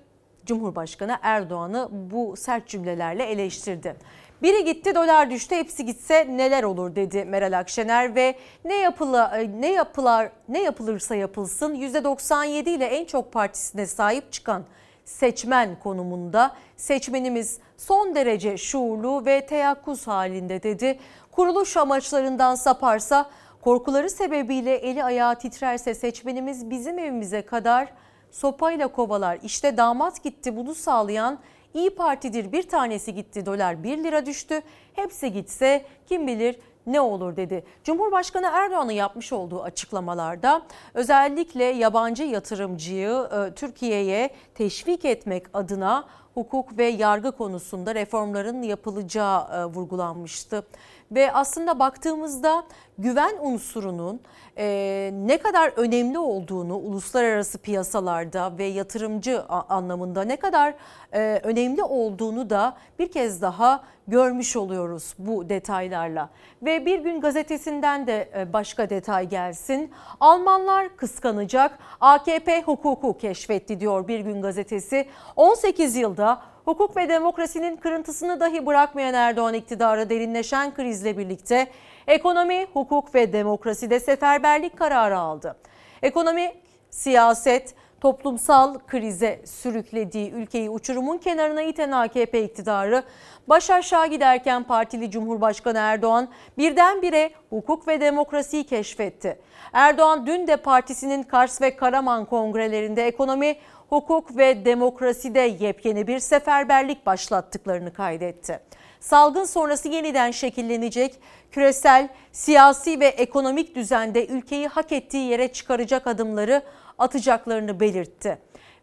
Cumhurbaşkanı Erdoğan'ı bu sert cümlelerle eleştirdi. Biri gitti dolar düştü hepsi gitse neler olur dedi Meral Akşener ve ne yapıla, ne yapılar ne yapılırsa yapılsın %97 ile en çok partisine sahip çıkan seçmen konumunda seçmenimiz son derece şuurlu ve teyakkuz halinde dedi. Kuruluş amaçlarından saparsa korkuları sebebiyle eli ayağı titrerse seçmenimiz bizim evimize kadar sopayla kovalar. İşte damat gitti bunu sağlayan İyi Parti'dir bir tanesi gitti dolar 1 lira düştü. Hepsi gitse kim bilir ne olur dedi. Cumhurbaşkanı Erdoğan'ın yapmış olduğu açıklamalarda özellikle yabancı yatırımcıyı e, Türkiye'ye teşvik etmek adına hukuk ve yargı konusunda reformların yapılacağı e, vurgulanmıştı. Ve aslında baktığımızda güven unsurunun e, ne kadar önemli olduğunu uluslararası piyasalarda ve yatırımcı anlamında ne kadar e, önemli olduğunu da bir kez daha görmüş oluyoruz bu detaylarla. Ve bir gün gazetesinden de e, başka detay gelsin. Almanlar kıskanacak AKP hukuku keşfetti diyor bir gün gazetesi. 18 yılda hukuk ve demokrasinin kırıntısını dahi bırakmayan Erdoğan iktidarı derinleşen krizle birlikte ekonomi, hukuk ve demokraside seferberlik kararı aldı. Ekonomi, siyaset, toplumsal krize sürüklediği ülkeyi uçurumun kenarına iten AKP iktidarı baş aşağı giderken partili Cumhurbaşkanı Erdoğan birdenbire hukuk ve demokrasiyi keşfetti. Erdoğan dün de partisinin Kars ve Karaman kongrelerinde ekonomi, hukuk ve demokraside yepyeni bir seferberlik başlattıklarını kaydetti. Salgın sonrası yeniden şekillenecek küresel, siyasi ve ekonomik düzende ülkeyi hak ettiği yere çıkaracak adımları atacaklarını belirtti.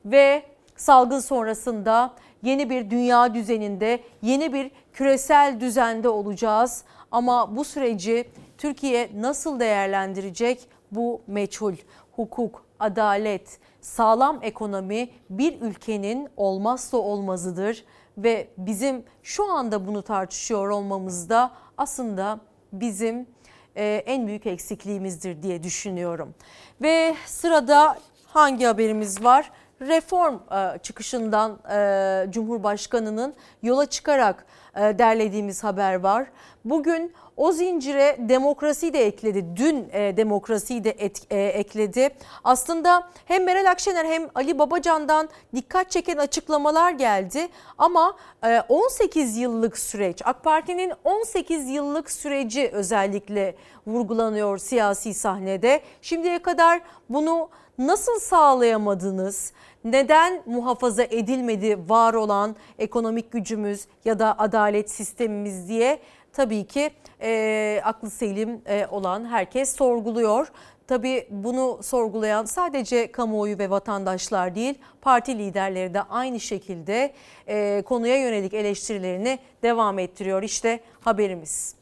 Ve salgın sonrasında yeni bir dünya düzeninde, yeni bir küresel düzende olacağız. Ama bu süreci Türkiye nasıl değerlendirecek bu meçhul. Hukuk, adalet, sağlam ekonomi bir ülkenin olmazsa olmazıdır ve bizim şu anda bunu tartışıyor olmamız da aslında bizim en büyük eksikliğimizdir diye düşünüyorum. Ve sırada hangi haberimiz var? Reform çıkışından Cumhurbaşkanı'nın yola çıkarak derlediğimiz haber var. Bugün o zincire demokrasiyi de ekledi. Dün e, demokrasiyi de et, e, ekledi. Aslında hem Meral Akşener hem Ali Babacan'dan dikkat çeken açıklamalar geldi. Ama e, 18 yıllık süreç, AK Parti'nin 18 yıllık süreci özellikle vurgulanıyor siyasi sahnede. Şimdiye kadar bunu nasıl sağlayamadınız? Neden muhafaza edilmedi var olan ekonomik gücümüz ya da adalet sistemimiz diye tabii ki e, aklı selim e, olan herkes sorguluyor. Tabii bunu sorgulayan sadece kamuoyu ve vatandaşlar değil, parti liderleri de aynı şekilde e, konuya yönelik eleştirilerini devam ettiriyor. İşte haberimiz.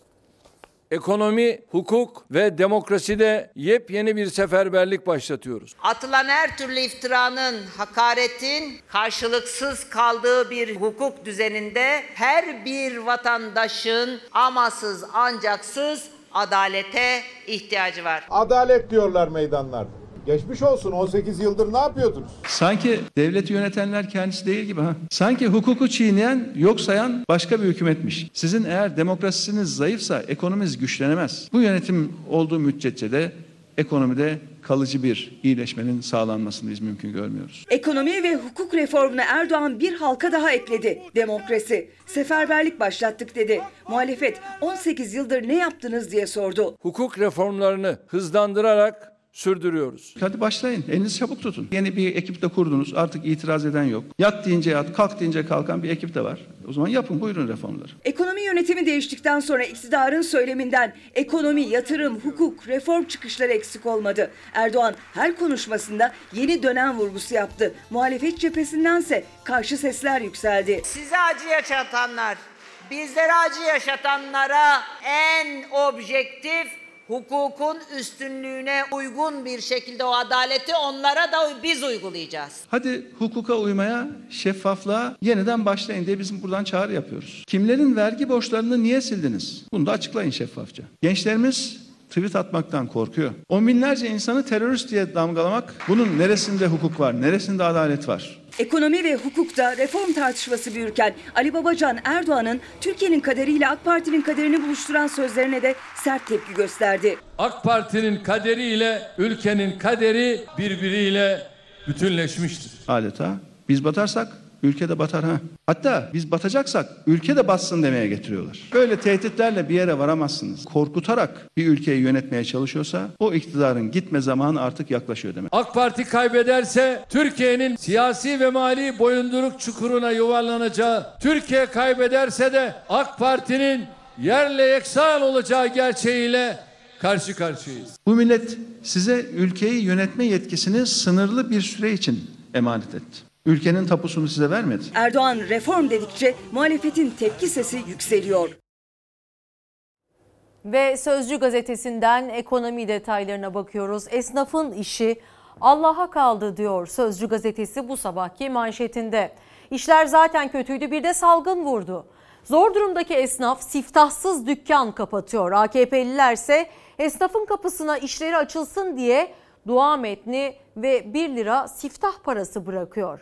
Ekonomi, hukuk ve demokraside yepyeni bir seferberlik başlatıyoruz. Atılan her türlü iftiranın, hakaretin karşılıksız kaldığı bir hukuk düzeninde her bir vatandaşın amasız ancaksız adalete ihtiyacı var. Adalet diyorlar meydanlarda. Geçmiş olsun 18 yıldır ne yapıyordunuz? Sanki devleti yönetenler kendisi değil gibi ha. Sanki hukuku çiğneyen, yok sayan başka bir hükümetmiş. Sizin eğer demokrasiniz zayıfsa ekonominiz güçlenemez. Bu yönetim olduğu müddetçe de ekonomide kalıcı bir iyileşmenin sağlanmasını biz mümkün görmüyoruz. Ekonomi ve hukuk reformuna Erdoğan bir halka daha ekledi. Demokrasi. Seferberlik başlattık dedi. Muhalefet 18 yıldır ne yaptınız diye sordu. Hukuk reformlarını hızlandırarak sürdürüyoruz. Hadi başlayın. Elinizi çabuk tutun. Yeni bir ekip de kurdunuz. Artık itiraz eden yok. Yat deyince yat, kalk deyince kalkan bir ekip de var. O zaman yapın buyurun reformları. Ekonomi yönetimi değiştikten sonra iktidarın söyleminden ekonomi, yatırım, hukuk, reform çıkışları eksik olmadı. Erdoğan her konuşmasında yeni dönem vurgusu yaptı. Muhalefet cephesindense karşı sesler yükseldi. Size acı yaşatanlar, bizlere acı yaşatanlara en objektif hukukun üstünlüğüne uygun bir şekilde o adaleti onlara da biz uygulayacağız. Hadi hukuka uymaya, şeffaflığa yeniden başlayın diye bizim buradan çağrı yapıyoruz. Kimlerin vergi borçlarını niye sildiniz? Bunu da açıklayın şeffafça. Gençlerimiz tweet atmaktan korkuyor. On binlerce insanı terörist diye damgalamak bunun neresinde hukuk var, neresinde adalet var? Ekonomi ve hukukta reform tartışması büyürken Ali Babacan Erdoğan'ın Türkiye'nin kaderiyle AK Parti'nin kaderini buluşturan sözlerine de sert tepki gösterdi. AK Parti'nin kaderiyle ülkenin kaderi birbiriyle bütünleşmiştir. Adeta biz batarsak ülke de batar ha. Hatta biz batacaksak ülke de batsın demeye getiriyorlar. Böyle tehditlerle bir yere varamazsınız. Korkutarak bir ülkeyi yönetmeye çalışıyorsa o iktidarın gitme zamanı artık yaklaşıyor demek. AK Parti kaybederse Türkiye'nin siyasi ve mali boyunduruk çukuruna yuvarlanacağı, Türkiye kaybederse de AK Parti'nin yerle yeksan olacağı gerçeğiyle karşı karşıyayız. Bu millet size ülkeyi yönetme yetkisini sınırlı bir süre için emanet etti. Ülkenin tapusunu size vermedi. Erdoğan reform dedikçe muhalefetin tepki sesi yükseliyor. Ve Sözcü gazetesinden ekonomi detaylarına bakıyoruz. Esnafın işi Allah'a kaldı diyor Sözcü gazetesi bu sabahki manşetinde. İşler zaten kötüydü bir de salgın vurdu. Zor durumdaki esnaf siftahsız dükkan kapatıyor. AKP'liler ise esnafın kapısına işleri açılsın diye dua metni ve 1 lira siftah parası bırakıyor.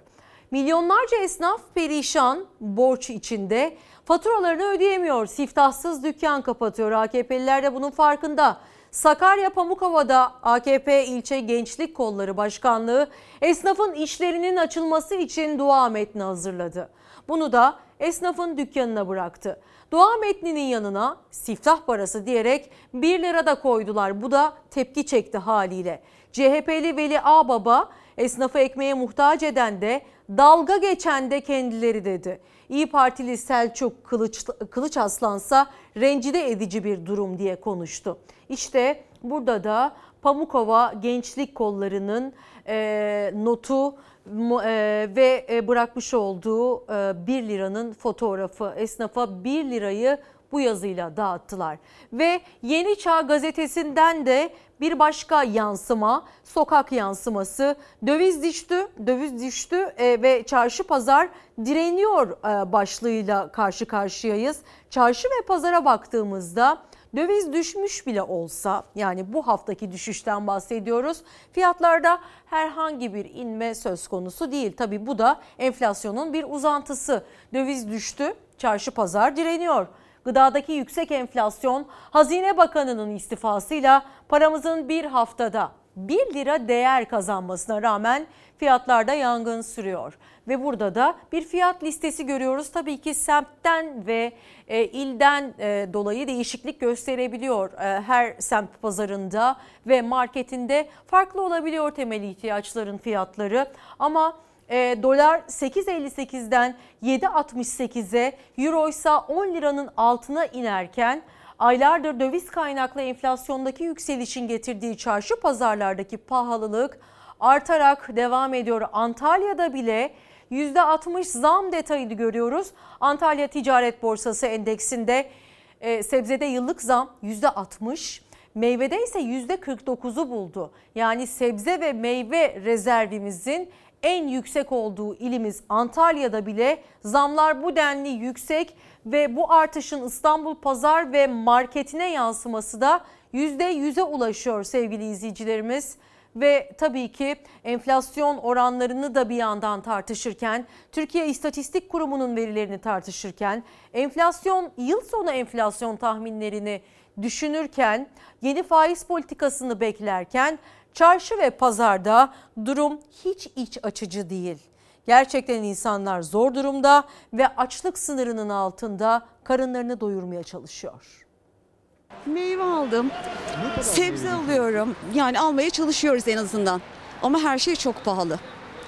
Milyonlarca esnaf perişan, borç içinde. Faturalarını ödeyemiyor. Siftahsız dükkan kapatıyor. AKP'liler de bunun farkında. Sakarya Pamukova'da AKP ilçe Gençlik Kolları Başkanlığı esnafın işlerinin açılması için dua metni hazırladı. Bunu da esnafın dükkanına bıraktı. Dua metninin yanına siftah parası diyerek 1 lira da koydular. Bu da tepki çekti haliyle. CHP'li Veli Ağbaba esnafı ekmeğe muhtaç eden de dalga geçen de kendileri dedi. İyi Partili Selçuk Kılıç, Kılıç Aslansa rencide edici bir durum diye konuştu. İşte burada da Pamukova Gençlik Kolları'nın e, notu e, ve e, bırakmış olduğu e, 1 liranın fotoğrafı esnafa 1 lirayı bu yazıyla dağıttılar. Ve Yeni Çağ gazetesinden de bir başka yansıma, sokak yansıması. Döviz düştü, döviz düştü e, ve çarşı pazar direniyor e, başlığıyla karşı karşıyayız. Çarşı ve pazara baktığımızda döviz düşmüş bile olsa yani bu haftaki düşüşten bahsediyoruz. Fiyatlarda herhangi bir inme söz konusu değil. Tabi bu da enflasyonun bir uzantısı. Döviz düştü, çarşı pazar direniyor. Gıdadaki yüksek enflasyon Hazine Bakanı'nın istifasıyla paramızın bir haftada 1 lira değer kazanmasına rağmen fiyatlarda yangın sürüyor. Ve burada da bir fiyat listesi görüyoruz. Tabii ki semtten ve e, ilden e, dolayı değişiklik gösterebiliyor. E, her semt pazarında ve marketinde farklı olabiliyor temel ihtiyaçların fiyatları. Ama e, dolar 8.58'den 7.68'e, euro ise 10 liranın altına inerken aylardır döviz kaynaklı enflasyondaki yükselişin getirdiği çarşı pazarlardaki pahalılık artarak devam ediyor. Antalya'da bile %60 zam detayını görüyoruz. Antalya Ticaret Borsası endeksinde e, sebzede yıllık zam %60, meyvede ise %49'u buldu. Yani sebze ve meyve rezervimizin en yüksek olduğu ilimiz Antalya'da bile zamlar bu denli yüksek ve bu artışın İstanbul pazar ve marketine yansıması da %100'e ulaşıyor sevgili izleyicilerimiz. Ve tabii ki enflasyon oranlarını da bir yandan tartışırken, Türkiye İstatistik Kurumu'nun verilerini tartışırken, enflasyon yıl sonu enflasyon tahminlerini düşünürken, yeni faiz politikasını beklerken çarşı ve pazarda durum hiç iç açıcı değil. Gerçekten insanlar zor durumda ve açlık sınırının altında karınlarını doyurmaya çalışıyor. Meyve aldım, sebze alıyorum. Yani almaya çalışıyoruz en azından. Ama her şey çok pahalı.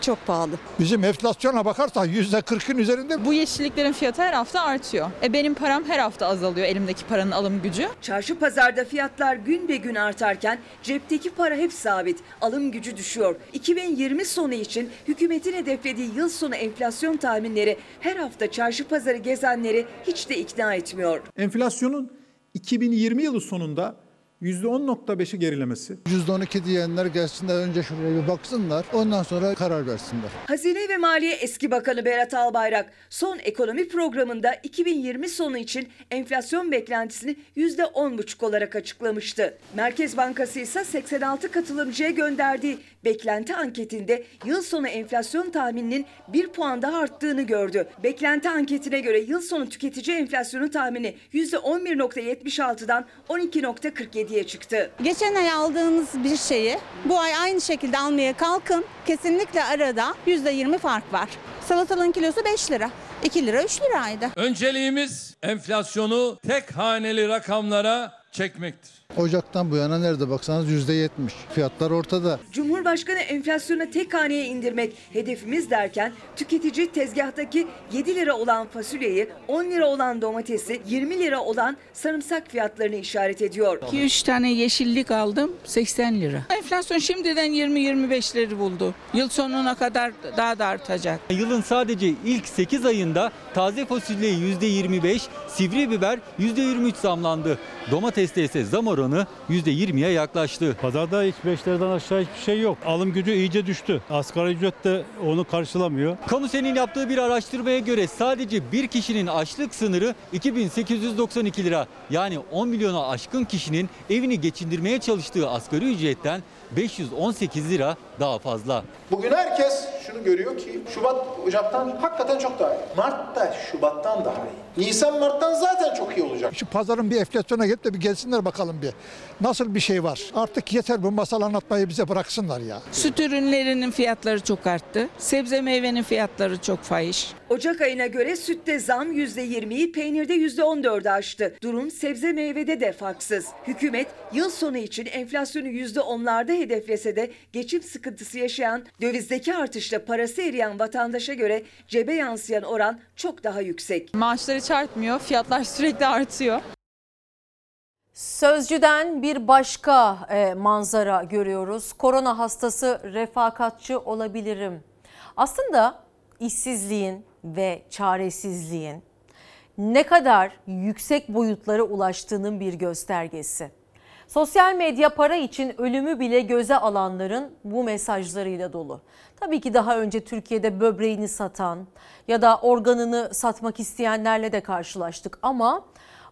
Çok pahalı. Bizim enflasyona bakarsan yüzde kırkın üzerinde. Bu yeşilliklerin fiyatı her hafta artıyor. E benim param her hafta azalıyor elimdeki paranın alım gücü. Çarşı pazarda fiyatlar gün be gün artarken cepteki para hep sabit. Alım gücü düşüyor. 2020 sonu için hükümetin hedeflediği yıl sonu enflasyon tahminleri her hafta çarşı pazarı gezenleri hiç de ikna etmiyor. Enflasyonun 2020 yılı sonunda %10.5'i gerilemesi. %12 diyenler gelsinler önce şuraya bir baksınlar ondan sonra karar versinler. Hazine ve Maliye Eski Bakanı Berat Albayrak son ekonomi programında 2020 sonu için enflasyon beklentisini %10,5 olarak açıklamıştı. Merkez Bankası ise 86 katılımcıya gönderdiği beklenti anketinde yıl sonu enflasyon tahmininin 1 puan daha arttığını gördü. Beklenti anketine göre yıl sonu tüketici enflasyonu tahmini %11.76'dan 12.47'ye çıktı. Geçen ay aldığınız bir şeyi bu ay aynı şekilde almaya kalkın. Kesinlikle arada %20 fark var. Salatalığın kilosu 5 lira. 2 lira 3 liraydı. Önceliğimiz enflasyonu tek haneli rakamlara çekmektir. Ocaktan bu yana nerede baksanız yüzde yetmiş. Fiyatlar ortada. Cumhurbaşkanı enflasyonu tek haneye indirmek hedefimiz derken tüketici tezgahtaki 7 lira olan fasulyeyi, 10 lira olan domatesi, 20 lira olan sarımsak fiyatlarını işaret ediyor. 2-3 tane yeşillik aldım 80 lira. Enflasyon şimdiden 20-25'leri buldu. Yıl sonuna kadar daha da artacak. Yılın sadece ilk 8 ayında taze fasulye %25, sivri biber %23 zamlandı. Domateste ise zam oranı %20'ye yaklaştı. Pazarda hiç 5 liradan aşağı hiçbir şey yok. Alım gücü iyice düştü. Asgari ücret de onu karşılamıyor. Kamusenin yaptığı bir araştırmaya göre sadece bir kişinin açlık sınırı 2892 lira. Yani 10 milyona aşkın kişinin evini geçindirmeye çalıştığı asgari ücretten 518 lira daha fazla. Bugün herkes şunu görüyor ki Şubat Ocak'tan hakikaten çok daha iyi. Mart da Şubat'tan daha iyi. Nisan Mart'tan zaten çok iyi olacak. Şu pazarın bir enflasyona gelip de bir gelsinler bakalım bir. Nasıl bir şey var? Artık yeter bu masal anlatmayı bize bıraksınlar ya. Süt ürünlerinin fiyatları çok arttı. Sebze meyvenin fiyatları çok fahiş. Ocak ayına göre sütte zam %20'yi, peynirde %14'ü aştı. Durum sebze meyvede de farksız. Hükümet yıl sonu için enflasyonu %10'larda hedeflese de geçim sıkıntısı yaşayan, dövizdeki artışla parası eriyen vatandaşa göre cebe yansıyan oran çok daha yüksek. Maaşlar hiç artmıyor, fiyatlar sürekli artıyor. Sözcüden bir başka e, manzara görüyoruz. Korona hastası refakatçi olabilirim. Aslında işsizliğin ve çaresizliğin ne kadar yüksek boyutlara ulaştığının bir göstergesi. Sosyal medya para için ölümü bile göze alanların bu mesajlarıyla dolu. Tabii ki daha önce Türkiye'de böbreğini satan ya da organını satmak isteyenlerle de karşılaştık ama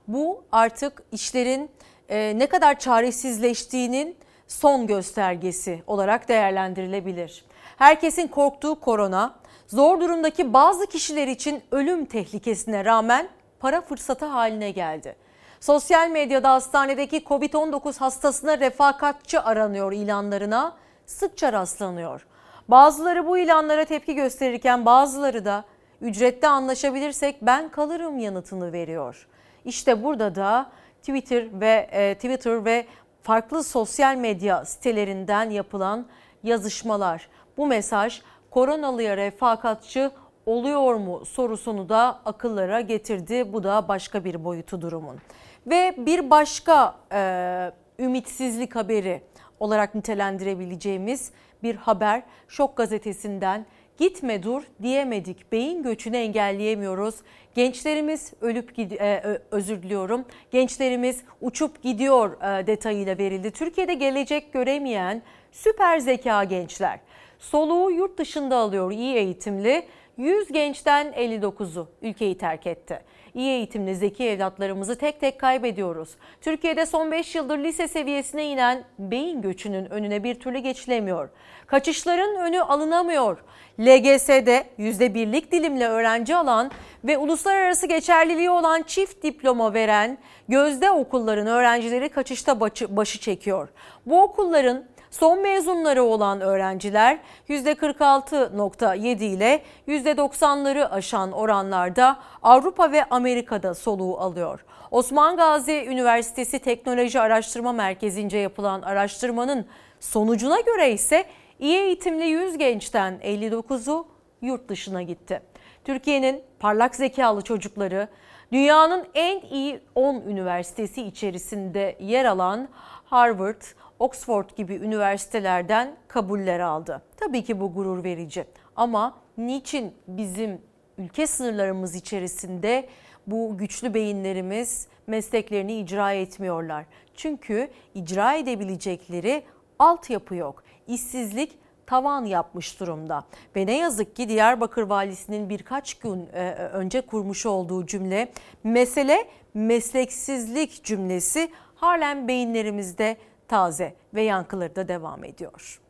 bu artık işlerin e, ne kadar çaresizleştiğinin son göstergesi olarak değerlendirilebilir. Herkesin korktuğu korona zor durumdaki bazı kişiler için ölüm tehlikesine rağmen para fırsatı haline geldi. Sosyal medyada hastanedeki Covid-19 hastasına refakatçi aranıyor ilanlarına sıkça rastlanıyor. Bazıları bu ilanlara tepki gösterirken bazıları da ücrette anlaşabilirsek ben kalırım yanıtını veriyor. İşte burada da Twitter ve e, Twitter ve farklı sosyal medya sitelerinden yapılan yazışmalar. Bu mesaj koronalıya refakatçi oluyor mu sorusunu da akıllara getirdi. Bu da başka bir boyutu durumun. Ve bir başka e, ümitsizlik haberi olarak nitelendirebileceğimiz bir haber Şok gazetesinden gitme dur diyemedik. Beyin göçünü engelleyemiyoruz. Gençlerimiz ölüp e, özür diliyorum. Gençlerimiz uçup gidiyor e, detayıyla verildi. Türkiye'de gelecek göremeyen süper zeka gençler. Soluğu yurt dışında alıyor iyi eğitimli. 100 gençten 59'u ülkeyi terk etti. İyi eğitimli zeki evlatlarımızı tek tek kaybediyoruz. Türkiye'de son 5 yıldır lise seviyesine inen beyin göçünün önüne bir türlü geçilemiyor. Kaçışların önü alınamıyor. LGS'de %1'lik dilimle öğrenci alan ve uluslararası geçerliliği olan çift diploma veren gözde okulların öğrencileri kaçışta başı, çekiyor. Bu okulların Son mezunları olan öğrenciler %46.7 ile %90'ları aşan oranlarda Avrupa ve Amerika'da soluğu alıyor. Osman Gazi Üniversitesi Teknoloji Araştırma Merkezi'nce yapılan araştırmanın sonucuna göre ise iyi eğitimli 100 gençten 59'u yurt dışına gitti. Türkiye'nin parlak zekalı çocukları dünyanın en iyi 10 üniversitesi içerisinde yer alan Harvard, Oxford gibi üniversitelerden kabuller aldı. Tabii ki bu gurur verici ama niçin bizim ülke sınırlarımız içerisinde bu güçlü beyinlerimiz mesleklerini icra etmiyorlar? Çünkü icra edebilecekleri altyapı yok. İşsizlik tavan yapmış durumda. Ve ne yazık ki Diyarbakır Valisi'nin birkaç gün e, önce kurmuş olduğu cümle mesele mesleksizlik cümlesi halen beyinlerimizde taze ve yankıları da devam ediyor.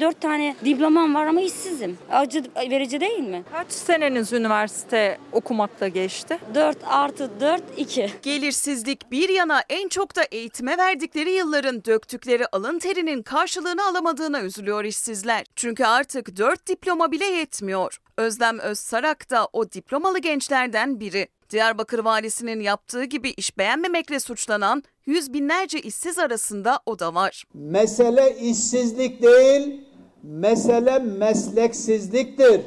Dört tane diplomam var ama işsizim. Acı verici değil mi? Kaç seneniz üniversite okumakta geçti? 4 artı 4, 2. Gelirsizlik bir yana en çok da eğitime verdikleri yılların döktükleri alın terinin karşılığını alamadığına üzülüyor işsizler. Çünkü artık 4 diploma bile yetmiyor. Özlem Özsarak da o diplomalı gençlerden biri. Diyarbakır valisinin yaptığı gibi iş beğenmemekle suçlanan yüz binlerce işsiz arasında o da var. Mesele işsizlik değil, mesele mesleksizliktir.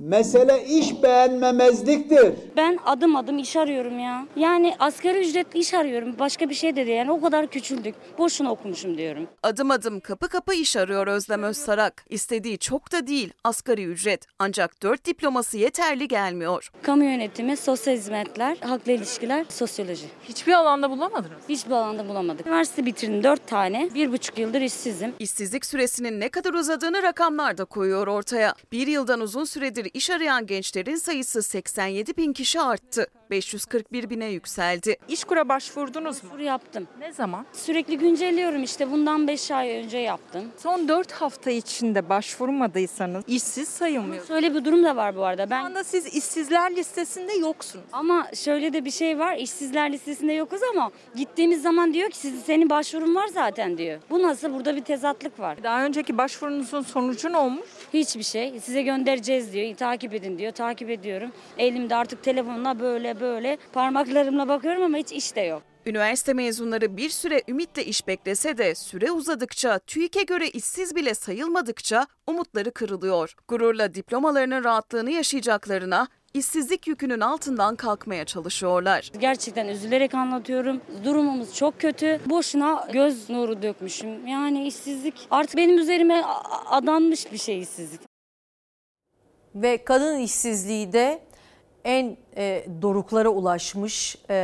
Mesele iş beğenmemezliktir. Ben adım adım iş arıyorum ya. Yani asgari ücretli iş arıyorum. Başka bir şey de değil. Yani o kadar küçüldük. Boşuna okumuşum diyorum. Adım adım kapı kapı iş arıyor Özlem Özsarak. İstediği çok da değil asgari ücret. Ancak 4 diploması yeterli gelmiyor. Kamu yönetimi, sosyal hizmetler, halkla ilişkiler, sosyoloji. Hiçbir alanda bulamadınız. Hiçbir alanda bulamadık. Üniversite bitirdim 4 tane. Bir buçuk yıldır işsizim. İşsizlik süresinin ne kadar uzadığını rakamlar da koyuyor ortaya. Bir yıldan uzun süredir iş arayan gençlerin sayısı 87 bin kişi arttı. 541 bine yükseldi. İşkur'a başvurdunuz mu? Başvuru yaptım. Ne zaman? Sürekli güncelliyorum işte. Bundan 5 ay önce yaptım. Son 4 hafta içinde başvurmadıysanız işsiz sayılmıyor. Şöyle bir durum da var bu arada. Şu Ben anda siz işsizler listesinde yoksunuz. ama şöyle de bir şey var. İşsizler listesinde yokuz ama gittiğimiz zaman diyor ki sizin senin başvurun var zaten diyor. Bu nasıl? Burada bir tezatlık var. Daha önceki başvurunuzun sonucu ne olmuş? Hiçbir şey. Size göndereceğiz diyor. Takip edin diyor. Takip ediyorum. Elimde artık telefonla böyle böyle parmaklarımla bakıyorum ama hiç iş de yok. Üniversite mezunları bir süre ümitle iş beklese de süre uzadıkça, TÜİK'e göre işsiz bile sayılmadıkça umutları kırılıyor. Gururla diplomalarının rahatlığını yaşayacaklarına, işsizlik yükünün altından kalkmaya çalışıyorlar. Gerçekten üzülerek anlatıyorum. Durumumuz çok kötü. Boşuna göz nuru dökmüşüm. Yani işsizlik artık benim üzerime adanmış bir şey işsizlik. Ve kadın işsizliği de en e, doruklara ulaşmış e,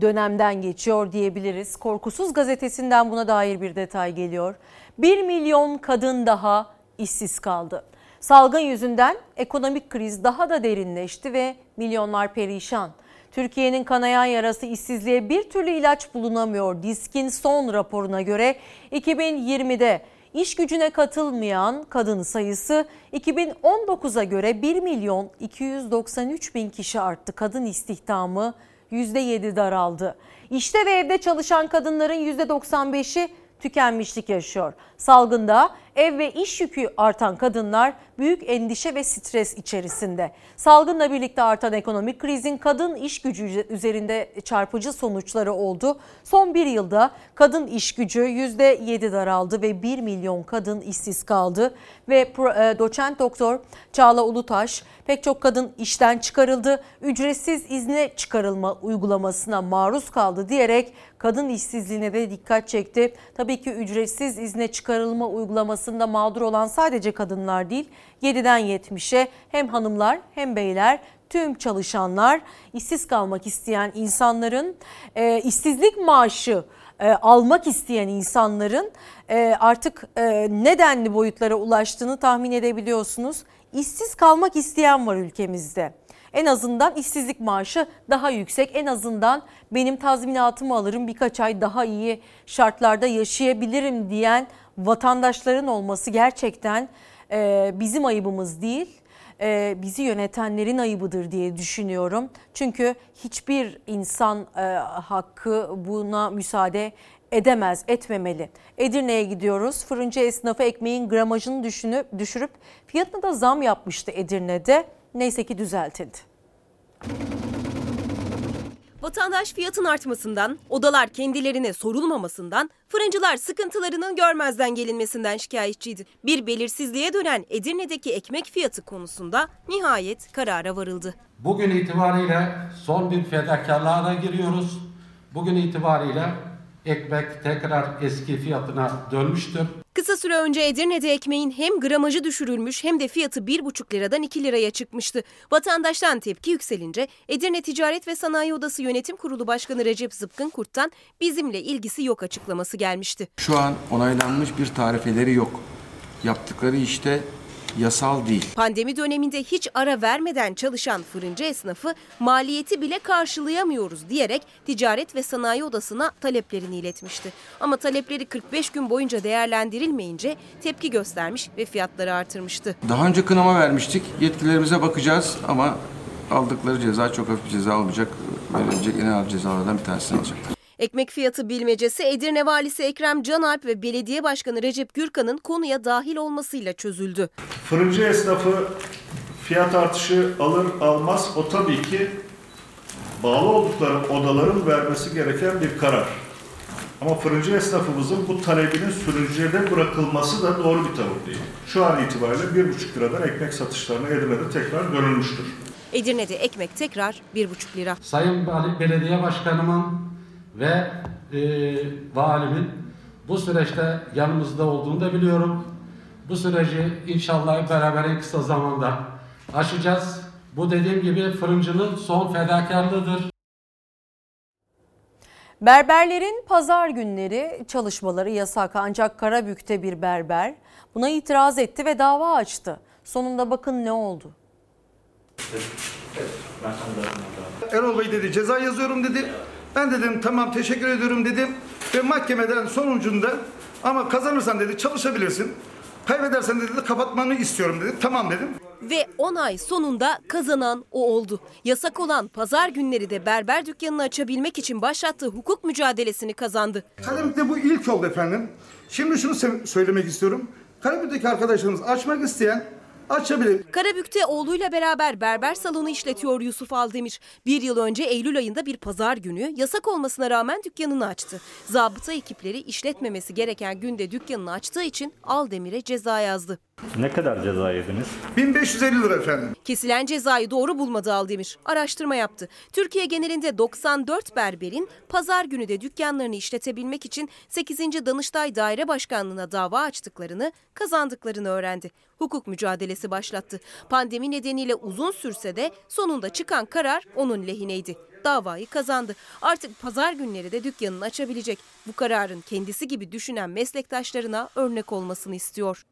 dönemden geçiyor diyebiliriz. Korkusuz gazetesinden buna dair bir detay geliyor. 1 milyon kadın daha işsiz kaldı. Salgın yüzünden ekonomik kriz daha da derinleşti ve milyonlar perişan. Türkiye'nin kanayan yarası işsizliğe bir türlü ilaç bulunamıyor. Disk'in son raporuna göre 2020'de İş gücüne katılmayan kadın sayısı 2019'a göre 1 milyon 293 bin kişi arttı. Kadın istihdamı %7 daraldı. İşte ve evde çalışan kadınların %95'i tükenmişlik yaşıyor. Salgında ev ve iş yükü artan kadınlar büyük endişe ve stres içerisinde. Salgınla birlikte artan ekonomik krizin kadın iş gücü üzerinde çarpıcı sonuçları oldu. Son bir yılda kadın iş gücü %7 daraldı ve 1 milyon kadın işsiz kaldı. Ve doçent doktor Çağla Ulutaş pek çok kadın işten çıkarıldı, ücretsiz izne çıkarılma uygulamasına maruz kaldı diyerek kadın işsizliğine de dikkat çekti. Tabii ki ücretsiz izne çıkarılma uygulaması aslında mağdur olan sadece kadınlar değil 7'den 70'e hem hanımlar hem beyler tüm çalışanlar işsiz kalmak isteyen insanların e, işsizlik maaşı e, almak isteyen insanların e, artık e, nedenli boyutlara ulaştığını tahmin edebiliyorsunuz. İşsiz kalmak isteyen var ülkemizde. En azından işsizlik maaşı daha yüksek. En azından benim tazminatımı alırım birkaç ay daha iyi şartlarda yaşayabilirim diyen vatandaşların olması gerçekten e, bizim ayıbımız değil e, bizi yönetenlerin ayıbıdır diye düşünüyorum. Çünkü hiçbir insan e, hakkı buna müsaade edemez, etmemeli. Edirne'ye gidiyoruz. Fırıncı esnafı ekmeğin gramajını düşünüp, düşürüp fiyatına da zam yapmıştı Edirne'de. Neyse ki düzeltildi. Vatandaş fiyatın artmasından, odalar kendilerine sorulmamasından, fırıncılar sıkıntılarının görmezden gelinmesinden şikayetçiydi. Bir belirsizliğe dönen Edirne'deki ekmek fiyatı konusunda nihayet karara varıldı. Bugün itibariyle son bir fedakarlığa da giriyoruz. Bugün itibariyle ekmek tekrar eski fiyatına dönmüştür. Kısa süre önce Edirne'de ekmeğin hem gramajı düşürülmüş hem de fiyatı 1,5 liradan 2 liraya çıkmıştı. Vatandaştan tepki yükselince Edirne Ticaret ve Sanayi Odası Yönetim Kurulu Başkanı Recep Zıpkın Kurt'tan bizimle ilgisi yok açıklaması gelmişti. Şu an onaylanmış bir tarifeleri yok. Yaptıkları işte yasal değil. Pandemi döneminde hiç ara vermeden çalışan fırıncı esnafı maliyeti bile karşılayamıyoruz diyerek Ticaret ve Sanayi Odası'na taleplerini iletmişti. Ama talepleri 45 gün boyunca değerlendirilmeyince tepki göstermiş ve fiyatları artırmıştı. Daha önce kınama vermiştik. Yetkilerimize bakacağız ama aldıkları ceza çok hafif bir ceza olmayacak. Verilecek en ağır cezalardan bir tanesini alacaklar. Ekmek fiyatı bilmecesi Edirne Valisi Ekrem Canalp ve Belediye Başkanı Recep Gürkan'ın konuya dahil olmasıyla çözüldü. Fırıncı esnafı fiyat artışı alır almaz o tabii ki bağlı oldukları odaların vermesi gereken bir karar. Ama fırıncı esnafımızın bu talebinin sürücüye bırakılması da doğru bir tavır değil. Şu an itibariyle 1,5 liradan ekmek satışlarına Edirne'de tekrar dönülmüştür. Edirne'de ekmek tekrar 1,5 lira. Sayın Belediye Başkanımın ve e, valimin bu süreçte yanımızda olduğunu da biliyorum. Bu süreci inşallah beraber en kısa zamanda aşacağız. Bu dediğim gibi fırıncının son fedakarlığıdır. Berberlerin pazar günleri çalışmaları yasak ancak Karabük'te bir berber buna itiraz etti ve dava açtı. Sonunda bakın ne oldu. Erol Bey dedi ceza yazıyorum dedi. Ben dedim tamam teşekkür ediyorum dedim. Ve mahkemeden sonucunda ama kazanırsan dedi çalışabilirsin. Kaybedersen dedi kapatmanı istiyorum dedi. Tamam dedim. Ve 10 ay sonunda kazanan o oldu. Yasak olan pazar günleri de berber dükkanını açabilmek için başlattığı hukuk mücadelesini kazandı. Karabük'te bu ilk oldu efendim. Şimdi şunu söylemek istiyorum. Karabük'teki arkadaşlarımız açmak isteyen açabilir. Karabük'te oğluyla beraber berber salonu işletiyor Yusuf Aldemir. Bir yıl önce Eylül ayında bir pazar günü yasak olmasına rağmen dükkanını açtı. Zabıta ekipleri işletmemesi gereken günde dükkanını açtığı için Aldemir'e ceza yazdı. Ne kadar ceza yediniz? 1550 lira efendim. Kesilen cezayı doğru bulmadı Aldemir. Araştırma yaptı. Türkiye genelinde 94 berberin pazar günü de dükkanlarını işletebilmek için 8. Danıştay Daire Başkanlığı'na dava açtıklarını, kazandıklarını öğrendi. Hukuk mücadelesi başlattı. Pandemi nedeniyle uzun sürse de sonunda çıkan karar onun lehineydi. Davayı kazandı. Artık pazar günleri de dükkanını açabilecek. Bu kararın kendisi gibi düşünen meslektaşlarına örnek olmasını istiyor.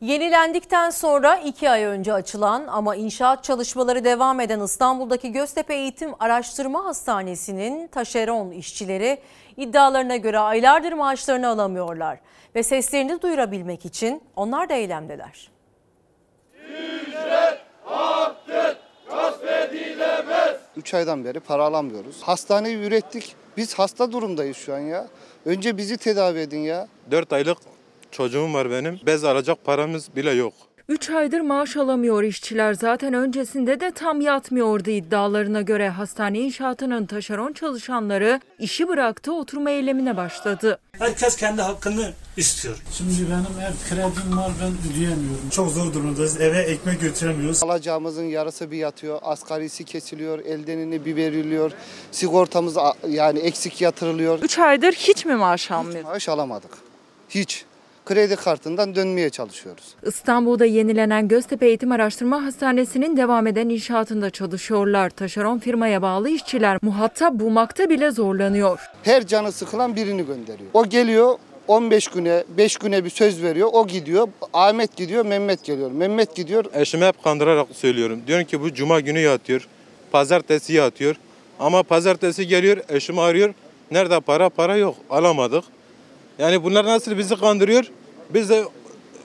Yenilendikten sonra iki ay önce açılan ama inşaat çalışmaları devam eden İstanbul'daki Göztepe Eğitim Araştırma Hastanesi'nin taşeron işçileri iddialarına göre aylardır maaşlarını alamıyorlar ve seslerini duyurabilmek için onlar da eylemdeler. 3 aydan beri para alamıyoruz. Hastaneyi ürettik. Biz hasta durumdayız şu an ya. Önce bizi tedavi edin ya. 4 aylık çocuğum var benim. Bez alacak paramız bile yok. 3 aydır maaş alamıyor işçiler. Zaten öncesinde de tam yatmıyordu iddialarına göre hastane inşaatının taşeron çalışanları işi bıraktı oturma eylemine başladı. Herkes kendi hakkını istiyor. Şimdi benim ev kredim var ben ödeyemiyorum. Çok zor durumdayız. Eve ekmek götüremiyoruz. Alacağımızın yarısı bir yatıyor. Asgarisi kesiliyor. Eldenini bir veriliyor. Sigortamız yani eksik yatırılıyor. 3 aydır hiç mi maaş almıyor? Maaş alamadık. Hiç. Kredi kartından dönmeye çalışıyoruz. İstanbul'da yenilenen Göztepe Eğitim Araştırma Hastanesi'nin devam eden inşaatında çalışıyorlar. Taşeron firmaya bağlı işçiler muhatap bulmakta bile zorlanıyor. Her canı sıkılan birini gönderiyor. O geliyor 15 güne, 5 güne bir söz veriyor. O gidiyor. Ahmet gidiyor, Mehmet geliyor. Mehmet gidiyor. Eşime hep kandırarak söylüyorum. Diyorum ki bu cuma günü yatıyor. Pazartesi yatıyor. Ama pazartesi geliyor eşim arıyor. Nerede para? Para yok. Alamadık. Yani bunlar nasıl bizi kandırıyor? Biz de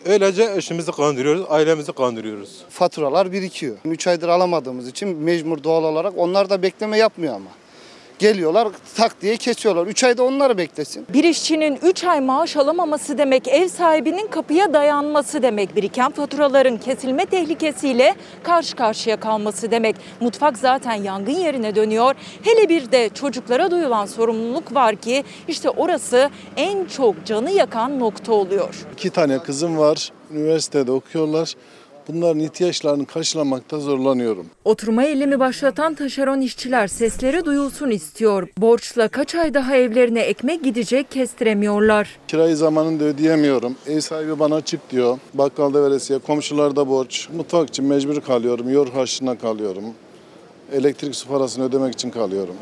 öylece eşimizi kandırıyoruz, ailemizi kandırıyoruz. Faturalar birikiyor. 3 aydır alamadığımız için mecbur doğal olarak onlar da bekleme yapmıyor ama. Geliyorlar tak diye kesiyorlar. 3 ayda onları beklesin. Bir işçinin 3 ay maaş alamaması demek ev sahibinin kapıya dayanması demek. Biriken faturaların kesilme tehlikesiyle karşı karşıya kalması demek. Mutfak zaten yangın yerine dönüyor. Hele bir de çocuklara duyulan sorumluluk var ki işte orası en çok canı yakan nokta oluyor. İki tane kızım var. Üniversitede okuyorlar. Bunların ihtiyaçlarını karşılamakta zorlanıyorum. Oturma eylemi başlatan taşeron işçiler sesleri duyulsun istiyor. Borçla kaç ay daha evlerine ekmek gidecek kestiremiyorlar. Kirayı zamanında ödeyemiyorum. Ev sahibi bana çık diyor. Bakkalda veresiye, komşularda borç. Mutfak için mecbur kalıyorum. Yor harçlığına kalıyorum. Elektrik su parasını ödemek için kalıyorum.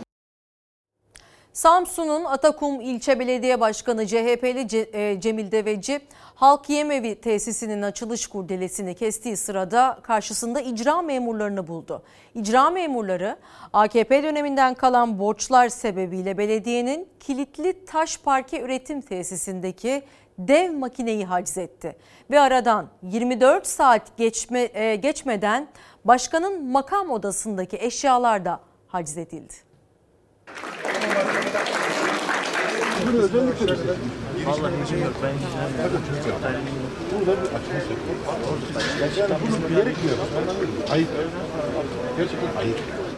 Samsun'un Atakum İlçe Belediye Başkanı CHP'li e, Cemil Deveci, Halk Yemevi tesisinin açılış kurdelesini kestiği sırada karşısında icra memurlarını buldu. İcra memurları AKP döneminden kalan borçlar sebebiyle belediyenin kilitli taş parke üretim tesisindeki dev makineyi haciz etti. Ve aradan 24 saat geçme, e, geçmeden başkanın makam odasındaki eşyalar da haciz edildi.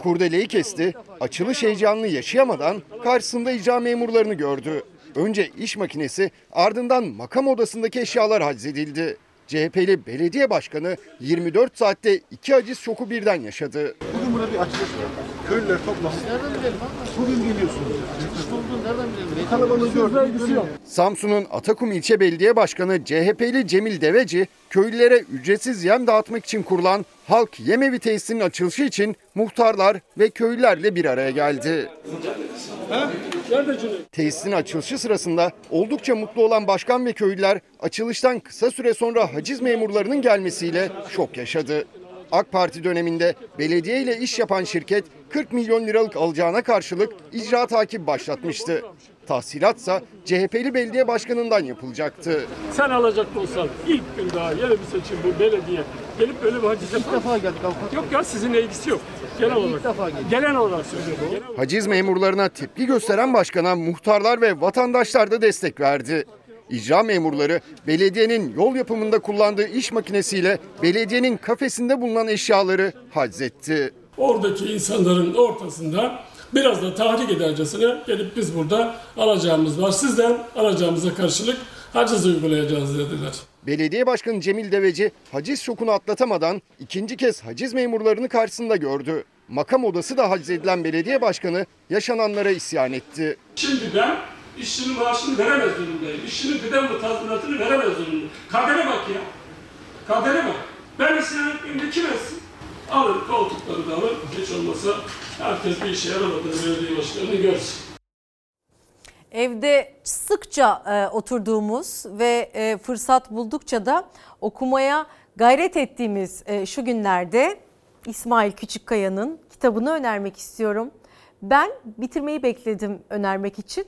Kurdeleyi kesti, açılış heyecanını yaşayamadan karşısında icra memurlarını gördü. Önce iş makinesi ardından makam odasındaki eşyalar haczedildi. CHP'li belediye başkanı 24 saatte iki aciz şoku birden yaşadı. Bugün burada bir açılış var. Köylüler toplanmış. Nereden bilelim abi? Bugün geliyorsunuz. İşte olduğunu nereden bilelim? Kalabalığı gördük. Samsun'un Atakum İlçe Belediye Başkanı CHP'li Cemil Deveci, köylülere ücretsiz yem dağıtmak için kurulan Halk Yemevi tesisinin açılışı için muhtarlar ve köylülerle bir araya geldi. Tesisin açılışı sırasında oldukça mutlu olan başkan ve köylüler açılıştan kısa süre sonra haciz memurlarının gelmesiyle şok yaşadı. AK Parti döneminde belediye ile iş yapan şirket 40 milyon liralık alacağına karşılık icra takip başlatmıştı. Tahsilatsa CHP'li belediye başkanından yapılacaktı. Sen alacaklı olsan ilk gün daha yeni bir seçim bu belediye gelip böyle bir haciz yapar. defa geldik avukat. Yok ya sizinle ilgisi yok. Genel olarak. defa geldik. Genel olarak söylüyorum. Haciz memurlarına tepki gösteren başkana muhtarlar ve vatandaşlar da destek verdi. İcra memurları belediyenin yol yapımında kullandığı iş makinesiyle belediyenin kafesinde bulunan eşyaları haczetti. Oradaki insanların ortasında biraz da tahrik edercesine gelip biz burada alacağımız var. Sizden alacağımıza karşılık haciz uygulayacağız dediler. Belediye Başkanı Cemil Deveci haciz şokunu atlatamadan ikinci kez haciz memurlarını karşısında gördü. Makam odası da haciz edilen belediye başkanı yaşananlara isyan etti. Şimdi ben işçinin maaşını veremez durumdayım. İşçinin kıdemli tazminatını veremez durumdayım. Kadere bak ya. Kadere bak. Ben isyan ettiğimde kim etsin? Alır koltukları da alır. Hiç olmasa herkes bir işe yaramadığını belediye başkanını görsün. Evde sıkça e, oturduğumuz ve e, fırsat buldukça da okumaya gayret ettiğimiz e, şu günlerde İsmail Küçükkaya'nın kitabını önermek istiyorum. Ben bitirmeyi bekledim önermek için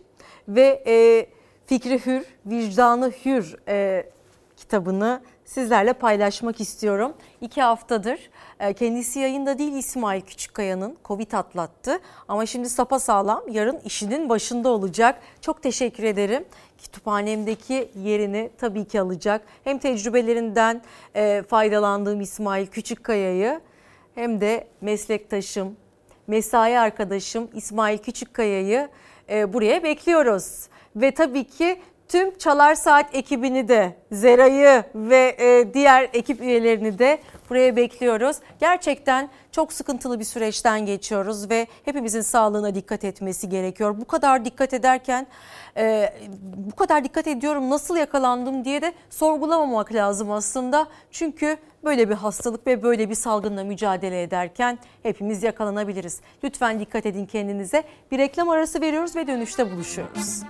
ve e, Fikri Hür, Vicdanı Hür e, kitabını sizlerle paylaşmak istiyorum. İki haftadır kendisi yayında değil İsmail Küçükkaya'nın Covid atlattı ama şimdi sapasağlam yarın işinin başında olacak. Çok teşekkür ederim. Kütüphanemdeki yerini tabii ki alacak. Hem tecrübelerinden e, faydalandığım İsmail Küçükkaya'yı hem de meslektaşım, mesai arkadaşım İsmail Küçükkaya'yı e, buraya bekliyoruz. Ve tabii ki tüm Çalar Saat ekibini de Zera'yı ve e, diğer ekip üyelerini de buraya bekliyoruz. Gerçekten çok sıkıntılı bir süreçten geçiyoruz ve hepimizin sağlığına dikkat etmesi gerekiyor. Bu kadar dikkat ederken e, bu kadar dikkat ediyorum nasıl yakalandım diye de sorgulamamak lazım aslında. Çünkü böyle bir hastalık ve böyle bir salgınla mücadele ederken hepimiz yakalanabiliriz. Lütfen dikkat edin kendinize. Bir reklam arası veriyoruz ve dönüşte buluşuyoruz.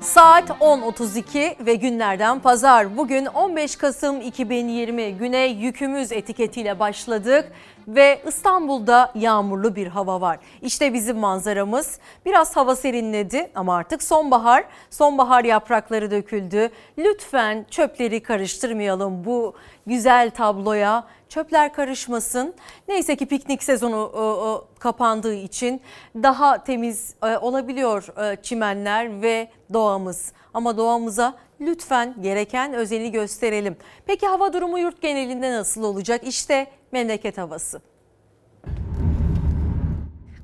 Saat 10.32 ve günlerden pazar. Bugün 15 Kasım 2020 güne yükümüz etiketiyle başladık ve İstanbul'da yağmurlu bir hava var. İşte bizim manzaramız. Biraz hava serinledi ama artık sonbahar. Sonbahar yaprakları döküldü. Lütfen çöpleri karıştırmayalım bu güzel tabloya. Çöpler karışmasın. Neyse ki piknik sezonu e, e, kapandığı için daha temiz e, olabiliyor e, çimenler ve doğamız. Ama doğamıza lütfen gereken özeni gösterelim. Peki hava durumu yurt genelinde nasıl olacak? İşte memleket havası.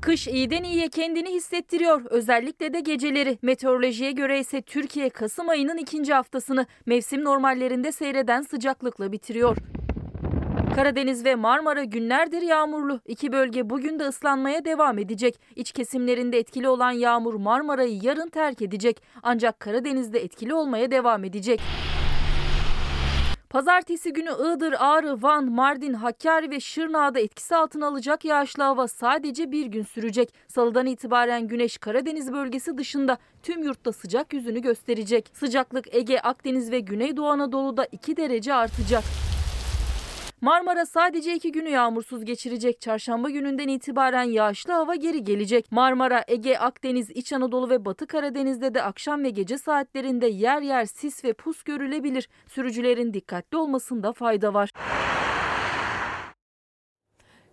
Kış iyiden iyiye kendini hissettiriyor. Özellikle de geceleri. Meteorolojiye göre ise Türkiye Kasım ayının ikinci haftasını mevsim normallerinde seyreden sıcaklıkla bitiriyor. Karadeniz ve Marmara günlerdir yağmurlu. İki bölge bugün de ıslanmaya devam edecek. İç kesimlerinde etkili olan yağmur Marmara'yı yarın terk edecek. Ancak Karadeniz'de etkili olmaya devam edecek. Pazartesi günü Iğdır, Ağrı, Van, Mardin, Hakkari ve Şırnağ'da etkisi altına alacak yağışlı hava sadece bir gün sürecek. Salıdan itibaren güneş Karadeniz bölgesi dışında tüm yurtta sıcak yüzünü gösterecek. Sıcaklık Ege, Akdeniz ve Güneydoğu Anadolu'da 2 derece artacak. Marmara sadece iki günü yağmursuz geçirecek. Çarşamba gününden itibaren yağışlı hava geri gelecek. Marmara, Ege, Akdeniz, İç Anadolu ve Batı Karadeniz'de de akşam ve gece saatlerinde yer yer sis ve pus görülebilir. Sürücülerin dikkatli olmasında fayda var.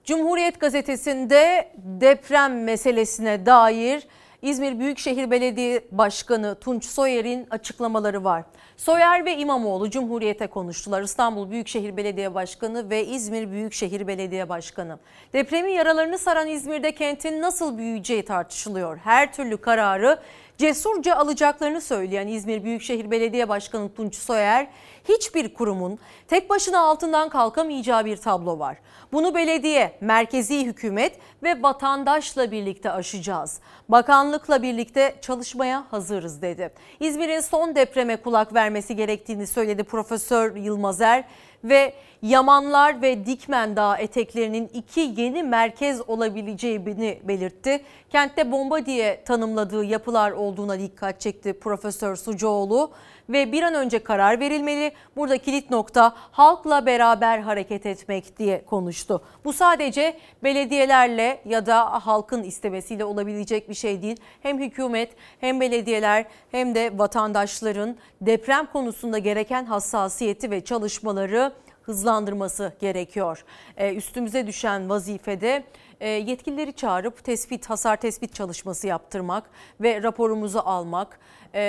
Cumhuriyet Gazetesi'nde deprem meselesine dair İzmir Büyükşehir Belediye Başkanı Tunç Soyer'in açıklamaları var. Soyer ve İmamoğlu Cumhuriyet'e konuştular. İstanbul Büyükşehir Belediye Başkanı ve İzmir Büyükşehir Belediye Başkanı. Depremin yaralarını saran İzmir'de kentin nasıl büyüyeceği tartışılıyor. Her türlü kararı cesurca alacaklarını söyleyen İzmir Büyükşehir Belediye Başkanı Tunç Soyer, hiçbir kurumun tek başına altından kalkamayacağı bir tablo var. Bunu belediye, merkezi hükümet ve vatandaşla birlikte aşacağız. Bakanlıkla birlikte çalışmaya hazırız dedi. İzmir'in son depreme kulak vermesi gerektiğini söyledi Profesör Yılmazer ve Yamanlar ve Dikmen Dağı eteklerinin iki yeni merkez olabileceğini belirtti. Kentte bomba diye tanımladığı yapılar olduğuna dikkat çekti Profesör Sucuoğlu ve bir an önce karar verilmeli. Burada kilit nokta halkla beraber hareket etmek diye konuştu. Bu sadece belediyelerle ya da halkın istemesiyle olabilecek bir şey değil. Hem hükümet hem belediyeler hem de vatandaşların deprem konusunda gereken hassasiyeti ve çalışmaları hızlandırması gerekiyor. Ee, üstümüze düşen vazifede e, yetkilileri çağırıp tespit, hasar tespit çalışması yaptırmak ve raporumuzu almak e,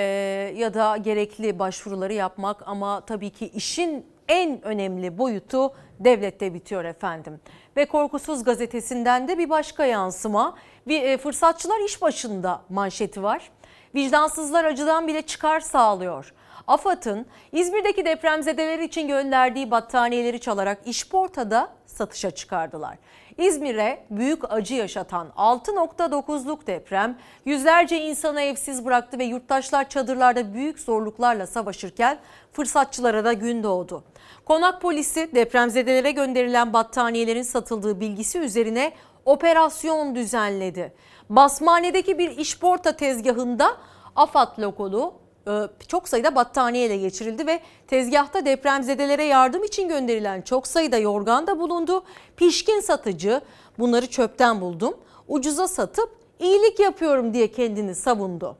ya da gerekli başvuruları yapmak ama tabii ki işin en önemli boyutu devlette bitiyor efendim. Ve Korkusuz gazetesinden de bir başka yansıma. Bir e, fırsatçılar iş başında manşeti var. Vicdansızlar acıdan bile çıkar sağlıyor. AFAD'ın İzmir'deki depremzedeler için gönderdiği battaniyeleri çalarak işportada satışa çıkardılar. İzmir'e büyük acı yaşatan 6.9'luk deprem yüzlerce insanı evsiz bıraktı ve yurttaşlar çadırlarda büyük zorluklarla savaşırken fırsatçılara da gün doğdu. Konak polisi depremzedelere gönderilen battaniyelerin satıldığı bilgisi üzerine operasyon düzenledi. Basmane'deki bir işporta tezgahında AFAD logolu çok sayıda battaniye ele geçirildi ve tezgahta depremzedelere yardım için gönderilen çok sayıda yorgan da bulundu. Pişkin satıcı bunları çöpten buldum, ucuza satıp iyilik yapıyorum diye kendini savundu.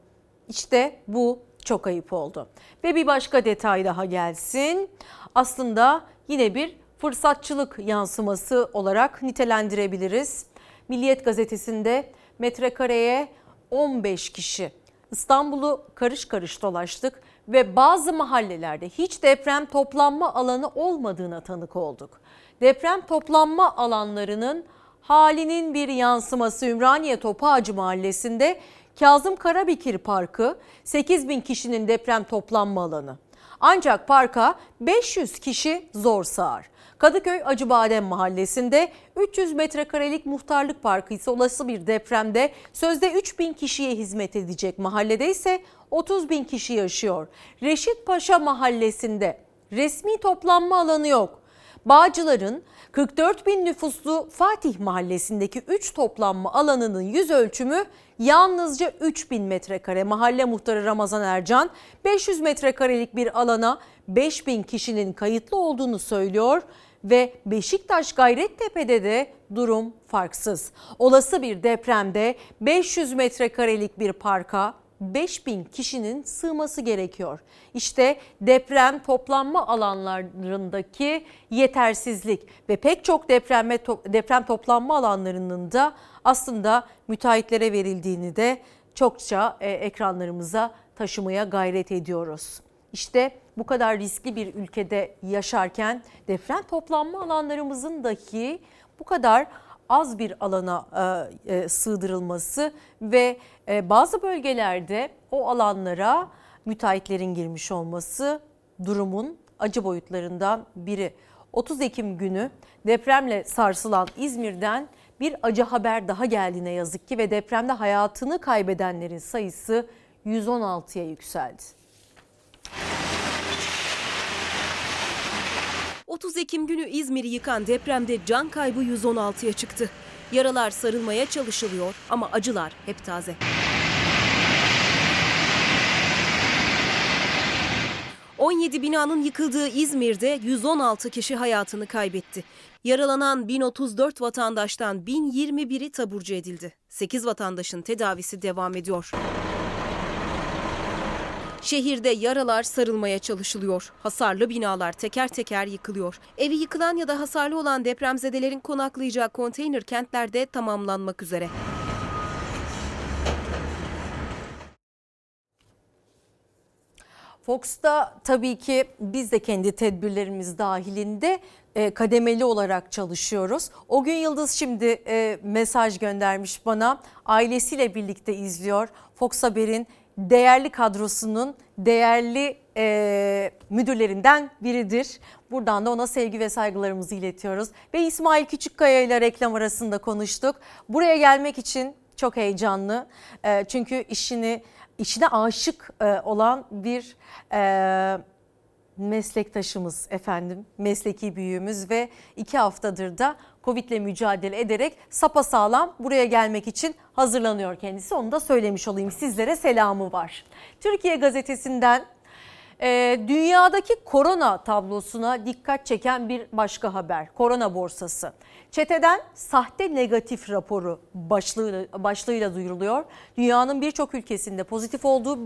İşte bu çok ayıp oldu. Ve bir başka detay daha gelsin. Aslında yine bir fırsatçılık yansıması olarak nitelendirebiliriz. Milliyet gazetesinde metrekareye 15 kişi İstanbul'u karış karış dolaştık ve bazı mahallelerde hiç deprem toplanma alanı olmadığına tanık olduk. Deprem toplanma alanlarının halinin bir yansıması Ümraniye Topağacı Mahallesi'nde Kazım Karabekir Parkı 8 bin kişinin deprem toplanma alanı. Ancak parka 500 kişi zor sığar. Kadıköy Acıbadem Mahallesi'nde 300 metrekarelik muhtarlık parkı ise olası bir depremde sözde 3000 kişiye hizmet edecek. Mahallede ise 30 bin kişi yaşıyor. Reşit Paşa Mahallesi'nde resmi toplanma alanı yok. Bağcılar'ın 44 bin nüfuslu Fatih Mahallesi'ndeki 3 toplanma alanının yüz ölçümü yalnızca 3 bin metrekare. Mahalle muhtarı Ramazan Ercan 500 metrekarelik bir alana 5 bin kişinin kayıtlı olduğunu söylüyor ve Beşiktaş Gayrettepe'de de durum farksız. Olası bir depremde 500 metrekarelik bir parka 5000 kişinin sığması gerekiyor. İşte deprem toplanma alanlarındaki yetersizlik ve pek çok deprem, deprem toplanma alanlarının da aslında müteahhitlere verildiğini de çokça e, ekranlarımıza taşımaya gayret ediyoruz. İşte bu kadar riskli bir ülkede yaşarken deprem toplanma alanlarımızın dahi bu kadar az bir alana e, e, sığdırılması ve e, bazı bölgelerde o alanlara müteahhitlerin girmiş olması durumun acı boyutlarından biri. 30 Ekim günü depremle sarsılan İzmir'den bir acı haber daha geldi ne yazık ki ve depremde hayatını kaybedenlerin sayısı 116'ya yükseldi. 30 Ekim günü İzmir'i yıkan depremde can kaybı 116'ya çıktı. Yaralar sarılmaya çalışılıyor ama acılar hep taze. ...17 binanın yıkıldığı İzmir'de 116 kişi hayatını kaybetti. Yaralanan 1034 vatandaştan 1021'i taburcu edildi. 8 vatandaşın tedavisi devam ediyor. Şehirde yaralar sarılmaya çalışılıyor. Hasarlı binalar teker teker yıkılıyor. Evi yıkılan ya da hasarlı olan depremzedelerin konaklayacağı konteyner kentlerde tamamlanmak üzere. Fox'ta tabii ki biz de kendi tedbirlerimiz dahilinde e, kademeli olarak çalışıyoruz. O gün Yıldız şimdi e, mesaj göndermiş bana. Ailesiyle birlikte izliyor. Fox Haber'in değerli kadrosunun değerli e, müdürlerinden biridir. Buradan da ona sevgi ve saygılarımızı iletiyoruz. Ve İsmail Küçükkaya ile reklam arasında konuştuk. Buraya gelmek için çok heyecanlı. E, çünkü işini işine aşık e, olan bir e, meslektaşımız efendim, mesleki büyüğümüz ve iki haftadır da Covid ile mücadele ederek sapasağlam buraya gelmek için hazırlanıyor kendisi. Onu da söylemiş olayım sizlere selamı var. Türkiye gazetesinden e, dünyadaki korona tablosuna dikkat çeken bir başka haber. Korona borsası. Çeteden sahte negatif raporu başlığıyla, başlığıyla duyuruluyor. Dünyanın birçok ülkesinde pozitif olduğu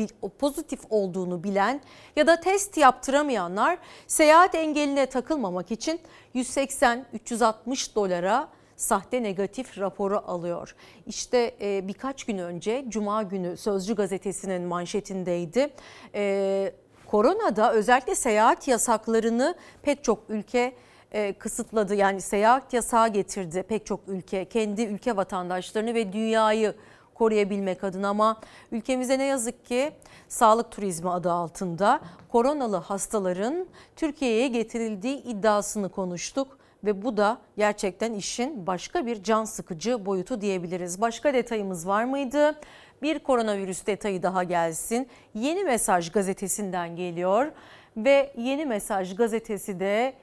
e, pozitif olduğunu bilen ya da test yaptıramayanlar seyahat engeline takılmamak için 180-360 dolara sahte negatif raporu alıyor. İşte e, birkaç gün önce Cuma günü Sözcü gazetesinin manşetindeydi. E, koronada özellikle seyahat yasaklarını pek çok ülke e, kısıtladı. Yani seyahat yasağı getirdi pek çok ülke kendi ülke vatandaşlarını ve dünyayı koruyabilmek adına ama ülkemize ne yazık ki sağlık turizmi adı altında koronalı hastaların Türkiye'ye getirildiği iddiasını konuştuk ve bu da gerçekten işin başka bir can sıkıcı boyutu diyebiliriz. Başka detayımız var mıydı? Bir koronavirüs detayı daha gelsin. Yeni Mesaj gazetesinden geliyor ve Yeni Mesaj gazetesi de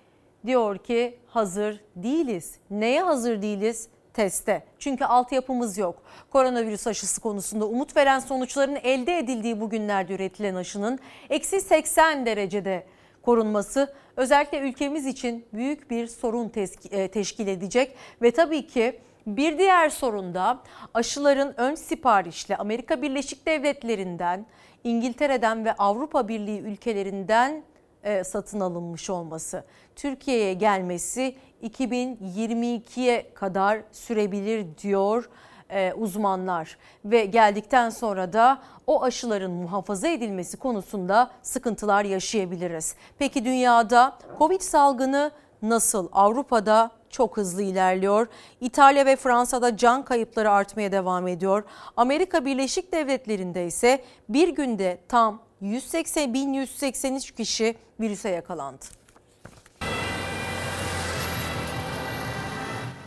diyor ki hazır değiliz. Neye hazır değiliz? teste. Çünkü altyapımız yok. Koronavirüs aşısı konusunda umut veren sonuçların elde edildiği bugünlerde üretilen aşının eksi 80 derecede korunması özellikle ülkemiz için büyük bir sorun e, teşkil edecek ve tabii ki bir diğer sorun da aşıların ön siparişle Amerika Birleşik Devletleri'nden, İngiltere'den ve Avrupa Birliği ülkelerinden e, satın alınmış olması. Türkiye'ye gelmesi 2022'ye kadar sürebilir diyor e, uzmanlar ve geldikten sonra da o aşıların muhafaza edilmesi konusunda sıkıntılar yaşayabiliriz. Peki dünyada Covid salgını nasıl? Avrupa'da çok hızlı ilerliyor. İtalya ve Fransa'da can kayıpları artmaya devam ediyor. Amerika Birleşik Devletleri'nde ise bir günde tam 180 1183 kişi virüse yakalandı.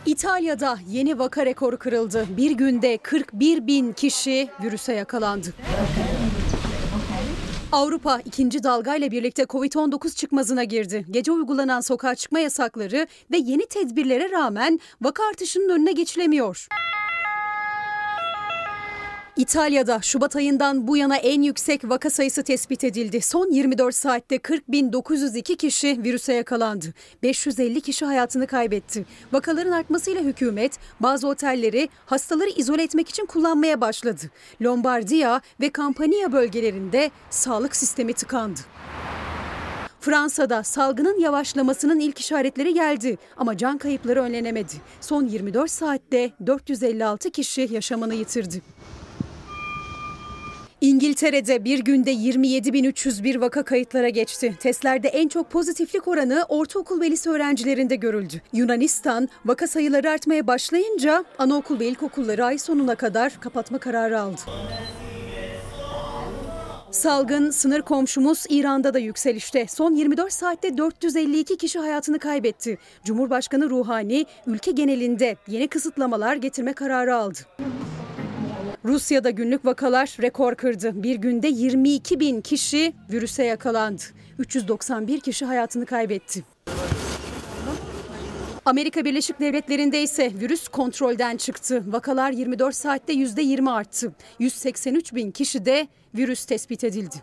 İtalya'da yeni vaka rekoru kırıldı. Bir günde 41 bin kişi virüse yakalandı. Avrupa ikinci dalgayla birlikte Covid-19 çıkmazına girdi. Gece uygulanan sokağa çıkma yasakları ve yeni tedbirlere rağmen vaka artışının önüne geçilemiyor. İtalya'da Şubat ayından bu yana en yüksek vaka sayısı tespit edildi. Son 24 saatte 40.902 kişi virüse yakalandı. 550 kişi hayatını kaybetti. Vakaların artmasıyla hükümet bazı otelleri hastaları izole etmek için kullanmaya başladı. Lombardiya ve Campania bölgelerinde sağlık sistemi tıkandı. Fransa'da salgının yavaşlamasının ilk işaretleri geldi ama can kayıpları önlenemedi. Son 24 saatte 456 kişi yaşamını yitirdi. İngiltere'de bir günde 27.301 vaka kayıtlara geçti. Testlerde en çok pozitiflik oranı ortaokul ve lise öğrencilerinde görüldü. Yunanistan vaka sayıları artmaya başlayınca anaokul ve ilkokulları ay sonuna kadar kapatma kararı aldı. Salgın sınır komşumuz İran'da da yükselişte. Son 24 saatte 452 kişi hayatını kaybetti. Cumhurbaşkanı Ruhani ülke genelinde yeni kısıtlamalar getirme kararı aldı. Rusya'da günlük vakalar rekor kırdı. Bir günde 22 bin kişi virüse yakalandı. 391 kişi hayatını kaybetti. Amerika Birleşik Devletleri'nde ise virüs kontrolden çıktı. Vakalar 24 saatte %20 arttı. 183 bin kişi de virüs tespit edildi.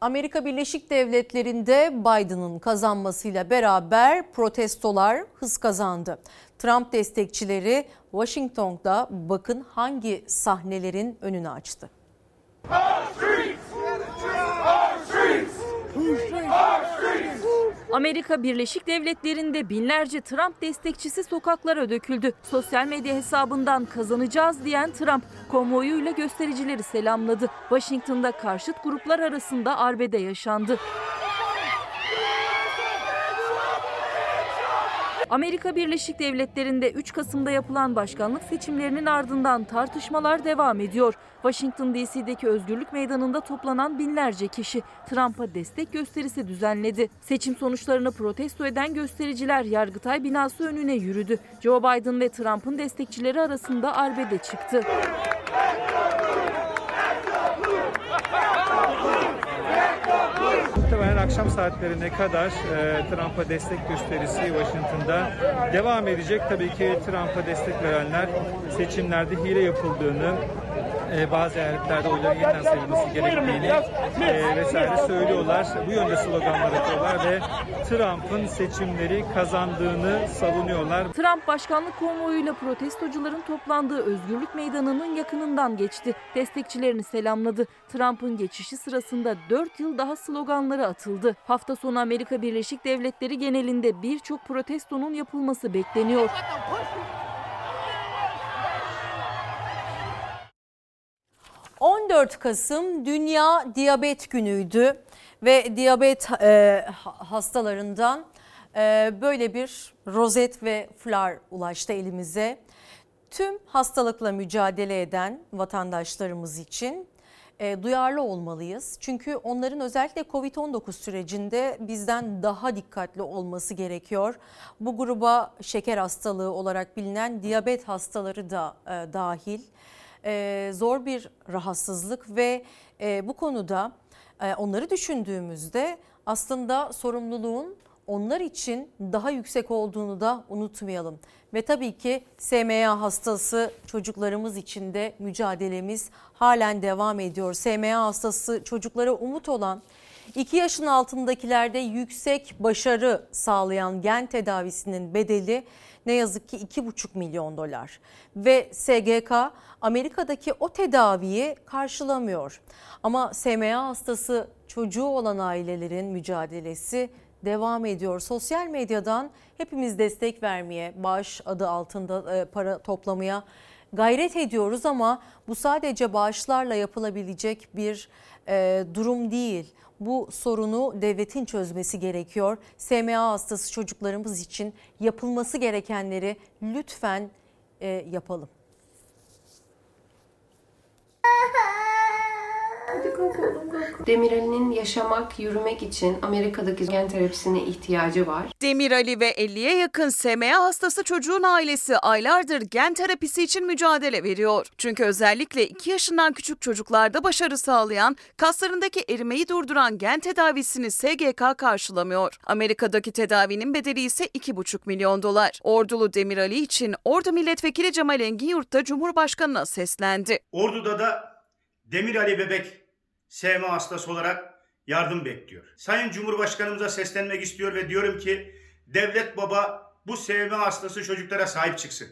Amerika Birleşik Devletleri'nde Biden'ın kazanmasıyla beraber protestolar hız kazandı. Trump destekçileri Washington'da bakın hangi sahnelerin önünü açtı. Amerika Birleşik Devletleri'nde binlerce Trump destekçisi sokaklara döküldü. Sosyal medya hesabından kazanacağız diyen Trump konvoyuyla göstericileri selamladı. Washington'da karşıt gruplar arasında arbede yaşandı. Amerika Birleşik Devletleri'nde 3 Kasım'da yapılan başkanlık seçimlerinin ardından tartışmalar devam ediyor. Washington DC'deki Özgürlük Meydanı'nda toplanan binlerce kişi Trump'a destek gösterisi düzenledi. Seçim sonuçlarını protesto eden göstericiler Yargıtay binası önüne yürüdü. Joe Biden ve Trump'ın destekçileri arasında arbede çıktı. Muhtemelen akşam saatlerine kadar e, Trump'a destek gösterisi Washington'da devam edecek. Tabii ki Trump'a destek verenler seçimlerde hile yapıldığını, e, bazı eyaletlerde oyların yeniden sayılması gerektiğini e, vesaire söylüyorlar. Bu yönde sloganlar atıyorlar ve Trump'ın seçimleri kazandığını savunuyorlar. Trump başkanlık konvoyuyla protestocuların toplandığı Özgürlük Meydanı'nın yakınından geçti. Destekçilerini selamladı. Trump'ın geçişi sırasında 4 yıl daha sloganları atıldı. Hafta sonu Amerika Birleşik Devletleri genelinde birçok protestonun yapılması bekleniyor. ...14 Kasım Dünya Diyabet Günü'ydü ve diyabet e, hastalarından e, böyle bir rozet ve flar ulaştı elimize. Tüm hastalıkla mücadele eden vatandaşlarımız için e, duyarlı olmalıyız. Çünkü onların özellikle Covid-19 sürecinde bizden daha dikkatli olması gerekiyor. Bu gruba şeker hastalığı olarak bilinen diyabet hastaları da e, dahil. E, zor bir rahatsızlık ve e, bu konuda e, onları düşündüğümüzde aslında sorumluluğun onlar için daha yüksek olduğunu da unutmayalım. Ve tabii ki SMA hastası çocuklarımız için de mücadelemiz halen devam ediyor. SMA hastası çocuklara umut olan 2 yaşın altındakilerde yüksek başarı sağlayan gen tedavisinin bedeli ne yazık ki 2,5 milyon dolar. Ve SGK Amerika'daki o tedaviyi karşılamıyor. Ama SMA hastası çocuğu olan ailelerin mücadelesi devam ediyor. Sosyal medyadan hepimiz destek vermeye, bağış adı altında para toplamaya gayret ediyoruz ama bu sadece bağışlarla yapılabilecek bir durum değil. Bu sorunu devletin çözmesi gerekiyor. SMA hastası çocuklarımız için yapılması gerekenleri lütfen yapalım. Demirel'in yaşamak, yürümek için Amerika'daki gen terapisine ihtiyacı var. Demir Ali ve 50'ye yakın SMA hastası çocuğun ailesi aylardır gen terapisi için mücadele veriyor. Çünkü özellikle 2 yaşından küçük çocuklarda başarı sağlayan, kaslarındaki erimeyi durduran gen tedavisini SGK karşılamıyor. Amerika'daki tedavinin bedeli ise 2,5 milyon dolar. Ordulu Demir Ali için Ordu Milletvekili Cemal Engin Yurt'ta Cumhurbaşkanı'na seslendi. Ordu'da da Demir Ali Bebek SMA hastası olarak yardım bekliyor. Sayın Cumhurbaşkanımıza seslenmek istiyor ve diyorum ki devlet baba bu SMA hastası çocuklara sahip çıksın.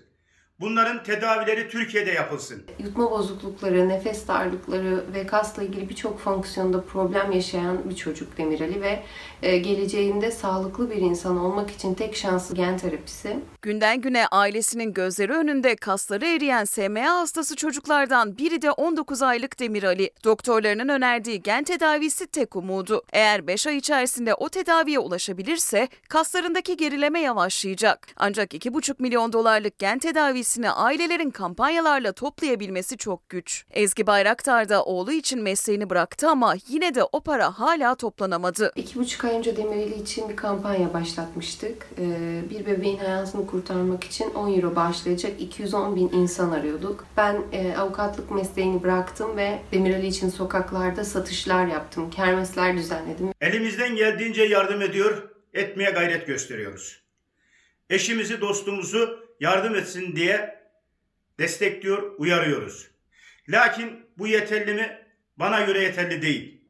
Bunların tedavileri Türkiye'de yapılsın. Yutma bozuklukları, nefes darlıkları ve kasla ilgili birçok fonksiyonda problem yaşayan bir çocuk Demirali ve e, geleceğinde sağlıklı bir insan olmak için tek şansı gen terapisi. Günden güne ailesinin gözleri önünde kasları eriyen SMA hastası çocuklardan biri de 19 aylık Demir Ali. Doktorlarının önerdiği gen tedavisi tek umudu. Eğer 5 ay içerisinde o tedaviye ulaşabilirse kaslarındaki gerileme yavaşlayacak. Ancak 2,5 milyon dolarlık gen tedavisini ailelerin kampanyalarla toplayabilmesi çok güç. Ezgi Bayraktar da oğlu için mesleğini bıraktı ama yine de o para hala toplanamadı. İki buçuk ay önce Demireli için bir kampanya başlatmıştık. Ee, bir bebeğin hayatını kurtarmak için 10 euro bağışlayacak 210 bin insan arıyorduk. Ben e, avukatlık mesleğini bıraktım ve Demireli için sokaklarda satışlar yaptım. Kermesler düzenledim. Elimizden geldiğince yardım ediyor, etmeye gayret gösteriyoruz. Eşimizi, dostumuzu yardım etsin diye destekliyor, uyarıyoruz. Lakin bu yeterli mi? Bana göre yeterli değil.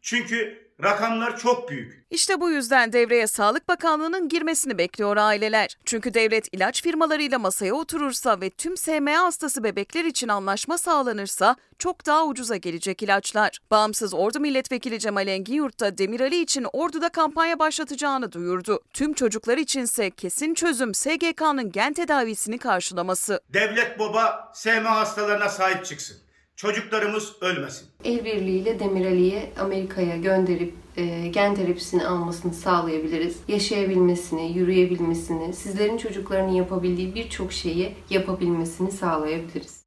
Çünkü rakamlar çok büyük. İşte bu yüzden devreye Sağlık Bakanlığı'nın girmesini bekliyor aileler. Çünkü devlet ilaç firmalarıyla masaya oturursa ve tüm SMA hastası bebekler için anlaşma sağlanırsa çok daha ucuza gelecek ilaçlar. Bağımsız Ordu Milletvekili Cemal Engin Yurt'ta Demirali için Ordu'da kampanya başlatacağını duyurdu. Tüm çocuklar içinse kesin çözüm SGK'nın gen tedavisini karşılaması. Devlet baba SMA hastalarına sahip çıksın. Çocuklarımız ölmesin. El birliğiyle Demirali'yi Amerika'ya gönderip e, gen terapisini almasını sağlayabiliriz. Yaşayabilmesini, yürüyebilmesini, sizlerin çocuklarının yapabildiği birçok şeyi yapabilmesini sağlayabiliriz.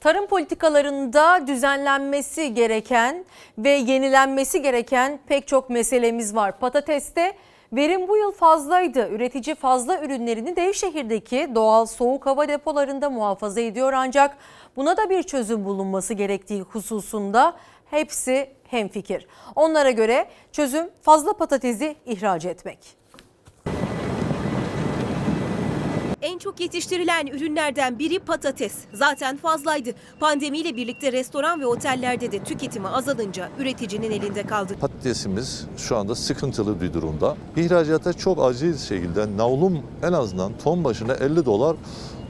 Tarım politikalarında düzenlenmesi gereken ve yenilenmesi gereken pek çok meselemiz var. Patateste verim bu yıl fazlaydı. Üretici fazla ürünlerini Devşehir'deki doğal soğuk hava depolarında muhafaza ediyor ancak buna da bir çözüm bulunması gerektiği hususunda hepsi hemfikir. Onlara göre çözüm fazla patatesi ihraç etmek. En çok yetiştirilen ürünlerden biri patates. Zaten fazlaydı. Pandemiyle birlikte restoran ve otellerde de tüketimi azalınca üreticinin elinde kaldı. Patatesimiz şu anda sıkıntılı bir durumda. İhracata çok acil şekilde navlum en azından ton başına 50 dolar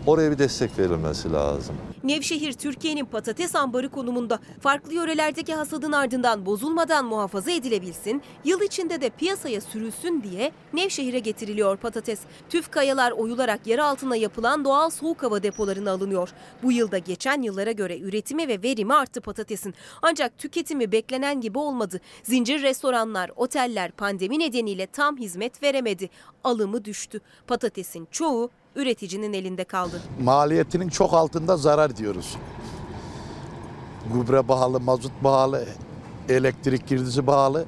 oraya bir destek verilmesi lazım. Nevşehir Türkiye'nin patates ambarı konumunda. Farklı yörelerdeki hasadın ardından bozulmadan muhafaza edilebilsin, yıl içinde de piyasaya sürülsün diye Nevşehir'e getiriliyor patates. Tüf kayalar oyularak yer altına yapılan doğal soğuk hava depolarına alınıyor. Bu yılda geçen yıllara göre üretimi ve verimi arttı patatesin. Ancak tüketimi beklenen gibi olmadı. Zincir restoranlar, oteller pandemi nedeniyle tam hizmet veremedi. Alımı düştü. Patatesin çoğu üreticinin elinde kaldı. Maliyetinin çok altında zarar diyoruz. Gübre pahalı, mazot pahalı, elektrik girdisi pahalı.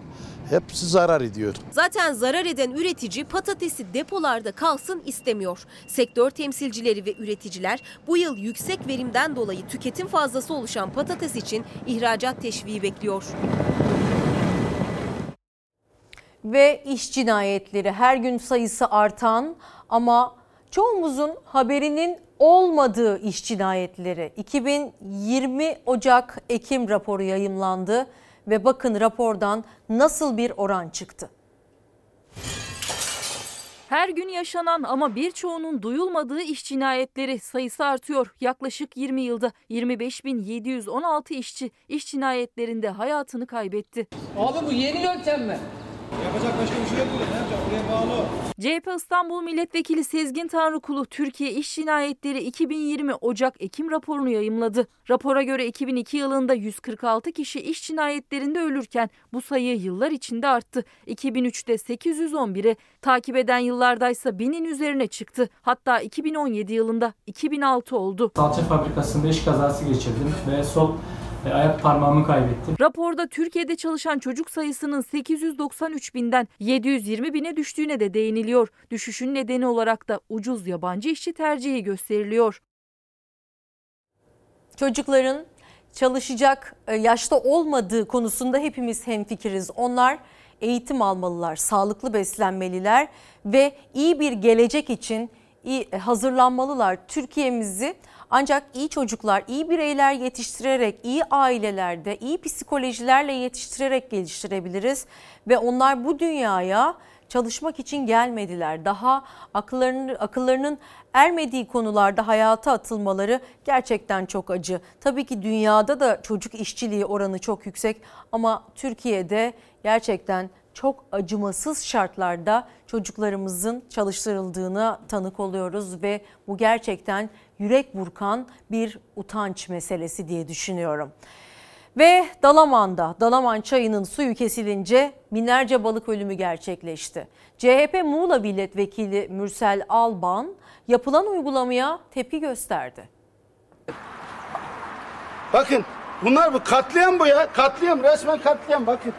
Hepsi zarar ediyor. Zaten zarar eden üretici patatesi depolarda kalsın istemiyor. Sektör temsilcileri ve üreticiler bu yıl yüksek verimden dolayı tüketim fazlası oluşan patates için ihracat teşviği bekliyor. Ve iş cinayetleri her gün sayısı artan ama çoğumuzun haberinin olmadığı iş cinayetleri 2020 Ocak Ekim raporu yayımlandı ve bakın rapordan nasıl bir oran çıktı. Her gün yaşanan ama birçoğunun duyulmadığı iş cinayetleri sayısı artıyor. Yaklaşık 20 yılda 25.716 işçi iş cinayetlerinde hayatını kaybetti. Abi bu yeni yöntem mi? Yapacak başka bir şey yok burada. Ne yapacak? Buraya bağlı. CHP İstanbul Milletvekili Sezgin Tanrıkulu Türkiye İş Cinayetleri 2020 Ocak-Ekim raporunu yayımladı. Rapora göre 2002 yılında 146 kişi iş cinayetlerinde ölürken bu sayı yıllar içinde arttı. 2003'te 811'e takip eden yıllardaysa binin üzerine çıktı. Hatta 2017 yılında 2006 oldu. Salça fabrikasında iş kazası geçirdim ve sol E, ayak parmağımı kaybettim. Raporda Türkiye'de çalışan çocuk sayısının 893 binden 720 bine düştüğüne de değiniliyor. Düşüşün nedeni olarak da ucuz yabancı işçi tercihi gösteriliyor. Çocukların çalışacak e, yaşta olmadığı konusunda hepimiz hemfikiriz. Onlar eğitim almalılar, sağlıklı beslenmeliler ve iyi bir gelecek için e, hazırlanmalılar. Türkiye'mizi ancak iyi çocuklar, iyi bireyler yetiştirerek, iyi ailelerde, iyi psikolojilerle yetiştirerek geliştirebiliriz ve onlar bu dünyaya çalışmak için gelmediler. Daha akıllarının, akıllarının ermediği konularda hayata atılmaları gerçekten çok acı. Tabii ki dünyada da çocuk işçiliği oranı çok yüksek ama Türkiye'de gerçekten çok acımasız şartlarda çocuklarımızın çalıştırıldığına tanık oluyoruz ve bu gerçekten yürek burkan bir utanç meselesi diye düşünüyorum. Ve Dalaman'da Dalaman çayının suyu kesilince binlerce balık ölümü gerçekleşti. CHP Muğla Milletvekili Mürsel Alban yapılan uygulamaya tepki gösterdi. Bakın bunlar bu katliam bu ya. Katliam resmen katliam bakın.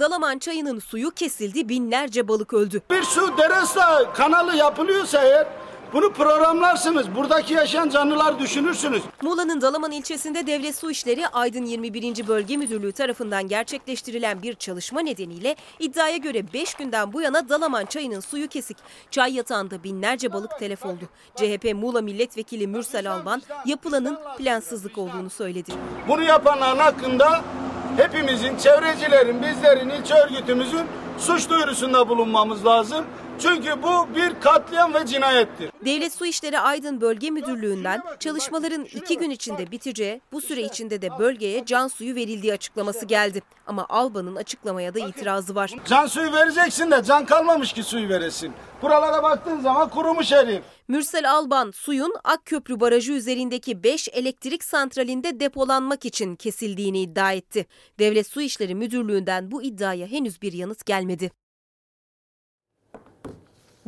Dalaman çayının suyu kesildi, binlerce balık öldü. Bir su deresi kanalı yapılıyorsa eğer bunu programlarsınız. Buradaki yaşayan canlılar düşünürsünüz. Muğla'nın Dalaman ilçesinde Devlet Su İşleri Aydın 21. Bölge Müdürlüğü tarafından gerçekleştirilen bir çalışma nedeniyle iddiaya göre 5 günden bu yana Dalaman çayının suyu kesik. Çay yatağında binlerce balık telef oldu. CHP Muğla Milletvekili Mürsel Alban yapılanın plansızlık olduğunu söyledi. Bunu yapanların hakkında hepimizin, çevrecilerin, bizlerin, ilçe örgütümüzün suç duyurusunda bulunmamız lazım. Çünkü bu bir katliam ve cinayettir. Devlet Su İşleri Aydın Bölge Müdürlüğü'nden çalışmaların iki gün içinde biteceği, bu süre içinde de bölgeye can suyu verildiği açıklaması geldi. Ama Alban'ın açıklamaya da itirazı var. Can suyu vereceksin de can kalmamış ki suyu veresin. Buralara baktığın zaman kurumuş her yer. Mürsel Alban suyun Akköprü Barajı üzerindeki 5 elektrik santralinde depolanmak için kesildiğini iddia etti. Devlet Su İşleri Müdürlüğü'nden bu iddiaya henüz bir yanıt gelmedi.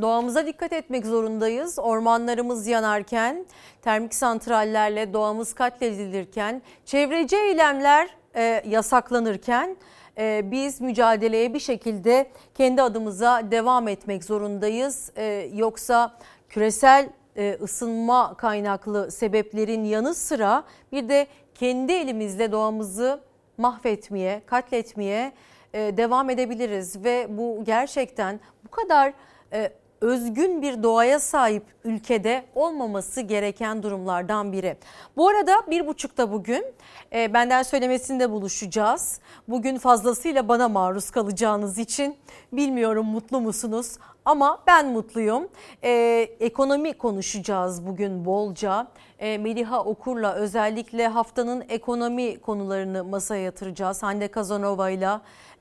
Doğamıza dikkat etmek zorundayız. Ormanlarımız yanarken, termik santrallerle doğamız katledilirken, çevreci eylemler e, yasaklanırken e, biz mücadeleye bir şekilde kendi adımıza devam etmek zorundayız. E, yoksa küresel e, ısınma kaynaklı sebeplerin yanı sıra bir de kendi elimizle doğamızı mahvetmeye, katletmeye e, devam edebiliriz ve bu gerçekten bu kadar e, özgün bir doğaya sahip ülkede olmaması gereken durumlardan biri. Bu arada bir buçukta bugün e, benden söylemesinde buluşacağız. Bugün fazlasıyla bana maruz kalacağınız için bilmiyorum mutlu musunuz? Ama ben mutluyum. Ee, ekonomi konuşacağız bugün bolca. Ee, Meliha Okur'la özellikle haftanın ekonomi konularını masaya yatıracağız. Hande Kazanova ile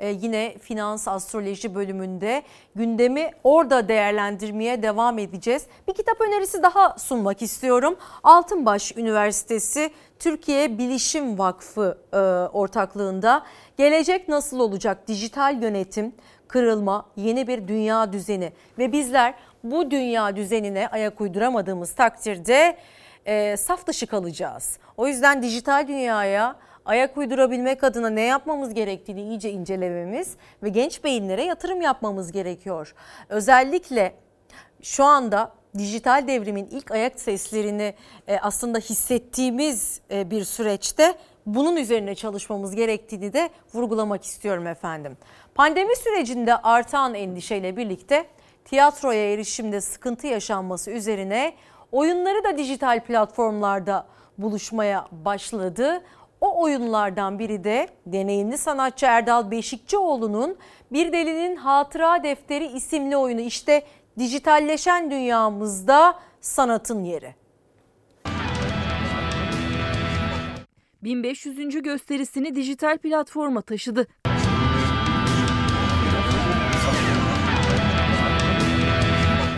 yine finans astroloji bölümünde gündemi orada değerlendirmeye devam edeceğiz. Bir kitap önerisi daha sunmak istiyorum. Altınbaş Üniversitesi Türkiye Bilişim Vakfı e, ortaklığında Gelecek Nasıl Olacak Dijital Yönetim kırılma, yeni bir dünya düzeni ve bizler bu dünya düzenine ayak uyduramadığımız takdirde e, saf dışı kalacağız. O yüzden dijital dünyaya ayak uydurabilmek adına ne yapmamız gerektiğini iyice incelememiz ve genç beyinlere yatırım yapmamız gerekiyor. Özellikle şu anda dijital devrimin ilk ayak seslerini e, aslında hissettiğimiz e, bir süreçte bunun üzerine çalışmamız gerektiğini de vurgulamak istiyorum efendim. Pandemi sürecinde artan endişeyle birlikte tiyatroya erişimde sıkıntı yaşanması üzerine oyunları da dijital platformlarda buluşmaya başladı. O oyunlardan biri de deneyimli sanatçı Erdal Beşikçioğlu'nun Bir Delinin Hatıra Defteri isimli oyunu. İşte dijitalleşen dünyamızda sanatın yeri. 1500. gösterisini dijital platforma taşıdı.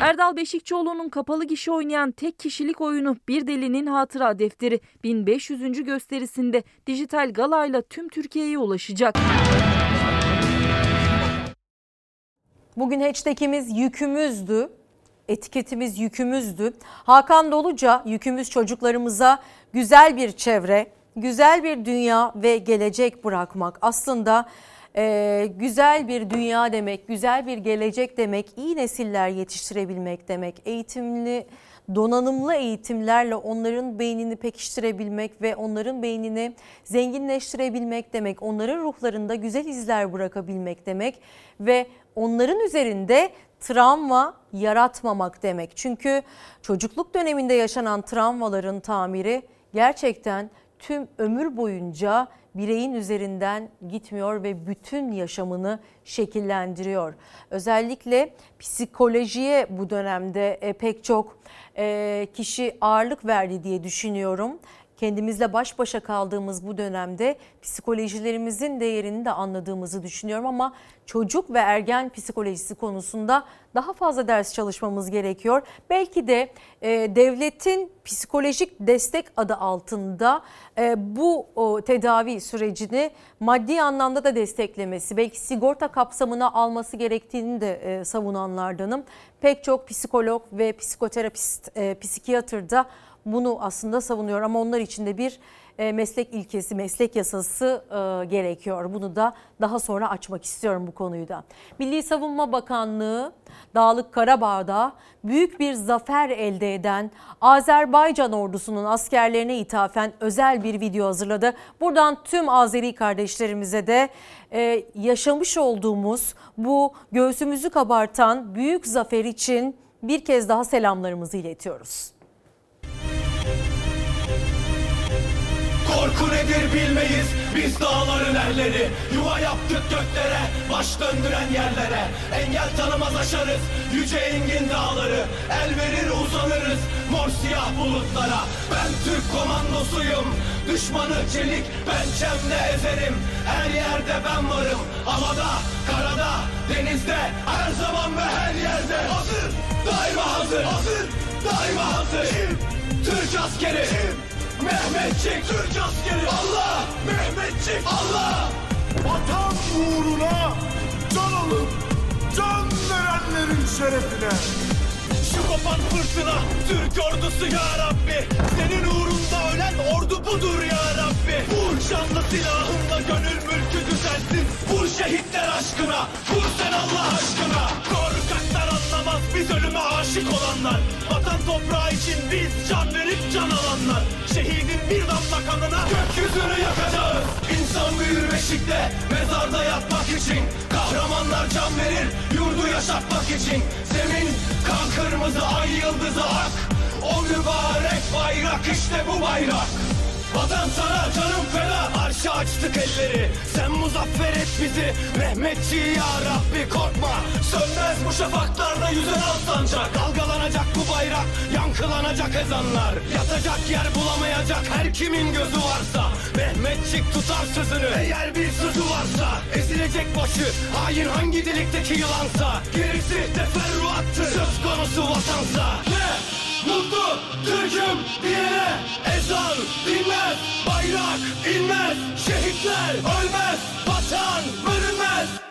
Erdal Beşikçioğlu'nun kapalı gişe oynayan tek kişilik oyunu Bir Delinin Hatıra Defteri 1500. gösterisinde dijital galayla tüm Türkiye'ye ulaşacak. Bugün hashtagimiz yükümüzdü. Etiketimiz yükümüzdü. Hakan Doluca yükümüz çocuklarımıza güzel bir çevre, güzel bir dünya ve gelecek bırakmak aslında e, güzel bir dünya demek, güzel bir gelecek demek, iyi nesiller yetiştirebilmek demek, eğitimli, donanımlı eğitimlerle onların beynini pekiştirebilmek ve onların beynini zenginleştirebilmek demek, onların ruhlarında güzel izler bırakabilmek demek ve onların üzerinde travma yaratmamak demek. Çünkü çocukluk döneminde yaşanan travmaların tamiri gerçekten tüm ömür boyunca bireyin üzerinden gitmiyor ve bütün yaşamını şekillendiriyor. Özellikle psikolojiye bu dönemde e, pek çok e, kişi ağırlık verdi diye düşünüyorum kendimizle baş başa kaldığımız bu dönemde psikolojilerimizin değerini de anladığımızı düşünüyorum ama çocuk ve ergen psikolojisi konusunda daha fazla ders çalışmamız gerekiyor. Belki de e, devletin psikolojik destek adı altında e, bu o, tedavi sürecini maddi anlamda da desteklemesi, belki sigorta kapsamına alması gerektiğini de e, savunanlardanım. Pek çok psikolog ve psikoterapist, e, psikiyatr da bunu aslında savunuyor ama onlar için de bir e, meslek ilkesi, meslek yasası e, gerekiyor. Bunu da daha sonra açmak istiyorum bu konuyu da. Milli Savunma Bakanlığı Dağlık Karabağ'da büyük bir zafer elde eden Azerbaycan ordusunun askerlerine ithafen özel bir video hazırladı. Buradan tüm Azeri kardeşlerimize de e, yaşamış olduğumuz bu göğsümüzü kabartan büyük zafer için bir kez daha selamlarımızı iletiyoruz. Korku nedir bilmeyiz. Biz dağların erleri. Yuva yaptık göklere. Baş döndüren yerlere. Engel tanımaz aşarız. Yüce engin dağları. El verir uzanırız. Mor siyah bulutlara. Ben Türk komandosuyum. Düşmanı çelik pençemle ezerim. Her yerde ben varım. Havada karada denizde. Her zaman ve her yerde. Hazır daima hazır. Hazır daima hazır. Kim? Türk askeri. Kim? Mehmetçik. Türk askeri. Allah. Mehmetçik. Allah. Vatan uğruna can alıp can verenlerin şerefine. Şu kopan fırtına Türk ordusu ya Rabbi. Senin uğrunda ölen ordu budur ya Rabbi. Vur şanlı silahınla gönül mülkü düzelsin Vur şehitler aşkına. Vur sen Allah aşkına. Korkaklar anlamaz biz ölüme aşık olanlar. Vatan toprağı için biz can verip can alanlar. Şehidin bir damla kanına gökyüzünü yakacağız. İnsan büyür beşikte mezarda yatmak için. Kahramanlar can verir yurdu yaşatmak için. Zemin kan kırmızı ay yıldızı ak. O mübarek bayrak işte bu bayrak Vatan sana canım feda. Arşa açtık elleri. Sen muzaffer et bizi. Mehmetçi ya Rabbi korkma. Sönmez bu şafaklarda yüzen al Dalgalanacak bu bayrak Yankılanacak ezanlar. Yatacak yer bulamayacak her kimin gözü varsa. Mehmetçik tutar sözünü Eğer bir sözü varsa. Ezilecek başı Hain hangi delikteki yılansa Gerisi teferruattır Söz konusu vatansa. Ne? Mutlu Türk'üm diyene ezan dinmez Bayrak inmez Şehitler ölmez Vatan bölünmez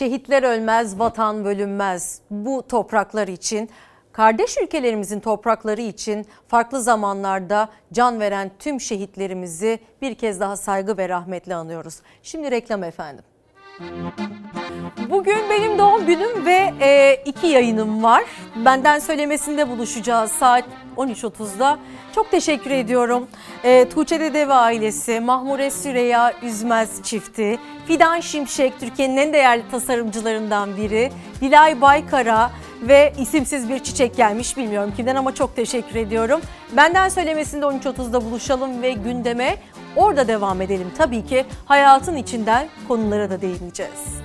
Şehitler ölmez, vatan bölünmez. Bu topraklar için, kardeş ülkelerimizin toprakları için farklı zamanlarda can veren tüm şehitlerimizi bir kez daha saygı ve rahmetle anıyoruz. Şimdi reklam efendim. Bugün benim doğum günüm ve e, iki yayınım var. Benden söylemesinde buluşacağız saat 13.30'da. Çok teşekkür ediyorum. E, Tuğçe Dede ve ailesi, Mahmure Süreya Üzmez çifti, Fidan Şimşek Türkiye'nin en değerli tasarımcılarından biri, Dilay Baykara ve isimsiz bir çiçek gelmiş bilmiyorum kimden ama çok teşekkür ediyorum. Benden söylemesinde 13.30'da buluşalım ve gündeme orada devam edelim. Tabii ki hayatın içinden konulara da değineceğiz.